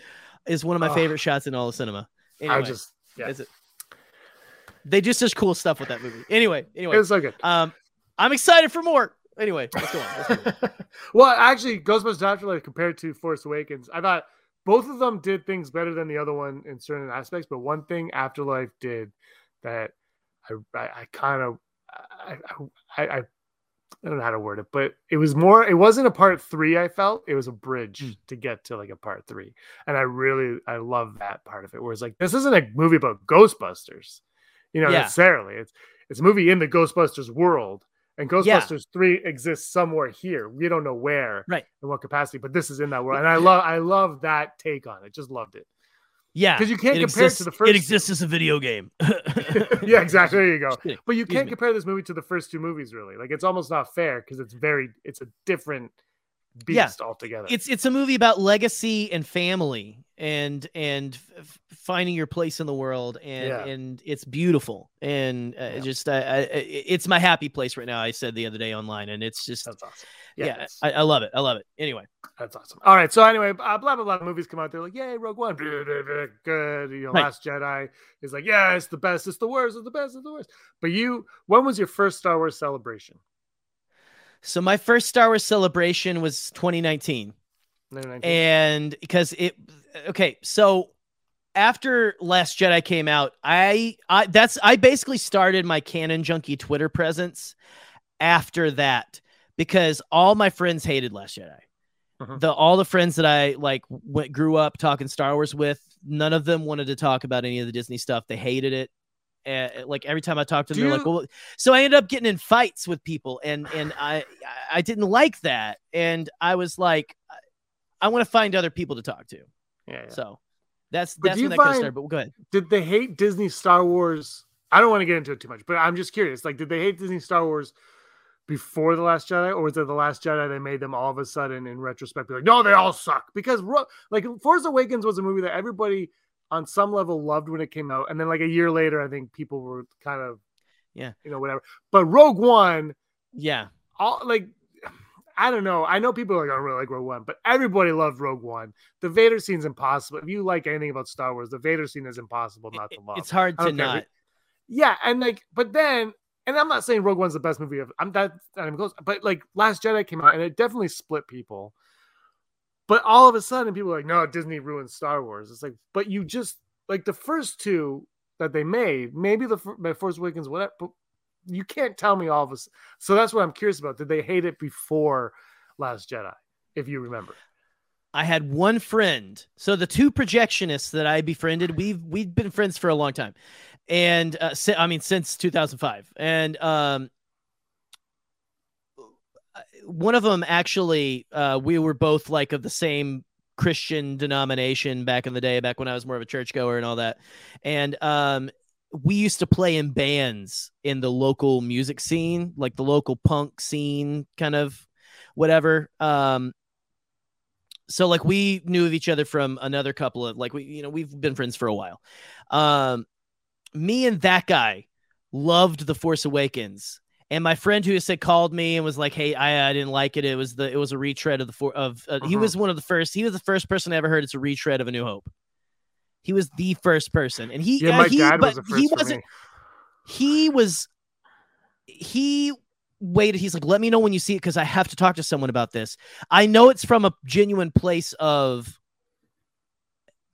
is one of my oh, favorite shots in all of cinema. Anyway, I just yeah. Is it? They do such cool stuff with that movie. Anyway, anyway, it was so good. Um, I'm excited for more. Anyway, let's go on. Let's go on. well, actually, Ghostbusters Afterlife compared to Force Awakens, I thought both of them did things better than the other one in certain aspects. But one thing Afterlife did that I I, I kind of I, I, I I don't know how to word it, but it was more. It wasn't a part three. I felt it was a bridge mm. to get to like a part three, and I really I love that part of it. Where it's like this isn't a movie about Ghostbusters, you know, yeah. necessarily. It's it's a movie in the Ghostbusters world, and Ghostbusters yeah. three exists somewhere here. We don't know where, right, in what capacity, but this is in that world, and I love I love that take on it. Just loved it. Yeah, because you can't it compare exists, it to the first. It exists two. as a video game. yeah, exactly. There you go. But you can't compare this movie to the first two movies, really. Like it's almost not fair because it's very, it's a different beast yeah. altogether. It's it's a movie about legacy and family and and f- finding your place in the world and yeah. and it's beautiful and uh, yeah. just I, I, it's my happy place right now. I said the other day online and it's just that's awesome. Yeah, I, I, love it. I love it. Anyway, that's awesome. All right, so anyway, uh, blah blah blah. Movies come out. They're like, yay, Rogue One, good. You know, right. Last Jedi is like, yeah, it's the best. It's the worst. It's the best. It's the worst. But you, when was your first Star Wars celebration? So my first Star Wars celebration was 2019. 2019. And because it okay, so after Last Jedi came out, I I that's I basically started my Canon Junkie Twitter presence after that because all my friends hated Last Jedi. Uh-huh. The all the friends that I like went grew up talking Star Wars with, none of them wanted to talk about any of the Disney stuff. They hated it uh, like every time I talk to them, Do they're you... like, "Well," so I ended up getting in fights with people, and and I I didn't like that, and I was like, I want to find other people to talk to. Yeah. yeah. So that's but that's when that find, started. But go ahead. Did they hate Disney Star Wars? I don't want to get into it too much, but I'm just curious. Like, did they hate Disney Star Wars? Before the Last Jedi, or was it the Last Jedi? They made them all of a sudden, in retrospect, be like, "No, they all suck." Because, like, Force Awakens was a movie that everybody on some level loved when it came out, and then like a year later, I think people were kind of, yeah, you know, whatever. But Rogue One, yeah, all like. I don't know. I know people are like, I don't really like Rogue One, but everybody loved Rogue One. The Vader scene's impossible. If you like anything about Star Wars, the Vader scene is impossible not to love. It's hard to not. Yeah, and like, but then, and I'm not saying Rogue One's the best movie of. I'm that not even close. But like, Last Jedi came out, and it definitely split people. But all of a sudden, people are like, no, Disney ruined Star Wars. It's like, but you just like the first two that they made, maybe the, the Force Awakens, whatever. But you can't tell me all of this. So that's what I'm curious about. Did they hate it before Last Jedi? If you remember. I had one friend. So the two projectionists that I befriended, we've we've been friends for a long time, and uh, I mean since 2005. And um, one of them actually uh, we were both like of the same christian denomination back in the day back when i was more of a churchgoer and all that and um we used to play in bands in the local music scene, like the local punk scene, kind of whatever. Um, so like we knew of each other from another couple of like we you know we've been friends for a while. Um, me and that guy loved the Force Awakens. And my friend who said called me and was like, "Hey, I, I didn't like it. It was the it was a retread of the four of uh, uh-huh. he was one of the first. He was the first person I ever heard. It's a retread of A New Hope. He was the first person, and he yeah, my uh, he, dad was the first he wasn't. He was he waited. He's like, let me know when you see it because I have to talk to someone about this. I know it's from a genuine place of.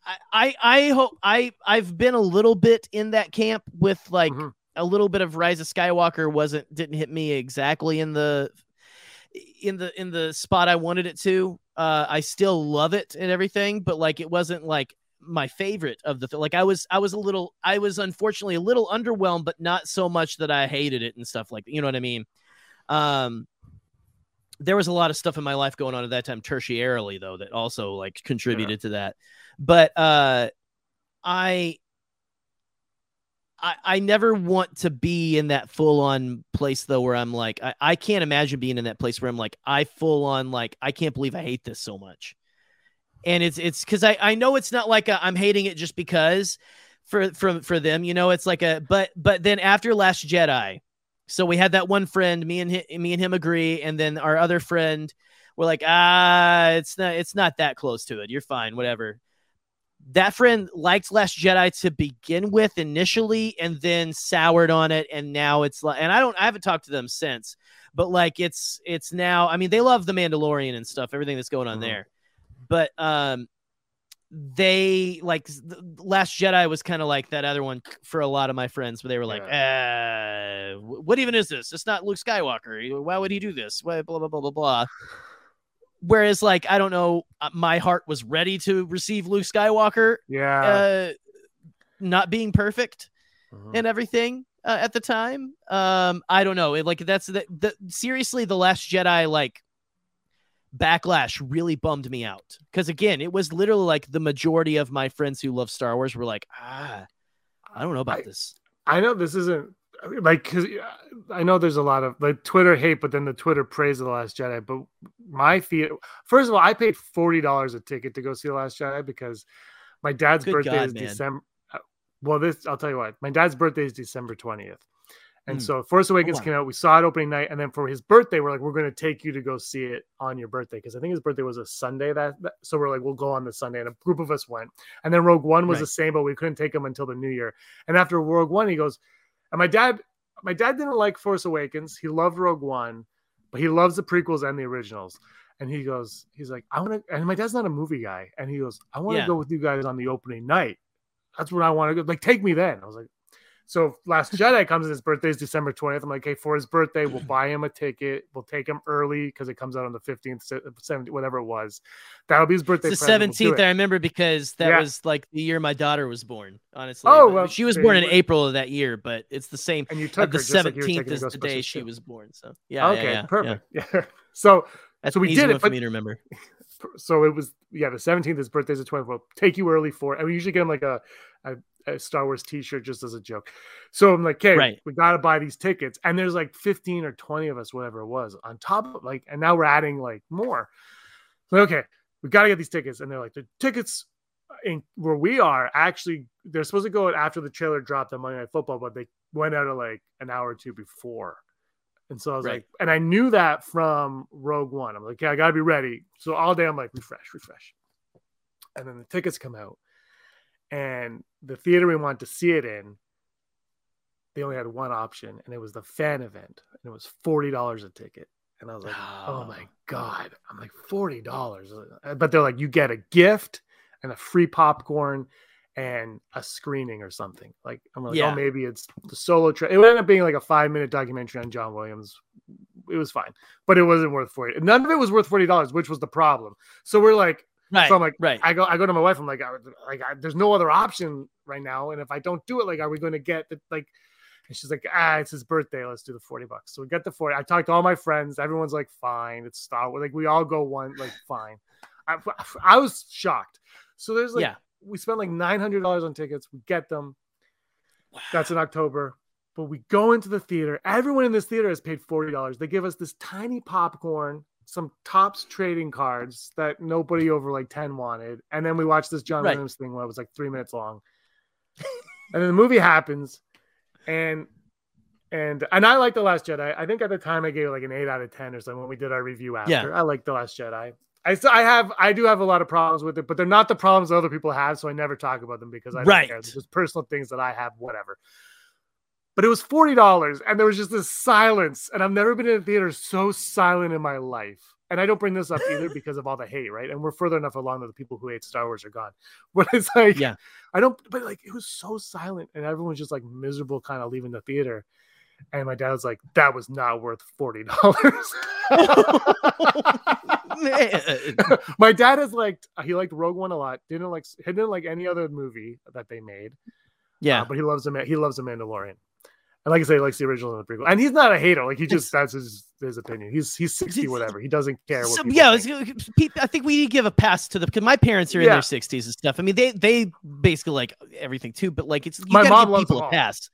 I I, I hope I I've been a little bit in that camp with like mm-hmm. A little bit of Rise of Skywalker wasn't didn't hit me exactly in the in the in the spot I wanted it to. Uh, I still love it and everything, but like it wasn't like my favorite of the like I was I was a little I was unfortunately a little underwhelmed, but not so much that I hated it and stuff like you know what I mean. Um, there was a lot of stuff in my life going on at that time, tertiarily though, that also like contributed yeah. to that. But uh, I I, I never want to be in that full on place though where I'm like I, I can't imagine being in that place where I'm like I full on like I can't believe I hate this so much and it's it's because I I know it's not like i am hating it just because for from for them you know it's like a but but then after Last Jedi, so we had that one friend me and me and him agree, and then our other friend we're like ah it's not it's not that close to it you're fine whatever. That friend liked Last Jedi to begin with initially, and then soured on it, and now it's like, and I don't, I haven't talked to them since, but like it's, it's now. I mean, they love the Mandalorian and stuff, everything that's going on mm-hmm. there but um they like last jedi was kind of like that other one for a lot of my friends where they were like yeah. uh, what even is this it's not luke skywalker why would he do this blah blah blah blah blah whereas like i don't know uh, my heart was ready to receive luke skywalker yeah. uh, not being perfect uh-huh. and everything uh, at the time. Um i don't know it, like that's the, the seriously the last jedi like backlash really bummed me out. Because again it was literally like the majority of my friends who love star wars were like ah i don't know about I, this. I know this isn't like because i know there's a lot of like twitter hate but then the twitter praise of the last jedi but my theater first of all i paid $40 a ticket to go see the last jedi because my dad's Good birthday God, is man. december uh, well this i'll tell you what my dad's birthday is december 20th and mm. so Force Awakens came out. We saw it opening night, and then for his birthday, we're like, we're going to take you to go see it on your birthday because I think his birthday was a Sunday. That, that, so we're like, we'll go on the Sunday, and a group of us went. And then Rogue One was right. the same, but we couldn't take him until the New Year. And after Rogue One, he goes, and my dad, my dad didn't like Force Awakens. He loved Rogue One, but he loves the prequels and the originals. And he goes, he's like, I want to. And my dad's not a movie guy, and he goes, I want to yeah. go with you guys on the opening night. That's what I want to go. Like, take me then. I was like, so Last Jedi comes. His birthday is December twentieth. I'm like, hey, for his birthday, we'll mm. buy him a ticket. We'll take him early because it comes out on the fifteenth, seventeenth, whatever it was. That'll be his birthday. It's the seventeenth. We'll I remember because that yeah. was like the year my daughter was born. Honestly, oh, well, she was born in April of that year, but it's the same. And you took the seventeenth like is the day she was born. So yeah, okay, yeah, yeah, perfect. Yeah. so That's so we did it for me to remember. So it was yeah the seventeenth. His birthday's the twentieth. We'll take you early for, and we usually get him like a, a a Star Wars T-shirt just as a joke. So I'm like, okay, right. we got to buy these tickets, and there's like 15 or 20 of us, whatever it was, on top of like, and now we're adding like more. So okay, we got to get these tickets, and they're like, the tickets in where we are actually they're supposed to go after the trailer dropped on Monday Night Football, but they went out of like an hour or two before. And so I was right. like, and I knew that from Rogue One. I'm like, yeah, I gotta be ready. So all day I'm like, refresh, refresh. And then the tickets come out and the theater we wanted to see it in they only had one option and it was the fan event and it was $40 a ticket. And i was like oh, oh. my god. I'm like $40 but they're like you get a gift and a free popcorn and a screening or something. Like i'm like oh, yeah. oh maybe it's the solo tra- it would end up being like a five minute documentary on john williams. It was fine. But it wasn't worth 40 none of it was worth $40 which was the problem. So we're like Right. So I'm like, right. I go, I go to my wife. I'm like, I, like, I, there's no other option right now. And if I don't do it, like, are we going to get the like? And she's like, ah, it's his birthday. Let's do the 40 bucks. So we got the 40. I talked to all my friends. Everyone's like, fine. It's Star Wars. Like, we all go one, like, fine. I, I was shocked. So there's like, yeah. we spent like $900 on tickets. We get them. Wow. That's in October. But we go into the theater. Everyone in this theater has paid forty dollars. They give us this tiny popcorn, some Topps trading cards that nobody over like ten wanted, and then we watch this John right. Williams thing where it was like three minutes long. and then the movie happens, and and and I like the Last Jedi. I think at the time I gave it like an eight out of ten or something when we did our review after. Yeah. I like the Last Jedi. I I have I do have a lot of problems with it, but they're not the problems other people have, so I never talk about them because I don't right. care. They're just personal things that I have, whatever but it was $40 and there was just this silence and i've never been in a theater so silent in my life. And i don't bring this up either because of all the hate right? And we're further enough along that the people who hate star wars are gone. But it's like yeah. I don't but like it was so silent and everyone's just like miserable kind of leaving the theater. And my dad was like that was not worth $40 my dad is like he liked rogue one a lot didn't like he didn't like any other movie that they made. Yeah. Uh, but he loves him he loves the mandalorian and like I say, he likes the original and the prequel. And he's not a hater. Like he just that's his his opinion. He's he's sixty, whatever. He doesn't care. So, yeah, uh, I think we need to give a pass to the because my parents are in their sixties and stuff. I mean, they they basically like everything too. But like it's you my mom give people a pass.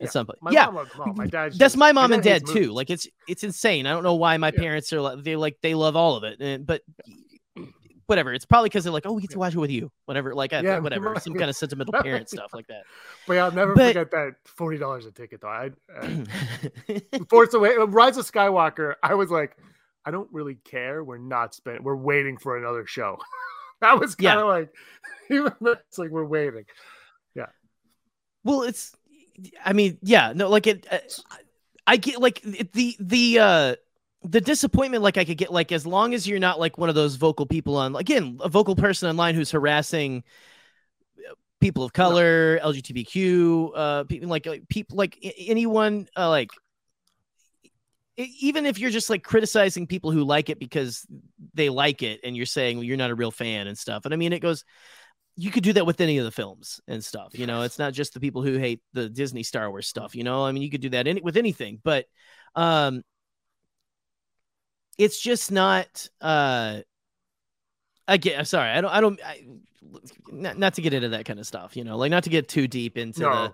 At yeah. some point, my yeah, my mm-hmm. dad. That's my mom and dad too. Like it's it's insane. I don't know why my yeah. parents are like they like they love all of it, and, but whatever. It's probably because they're like, oh, we get to watch it with you, whatever. Like, yeah, whatever, some kind of sentimental parent stuff like that. But yeah, I'll never but, forget that forty dollars a ticket though. I uh, Force Away, Rise of Skywalker. I was like, I don't really care. We're not spending. We're waiting for another show. that was kind of yeah. like, even it's like we're waiting. Yeah. Well, it's. I mean, yeah, no, like it. Uh, I get like the the uh the disappointment like i could get like as long as you're not like one of those vocal people on again a vocal person online who's harassing uh, people of color no. lgbtq uh people like, people like anyone uh, like even if you're just like criticizing people who like it because they like it and you're saying well, you're not a real fan and stuff and i mean it goes you could do that with any of the films and stuff you know it's not just the people who hate the disney star wars stuff you know i mean you could do that in, with anything but um it's just not uh I get I'm sorry, I don't I don't I, not, not to get into that kind of stuff, you know, like not to get too deep into no. the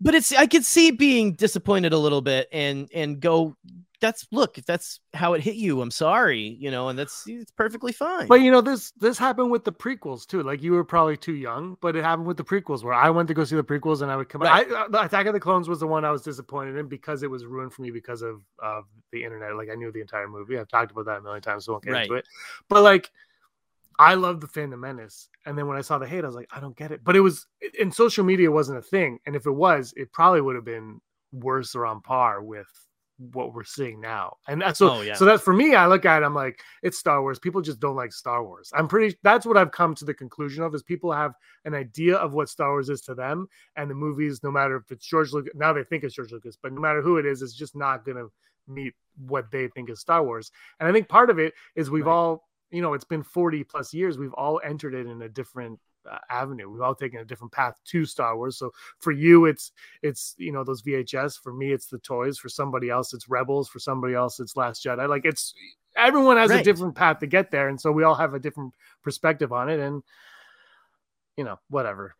but it's I could see being disappointed a little bit and and go that's look if that's how it hit you i'm sorry you know and that's it's perfectly fine but you know this this happened with the prequels too like you were probably too young but it happened with the prequels where i went to go see the prequels and i would come right. I, uh, attack of the clones was the one i was disappointed in because it was ruined for me because of of the internet like i knew the entire movie i've talked about that a million times so I won't get right. into it but like I love the Phantom Menace, and then when I saw the hate, I was like, I don't get it. But it was in social media wasn't a thing, and if it was, it probably would have been worse or on par with what we're seeing now. And that's so oh, yeah. so that's for me, I look at it, I'm like, it's Star Wars. People just don't like Star Wars. I'm pretty that's what I've come to the conclusion of is people have an idea of what Star Wars is to them. And the movies, no matter if it's George Lucas, now they think it's George Lucas, but no matter who it is, it's just not gonna meet what they think is Star Wars. And I think part of it is we've right. all, you know, it's been 40 plus years, we've all entered it in a different uh, avenue. We've all taken a different path to Star Wars. So for you, it's it's you know those VHS. For me, it's the toys. For somebody else, it's Rebels. For somebody else, it's Last Jedi. Like it's everyone has right. a different path to get there, and so we all have a different perspective on it. And you know, whatever.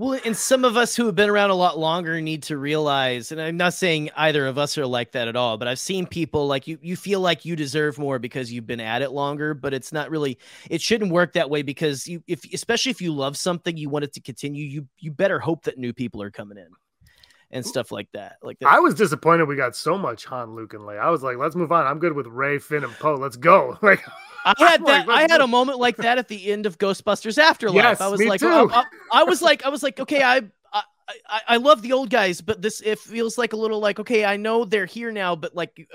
Well, and some of us who have been around a lot longer need to realize, and I'm not saying either of us are like that at all, but I've seen people like you, you feel like you deserve more because you've been at it longer, but it's not really, it shouldn't work that way because you, if, especially if you love something, you want it to continue, you, you better hope that new people are coming in and stuff like that. Like that. I was disappointed we got so much Han, Luke, and Leia. I was like, let's move on. I'm good with Rey, Finn, and Poe. Let's go. Like I had that. I had a moment like that at the end of Ghostbusters Afterlife. Yes, I was like, I, I, I, was like, I was like, okay, I, I, I love the old guys, but this it feels like a little like, okay, I know they're here now, but like.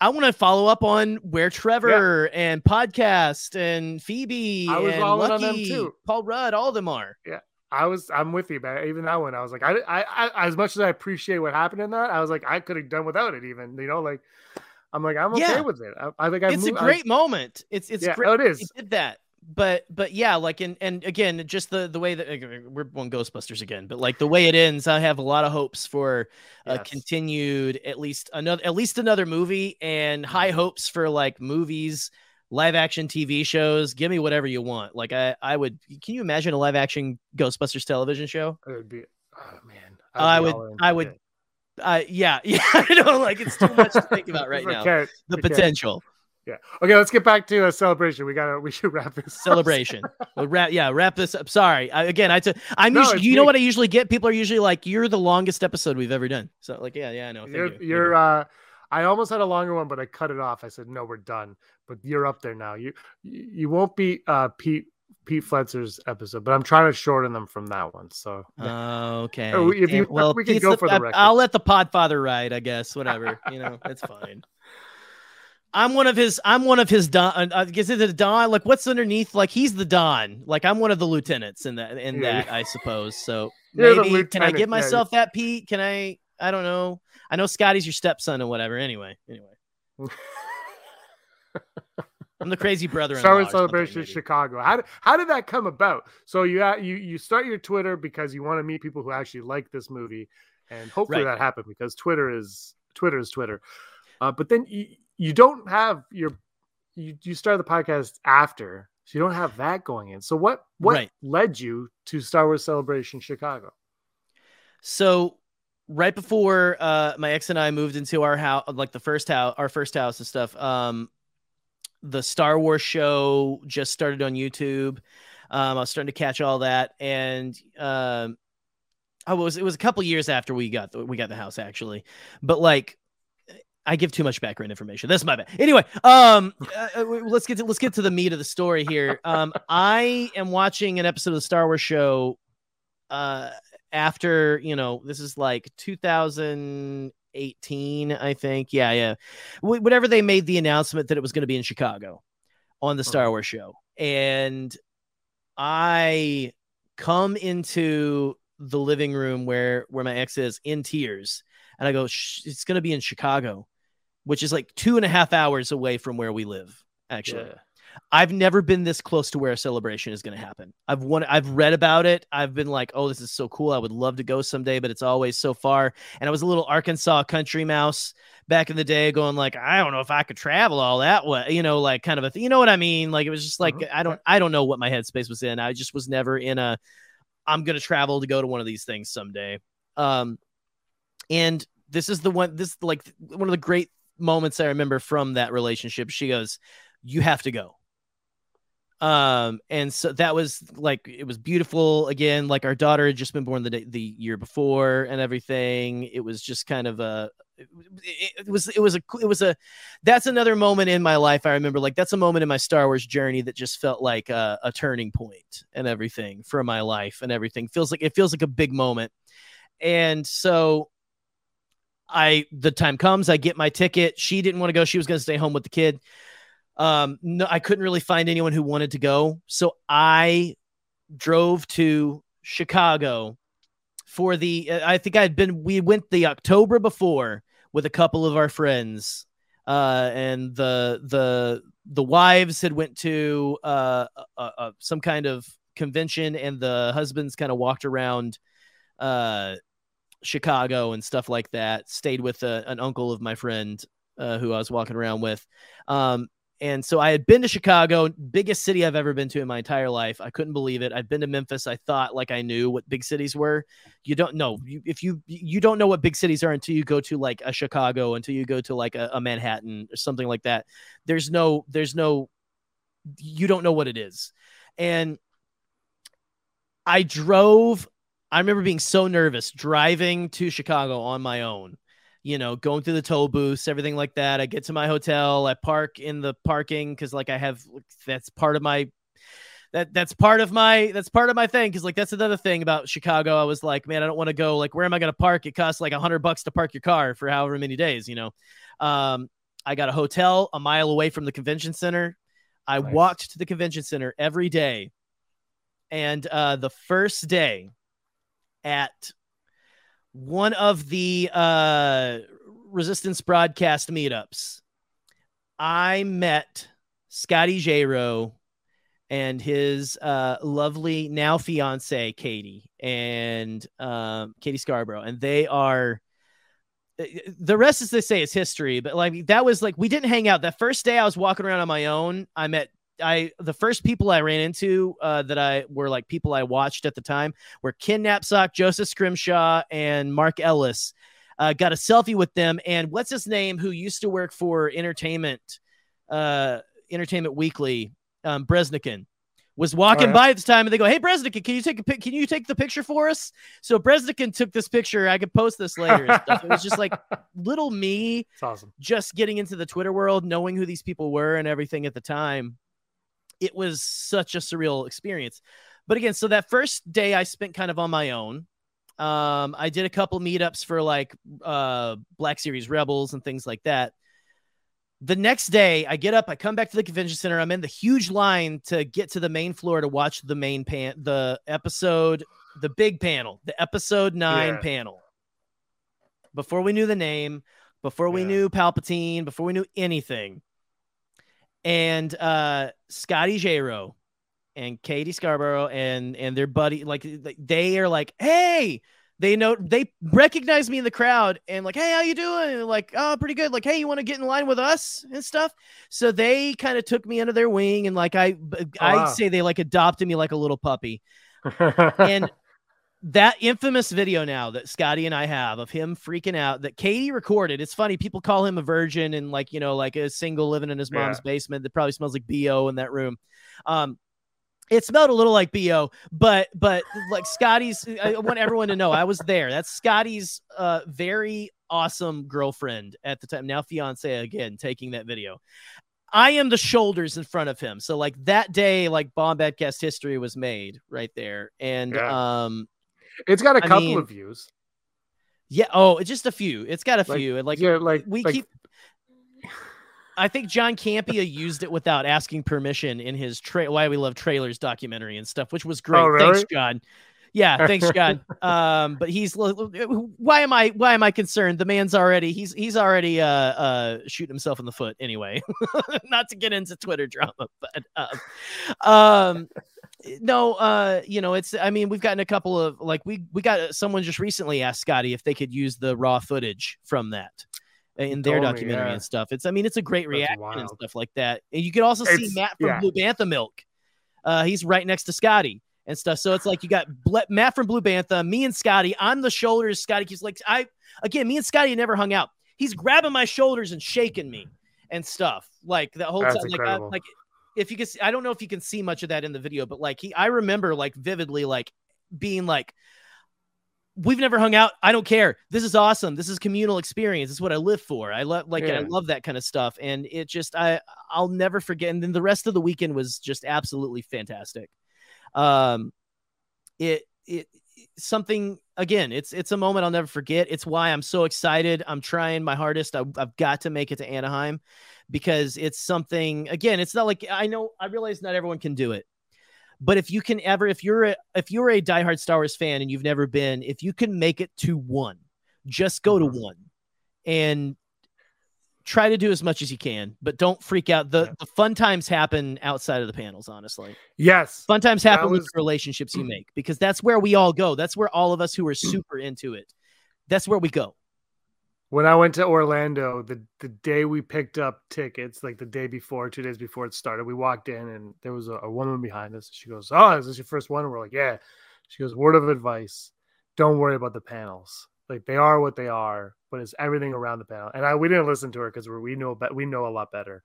I want to follow up on where Trevor yeah. and podcast and Phoebe I was and Lucky, Paul Rudd, all of them are. Yeah. I was I'm with you, man. Even that one, I was like, I, I, I as much as I appreciate what happened in that, I was like, I could have done without it. Even you know, like I'm like, I'm okay yeah. with it. I, I think I it's moved, a great I, moment. It's it's yeah, great. Oh, it is. He did that, but but yeah, like and and again, just the the way that we're on Ghostbusters again, but like the way it ends, I have a lot of hopes for a yes. continued at least another at least another movie and high mm-hmm. hopes for like movies live action TV shows. Give me whatever you want. Like I, I would. Can you imagine a live action Ghostbusters television show? It would be. Oh man, I would, I would, uh, yeah, yeah. I know, like it's too much to think about right now. The potential. Yeah. Okay, let's get back to a celebration. We gotta. We should wrap this celebration. we'll wrap. Yeah, wrap this up. Sorry. Again. I, again, I. T- I'm. No, usually, you me. know what I usually get? People are usually like, "You're the longest episode we've ever done." So, like, yeah, yeah, I know. Thank you're. You. You're. Uh, I almost had a longer one, but I cut it off. I said, "No, we're done." But you're up there now. You. You won't beat uh, Pete Pete Fletzer's episode, but I'm trying to shorten them from that one. So uh, okay, if you, well, we can go for the, record. I'll let the Podfather ride, I guess. Whatever, you know, it's fine. I'm one of his. I'm one of his don. Uh, is it a don? Like, what's underneath? Like, he's the don. Like, I'm one of the lieutenants in that. In yeah. that, I suppose. So maybe can I give myself yeah. that, Pete? Can I? I don't know. I know Scotty's your stepson or whatever. Anyway, anyway. I'm the crazy brother. Star Wars Celebration Chicago. How did, how did that come about? So you you you start your Twitter because you want to meet people who actually like this movie, and hopefully right. that happened because Twitter is Twitter is Twitter. Uh, but then you, you don't have your you you start the podcast after, so you don't have that going in. So what what right. led you to Star Wars Celebration Chicago? So right before uh, my ex and I moved into our house, like the first house, our first house and stuff. Um, the Star Wars show just started on YouTube. Um, I was starting to catch all that, and um, I was it was a couple years after we got the, we got the house actually, but like I give too much background information. That's my bad. Anyway, um, uh, uh let's get to let's get to the meat of the story here. Um, I am watching an episode of the Star Wars show. Uh, after you know, this is like 2000 18, I think. Yeah, yeah. Whatever they made the announcement that it was going to be in Chicago on the Star mm-hmm. Wars show. And I come into the living room where where my ex is in tears and i go it's going to be in chicago which is like two and a half hours away from where we live actually yeah. I've never been this close to where a celebration is going to happen. I've won, I've read about it. I've been like, oh, this is so cool. I would love to go someday, but it's always so far. And I was a little Arkansas country mouse back in the day, going like, I don't know if I could travel all that way, you know, like kind of a, th- you know what I mean? Like it was just like mm-hmm. I don't, I don't know what my headspace was in. I just was never in a, I'm going to travel to go to one of these things someday. Um, and this is the one, this like one of the great moments I remember from that relationship. She goes, "You have to go." Um, and so that was like it was beautiful again. Like our daughter had just been born the day, the year before and everything. It was just kind of a it, was it was a it was a that's another moment in my life. I remember like that's a moment in my Star Wars journey that just felt like a, a turning point and everything for my life and everything feels like it feels like a big moment. And so I the time comes, I get my ticket. She didn't want to go. She was going to stay home with the kid. Um, no, I couldn't really find anyone who wanted to go. So I drove to Chicago for the, uh, I think I'd been, we went the October before with a couple of our friends. Uh, and the, the, the wives had went to, uh, uh, uh some kind of convention and the husbands kind of walked around, uh, Chicago and stuff like that. Stayed with a, an uncle of my friend uh, who I was walking around with. Um, and so I had been to Chicago, biggest city I've ever been to in my entire life. I couldn't believe it. I'd been to Memphis. I thought like I knew what big cities were. You don't know if you you don't know what big cities are until you go to like a Chicago, until you go to like a, a Manhattan or something like that. There's no there's no you don't know what it is. And I drove I remember being so nervous driving to Chicago on my own you know, going through the toll booths, everything like that. I get to my hotel, I park in the parking because like I have that's part of my that that's part of my that's part of my thing because like that's another thing about Chicago. I was like, man, I don't want to go. Like, where am I going to park? It costs like a hundred bucks to park your car for however many days, you know. Um, I got a hotel a mile away from the convention center. I nice. walked to the convention center every day, and uh, the first day at one of the uh, resistance broadcast meetups, I met Scotty Jaro and his uh, lovely now fiance Katie and um, Katie Scarborough, and they are. The rest, as they say, is history. But like that was like we didn't hang out that first day. I was walking around on my own. I met I the first people I ran into uh, that I were like people I watched at the time were Ken Napzok, Joseph Scrimshaw, and Mark Ellis. Uh, got a selfie with them, and what's his name? Who used to work for Entertainment, uh, Entertainment Weekly, um, Breznican was walking right. by at this time and they go, Hey Breznican, can you take a pic? Can you take the picture for us? So Breznican took this picture. I could post this later. it was just like little me awesome. just getting into the Twitter world, knowing who these people were and everything at the time. It was such a surreal experience. But again, so that first day I spent kind of on my own. Um, I did a couple meetups for like uh Black Series Rebels and things like that the next day i get up i come back to the convention center i'm in the huge line to get to the main floor to watch the main pan the episode the big panel the episode 9 yeah. panel before we knew the name before we yeah. knew palpatine before we knew anything and uh scotty jero and katie scarborough and and their buddy like they are like hey they know they recognize me in the crowd and like, hey, how you doing? And like, oh, pretty good. Like, hey, you want to get in line with us and stuff. So they kind of took me under their wing and like I oh, I wow. say they like adopted me like a little puppy. and that infamous video now that Scotty and I have of him freaking out that Katie recorded. It's funny. People call him a virgin and like, you know, like a single living in his mom's yeah. basement that probably smells like BO in that room. Um, it smelled a little like bo but but like scotty's i want everyone to know i was there that's scotty's uh very awesome girlfriend at the time now fiance again taking that video i am the shoulders in front of him so like that day like bombadcast history was made right there and yeah. um it's got a couple I mean, of views yeah oh it's just a few it's got a like, few and like yeah like we like, keep I think John Campea used it without asking permission in his tra- Why We Love Trailers documentary and stuff, which was great. Oh, really? Thanks, John. Yeah, thanks, John. um, but he's why am I why am I concerned? The man's already he's he's already uh uh shooting himself in the foot anyway. Not to get into Twitter drama, but um, um no uh you know it's I mean we've gotten a couple of like we we got someone just recently asked Scotty if they could use the raw footage from that in their documentary yeah. and stuff. It's I mean it's a great reaction and stuff like that. And you can also see Matt from yeah. Blue Bantha Milk. Uh, he's right next to Scotty and stuff. So it's like you got Matt from Blue Bantha, me and Scotty on the shoulders. Scotty keeps like I again, me and Scotty never hung out. He's grabbing my shoulders and shaking me and stuff like the whole That's time. Like, I, like if you can, see, I don't know if you can see much of that in the video, but like he, I remember like vividly like being like we've never hung out. I don't care. This is awesome. This is communal experience. This is what I live for. I love like yeah. I love that kind of stuff. And it just I I'll never forget. And then the rest of the weekend was just absolutely fantastic. Um it it something again it's it's a moment i'll never forget it's why i'm so excited i'm trying my hardest I, have got to make it to anaheim because it's something again it's not like i know i realize not everyone can do it but if you can ever, if you're a, if you're a diehard Star Wars fan and you've never been, if you can make it to one, just go to mm-hmm. one and try to do as much as you can, but don't freak out. The, yeah. the fun times happen outside of the panels, honestly. Yes. Fun times happen was... with relationships you make because that's where we all go. That's where all of us who are super into it, that's where we go when I went to Orlando, the the day we picked up tickets, like the day before, two days before it started, we walked in and there was a, a woman behind us. She goes, "Oh, is this your first one?" And we're like, "Yeah." She goes, "Word of advice: Don't worry about the panels. Like they are what they are, but it's everything around the panel." And I we didn't listen to her because we know we know a lot better.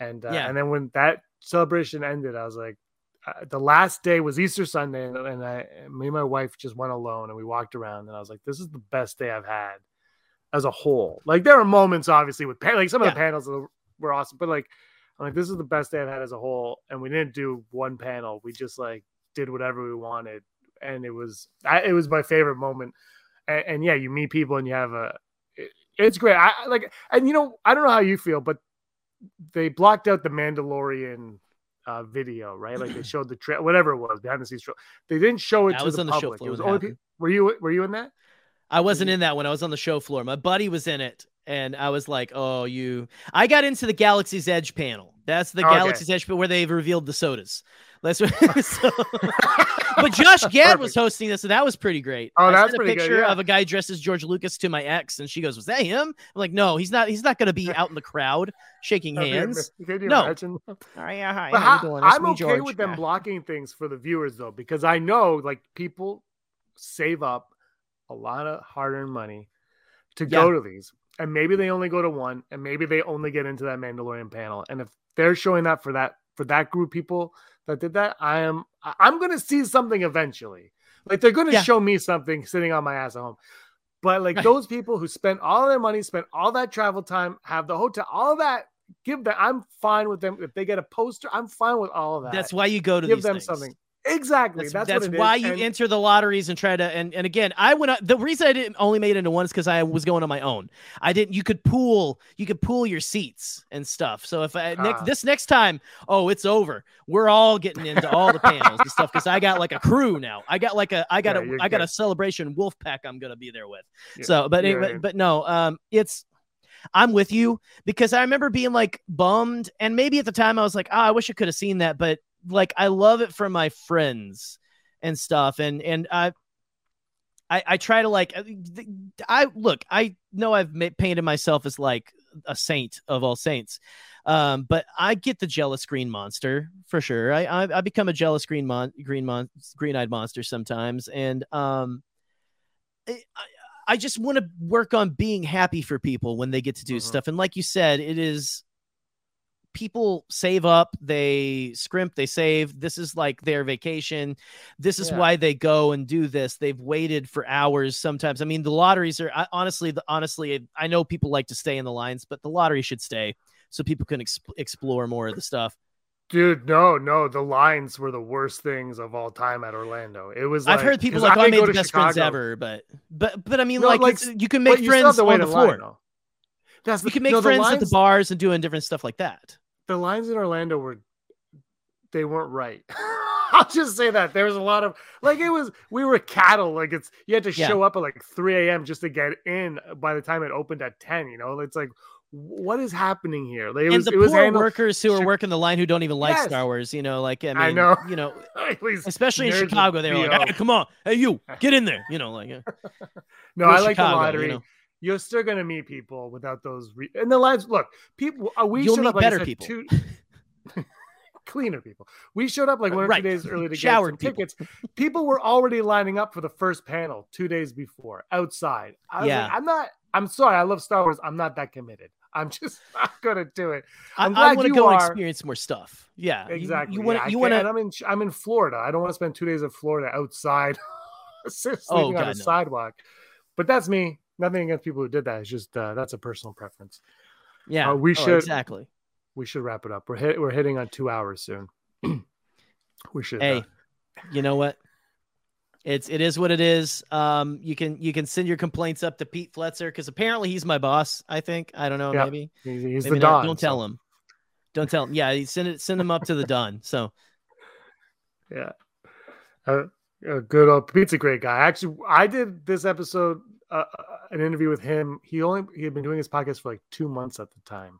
And uh, yeah. and then when that celebration ended, I was like, uh, the last day was Easter Sunday, and, and I, me and my wife just went alone, and we walked around, and I was like, "This is the best day I've had." As a whole. Like there are moments, obviously, with pan- like some of yeah. the panels were awesome, but like I'm like this is the best day I've had as a whole, and we didn't do one panel. We just like did whatever we wanted, and it was I, it was my favorite moment. And, and, yeah, you meet people and you have a it, it's great. I like and you know I don't know how you feel, but they blocked out the Mandalorian uh, video, right? Like they showed the trail, whatever it was behind the scenes. They didn't show it that to the public. The it was only, were you were you in that? I wasn't mm-hmm. in that when I was on the show floor. My buddy was in it, and I was like, "Oh, you." I got into the Galaxy's Edge panel. That's the okay. Galaxy's Edge, but where they've revealed the sodas. That's what, so, but Josh Gad Perfect. was hosting this, and that was pretty great. Oh, I that's sent a picture good, yeah. of a guy dressed as George Lucas to my ex, and she goes, "Was that him?" I'm like, "No, he's not. He's not going to be out in the crowd shaking hands." Can you no. imagine? Oh, yeah, hi. But how, I'm okay George. with them yeah. blocking things for the viewers though, because I know like people save up a lot of hard-earned money to yeah. go to these, and maybe they only go to one, and maybe they only get into that Mandalorian panel, and if they're showing that for that for that group of people that did that, I am I'm gonna see something eventually. Like they're gonna yeah. show me something sitting on my ass at home. But like those people who spent all their money, spent all that travel time, have the hotel, all that, give them. I'm fine with them if they get a poster. I'm fine with all of that. That's why you go to give them things. something. Exactly. That's, that's, that's why is. you and, enter the lotteries and try to and and again, I went the reason I didn't only made it into one is because I was going on my own. I didn't. You could pool. You could pool your seats and stuff. So if I, uh, next, this next time, oh, it's over. We're all getting into all the panels and stuff because I got like a crew now. I got like a I got yeah, a I got good. a celebration wolf pack. I'm gonna be there with. Yeah, so, but anyway, but no, um, it's I'm with you because I remember being like bummed, and maybe at the time I was like, oh, I wish I could have seen that, but like I love it from my friends and stuff, and and I. I, I try to like uh, I look I know I've painted myself as like a saint of all saints um, but I get the jealous green monster for sure I I, I become a jealous green mon green mon green eyed monster sometimes and um I, I just want to work on being happy for people when they get to do mm-hmm. stuff and like you said it is people save up, they scrimp, they save. This is like their vacation. This is yeah. why they go and do this. They've waited for hours sometimes. I mean, the lotteries are I, honestly, the, honestly, I know people like to stay in the lines, but the lottery should stay so people can exp- explore more of the stuff. Dude, no, no, the lines were the worst things of all time at Orlando. It was. Like, I've heard people like, I, oh, I made the best Chicago. friends ever, but but but I mean, no, like, like you can make friends on the floor. Line, That's you can make no, friends lines, at the bars and doing different stuff like that the lines in Orlando were they weren't right. I'll just say that there was a lot of like it was we were cattle. Like it's you had to yeah. show up at like 3 a.m. just to get in by the time it opened at 10. You know, it's like what is happening here? Like, it and was, the it was poor handled... workers who are working the line who don't even like yes. Star Wars. You know, like I, mean, I know, you know, especially in Chicago, they're like, hey, "Come on, hey you, get in there." You know, like. Yeah. Uh, no, I like the lottery. You know? You're still gonna meet people without those. Re- and the lives, look, people. Uh, we You'll meet up, like better said, people. Two... cleaner people. We showed up like one or right. two days early to Showered get some tickets. People were already lining up for the first panel two days before outside. I yeah, like, I'm not. I'm sorry. I love Star Wars. I'm not that committed. I'm just not gonna do it. I'm I, I want to go are. and experience more stuff. Yeah, exactly. You, want yeah, you want to. I'm in. I'm in Florida. I don't want to spend two days in Florida outside, sleeping oh, on God, a no. sidewalk. But that's me. Nothing against people who did that. It's just uh, that's a personal preference. Yeah, uh, we oh, should exactly. We should wrap it up. We're hit, we're hitting on two hours soon. we should. Hey, uh, you know what? It's it is what it is. Um, you can you can send your complaints up to Pete Fletzer because apparently he's my boss. I think I don't know. Yeah, maybe he's, he's maybe the don. Don't tell so. him. Don't tell him. Yeah, send it. Send him up to the Don. So. Yeah. Uh, uh, good old Pete's a great guy. Actually, I did this episode, uh, an interview with him. He only he had been doing his podcast for like two months at the time,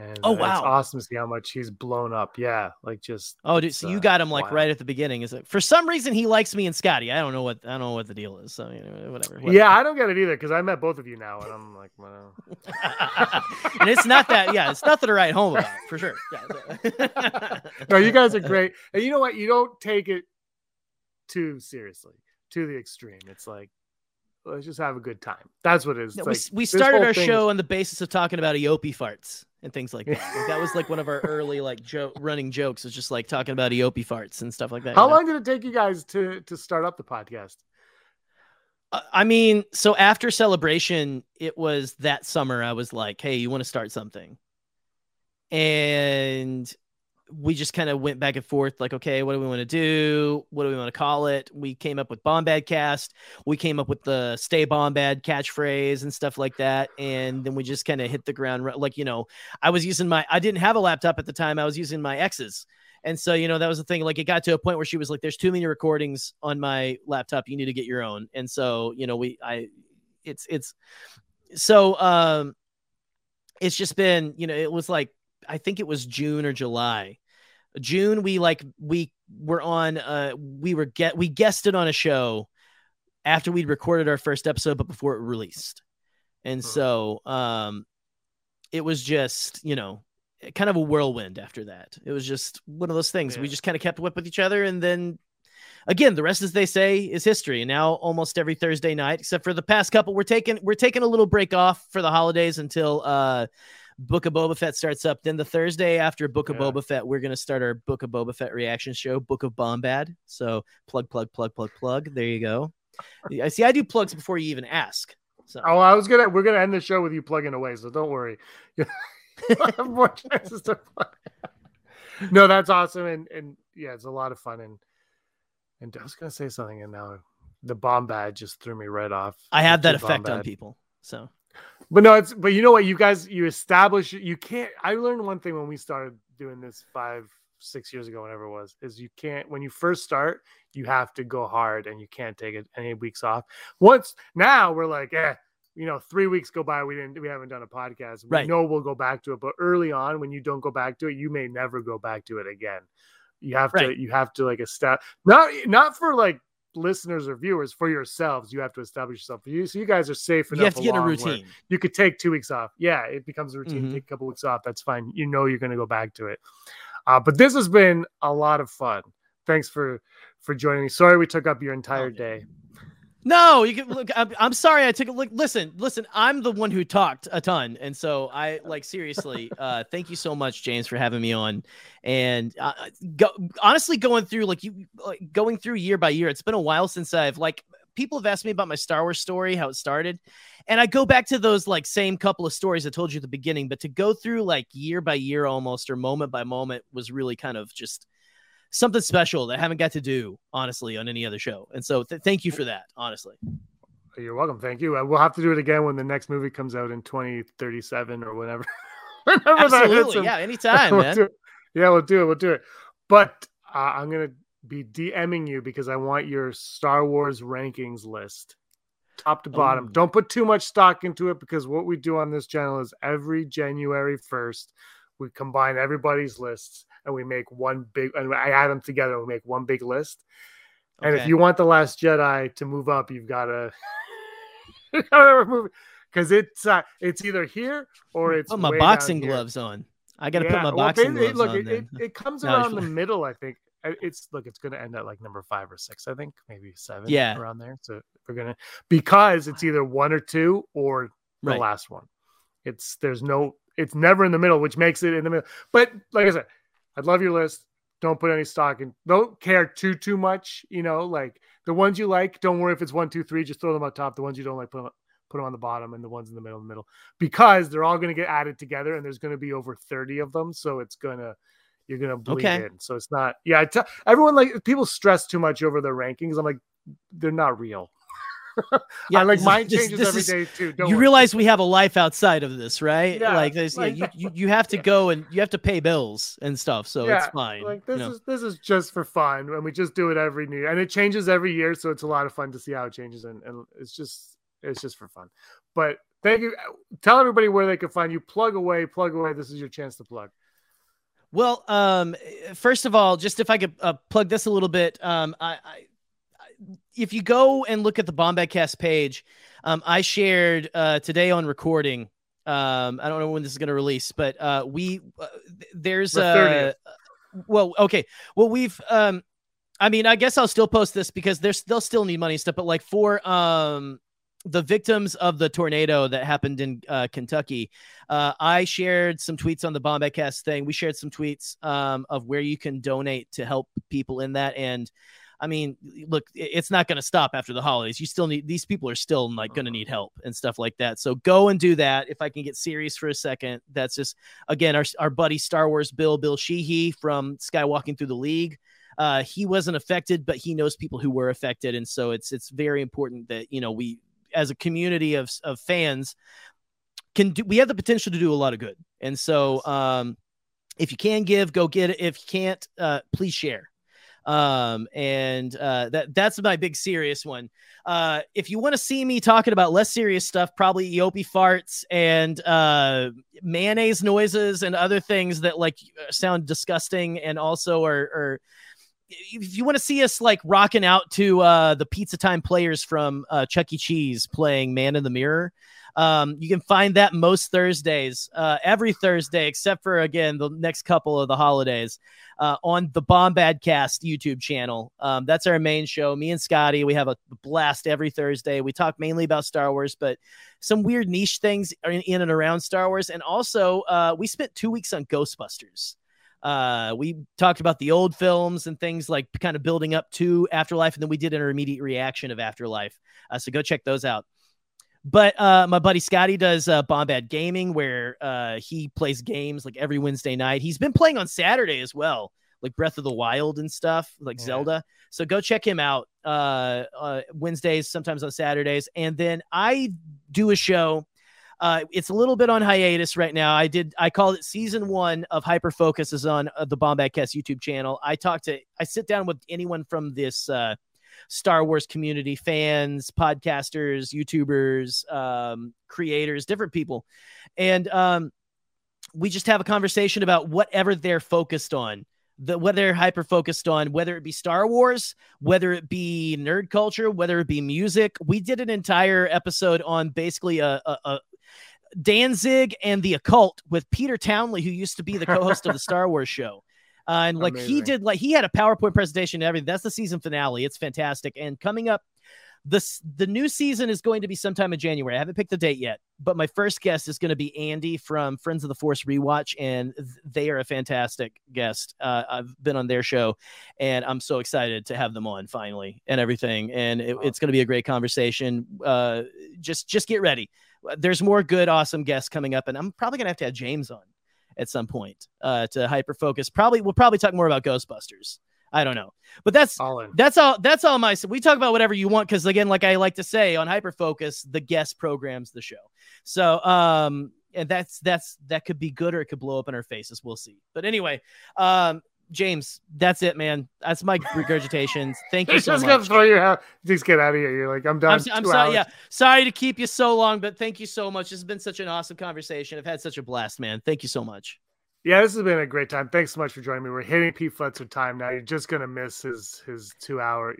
and oh uh, wow, it's awesome to see how much he's blown up. Yeah, like just oh, dude, so you got him like wow. right at the beginning. Is it for some reason he likes me and Scotty? I don't know what I don't know what the deal is. So you know, whatever, whatever. Yeah, I don't get it either because I met both of you now, and I'm like, well. and it's not that. Yeah, it's nothing to write home about for sure. Yeah, no, you guys are great, and you know what? You don't take it too seriously to the extreme. It's like let's just have a good time. That's what it is. Yeah, like, we, we started our show is... on the basis of talking about Eopie farts and things like that. Like, that was like one of our early like joke running jokes. Was just like talking about Eopie farts and stuff like that. How long know? did it take you guys to to start up the podcast? Uh, I mean, so after celebration, it was that summer. I was like, "Hey, you want to start something?" And we just kind of went back and forth like okay what do we want to do? What do we want to call it? We came up with bombad cast. We came up with the stay bombad catchphrase and stuff like that and then we just kind of hit the ground like you know i was using my i didn't have a laptop at the time i was using my ex's and so you know that was the thing like it got to a point where she was like there's too many recordings on my laptop you need to get your own. And so you know we i it's it's so um it's just been you know it was like I think it was June or July. June, we like we were on. Uh, we were get we guested on a show after we'd recorded our first episode, but before it released, and so um, it was just you know kind of a whirlwind after that. It was just one of those things. Yeah. We just kind of kept up with each other, and then again, the rest, as they say, is history. And now almost every Thursday night, except for the past couple, we're taking we're taking a little break off for the holidays until uh, Book of Boba Fett starts up. Then the Thursday after Book yeah. of Boba Fett, we're gonna start our Book of Boba Fett reaction show, Book of Bombad. So plug, plug, plug, plug, plug. There you go. I see. I do plugs before you even ask. So. Oh, I was gonna. We're gonna end the show with you plugging away, so don't worry. more chances to plug. no, that's awesome, and and yeah, it's a lot of fun. And and I was gonna say something, and now the Bombad just threw me right off. I have that effect on people, so. But no, it's but you know what? You guys, you establish you can't. I learned one thing when we started doing this five, six years ago, whatever it was, is you can't when you first start, you have to go hard and you can't take it any weeks off. Once now we're like, eh, you know, three weeks go by, we didn't, we haven't done a podcast. We right. know we'll go back to it, but early on, when you don't go back to it, you may never go back to it again. You have right. to, you have to like establish not not for like listeners or viewers, for yourselves. You have to establish yourself. You, so you guys are safe enough. You have to get a routine. You could take two weeks off. Yeah, it becomes a routine. Mm-hmm. Take a couple weeks off. That's fine. You know you're going to go back to it. Uh, but this has been a lot of fun. Thanks for for joining me. Sorry we took up your entire oh, day. No, you can look. I'm, I'm, sorry. I took a look. Listen, listen. I'm the one who talked a ton, and so I like seriously. Uh, thank you so much, James, for having me on. And uh, go, honestly, going through like you, like, going through year by year. It's been a while since I've like people have asked me about my Star Wars story, how it started, and I go back to those like same couple of stories I told you at the beginning. But to go through like year by year almost or moment by moment was really kind of just something special that I haven't got to do honestly on any other show. And so th- thank you for that, honestly. You're welcome. Thank you. Uh, we'll have to do it again when the next movie comes out in 2037 or whenever. whenever Absolutely. Yeah, anytime, we'll man. Yeah, we'll do it. We'll do it. But uh, I'm going to be DMing you because I want your Star Wars rankings list top to bottom. Oh. Don't put too much stock into it because what we do on this channel is every January 1st, we combine everybody's lists and we make one big and I add them together and we make one big list. And if you want the Last Jedi to move up, you've got to because it's uh, it's either here or it's put my boxing gloves on. I got to yeah. put my boxing well, gloves look, on. It, it, it, comes no, around the middle, I think. It's look, it's going to end at like number five or six, I think, maybe seven, yeah, around there. So we're gonna because it's either one or two or the right. last one. It's there's no, it's never in the middle, which makes it in the middle. But like I said, I'd love your list. Don't put any stock in. Don't care too too much. You know, like the ones you like. Don't worry if it's one, two, three. Just throw them on top. The ones you don't like, put them, put them on the bottom, and the ones in the middle, in the middle, because they're all going to get added together, and there's going to be over thirty of them. So it's gonna you're gonna bleed okay. in. So it's not. Yeah, I tell everyone like people stress too much over their rankings. I'm like, they're not real. yeah, I like mine changes this, this every is, day too. Don't you worry. realize we have a life outside of this, right? Yeah, like this, like, yeah, you, you have to go and you have to pay bills and stuff, so yeah, it's fine. Like this you know? is this is just for fun, and we just do it every new year, and it changes every year, so it's a lot of fun to see how it changes, and, and it's just it's just for fun. But thank you. Tell everybody where they can find you. Plug away, plug away. This is your chance to plug. Well, um, first of all, just if I could uh, plug this a little bit, um, I, I if you go and look at the Bombadcast page, um, I shared uh, today on recording. Um, I don't know when this is going to release, but uh, we uh, there's a well, okay, well we've um, I mean, I guess I'll still post this because there's they'll still need money stuff, but like for um the victims of the tornado that happened in uh, Kentucky, uh, I shared some tweets on the Bombadcast thing. We shared some tweets um, of where you can donate to help people in that, and I mean, look, it's not going to stop after the holidays. You still need these people are still like going to need help and stuff like that. So go and do that. If I can get serious for a second, that's just again our our buddy Star Wars Bill Bill Sheehy from Skywalking Through the League. Uh, he wasn't affected, but he knows people who were affected, and so it's it's very important that you know we as a community of of fans can do. We have the potential to do a lot of good, and so um, if you can give, go get it. If you can't, uh, please share Um, and uh, that that's my big serious one. Uh, if you want to see me talking about less serious stuff, probably Eopie farts and uh, mayonnaise noises and other things that like sound disgusting and also are, are if you want to see us like rocking out to uh, the Pizza Time players from uh, Chuck E. Cheese playing Man in the Mirror, um, you can find that most Thursdays, uh, every Thursday, except for again the next couple of the holidays, uh, on the Bombadcast YouTube channel. Um, that's our main show. Me and Scotty, we have a blast every Thursday. We talk mainly about Star Wars, but some weird niche things in, in and around Star Wars, and also uh, we spent two weeks on Ghostbusters. Uh, we talked about the old films and things like kind of building up to Afterlife, and then we did an immediate reaction of Afterlife. Uh, so go check those out. But uh, my buddy Scotty does uh, Bombad Gaming, where uh, he plays games like every Wednesday night. He's been playing on Saturday as well, like Breath of the Wild and stuff, like yeah. Zelda. So go check him out uh, uh, Wednesdays, sometimes on Saturdays. And then I do a show. Uh, it's a little bit on hiatus right now. I did. I called it season one of Hyper Focus is on uh, the Bombadcast YouTube channel. I talk to. I sit down with anyone from this uh, Star Wars community, fans, podcasters, YouTubers, um, creators, different people. And um, we just have a conversation about whatever they're focused on. The, what they're hyper focused on, whether it be Star Wars, whether it be nerd culture, whether it be music. We did an entire episode on basically a, a, a Danzig and the occult with Peter Townley, who used to be the co-host of the Star Wars show. Uh, and like Amazing. he did, like he had a PowerPoint presentation and everything. That's the season finale. It's fantastic. And coming up, this the new season is going to be sometime in January. I haven't picked the date yet, but my first guest is going to be Andy from Friends of the Force Rewatch, and they are a fantastic guest. Uh, I've been on their show, and I'm so excited to have them on finally and everything. And it, it's going to be a great conversation. Uh, just just get ready. There's more good, awesome guests coming up, and I'm probably gonna have to have James on at some point uh, to hyper focus. Probably we'll probably talk more about Ghostbusters. I don't know, but that's all that's all that's all my. We talk about whatever you want because again, like I like to say on hyper focus, the guest programs the show. So um, and that's that's that could be good or it could blow up in our faces. We'll see. But anyway, um, James, that's it, man. That's my regurgitations. Thank you so just much. gonna throw your house. Just get out of here. You're like, I'm done. I'm, I'm sorry. Yeah, sorry to keep you so long, but thank you so much. This has been such an awesome conversation. I've had such a blast, man. Thank you so much. Yeah, this has been a great time. Thanks so much for joining me. We're hitting Pete Fletzer time now. You're just gonna miss his his two hour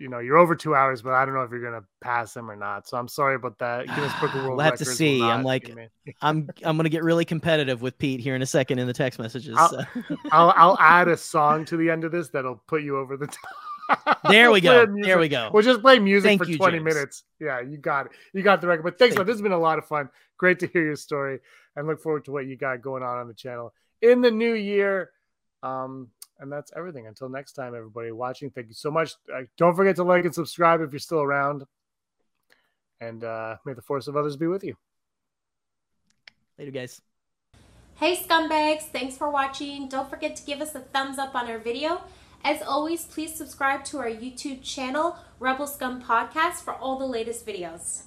you know you're over two hours, but I don't know if you're gonna pass him or not. So I'm sorry about that. Guinness Book of World we'll have to see. I'm like, I'm I'm gonna get really competitive with Pete here in a second in the text messages. I'll, so. I'll, I'll add a song to the end of this that'll put you over the top. There we go. There we go. We'll just play music Thank for you, 20 James. minutes. Yeah, you got it. You got the record. But thanks, Thank This has been a lot of fun. Great to hear your story and look forward to what you got going on on the channel in the new year. Um, and that's everything. Until next time, everybody watching, thank you so much. Uh, don't forget to like and subscribe if you're still around. And uh, may the force of others be with you. Later, guys. Hey, scumbags. Thanks for watching. Don't forget to give us a thumbs up on our video. As always, please subscribe to our YouTube channel, Rebel Scum Podcast, for all the latest videos.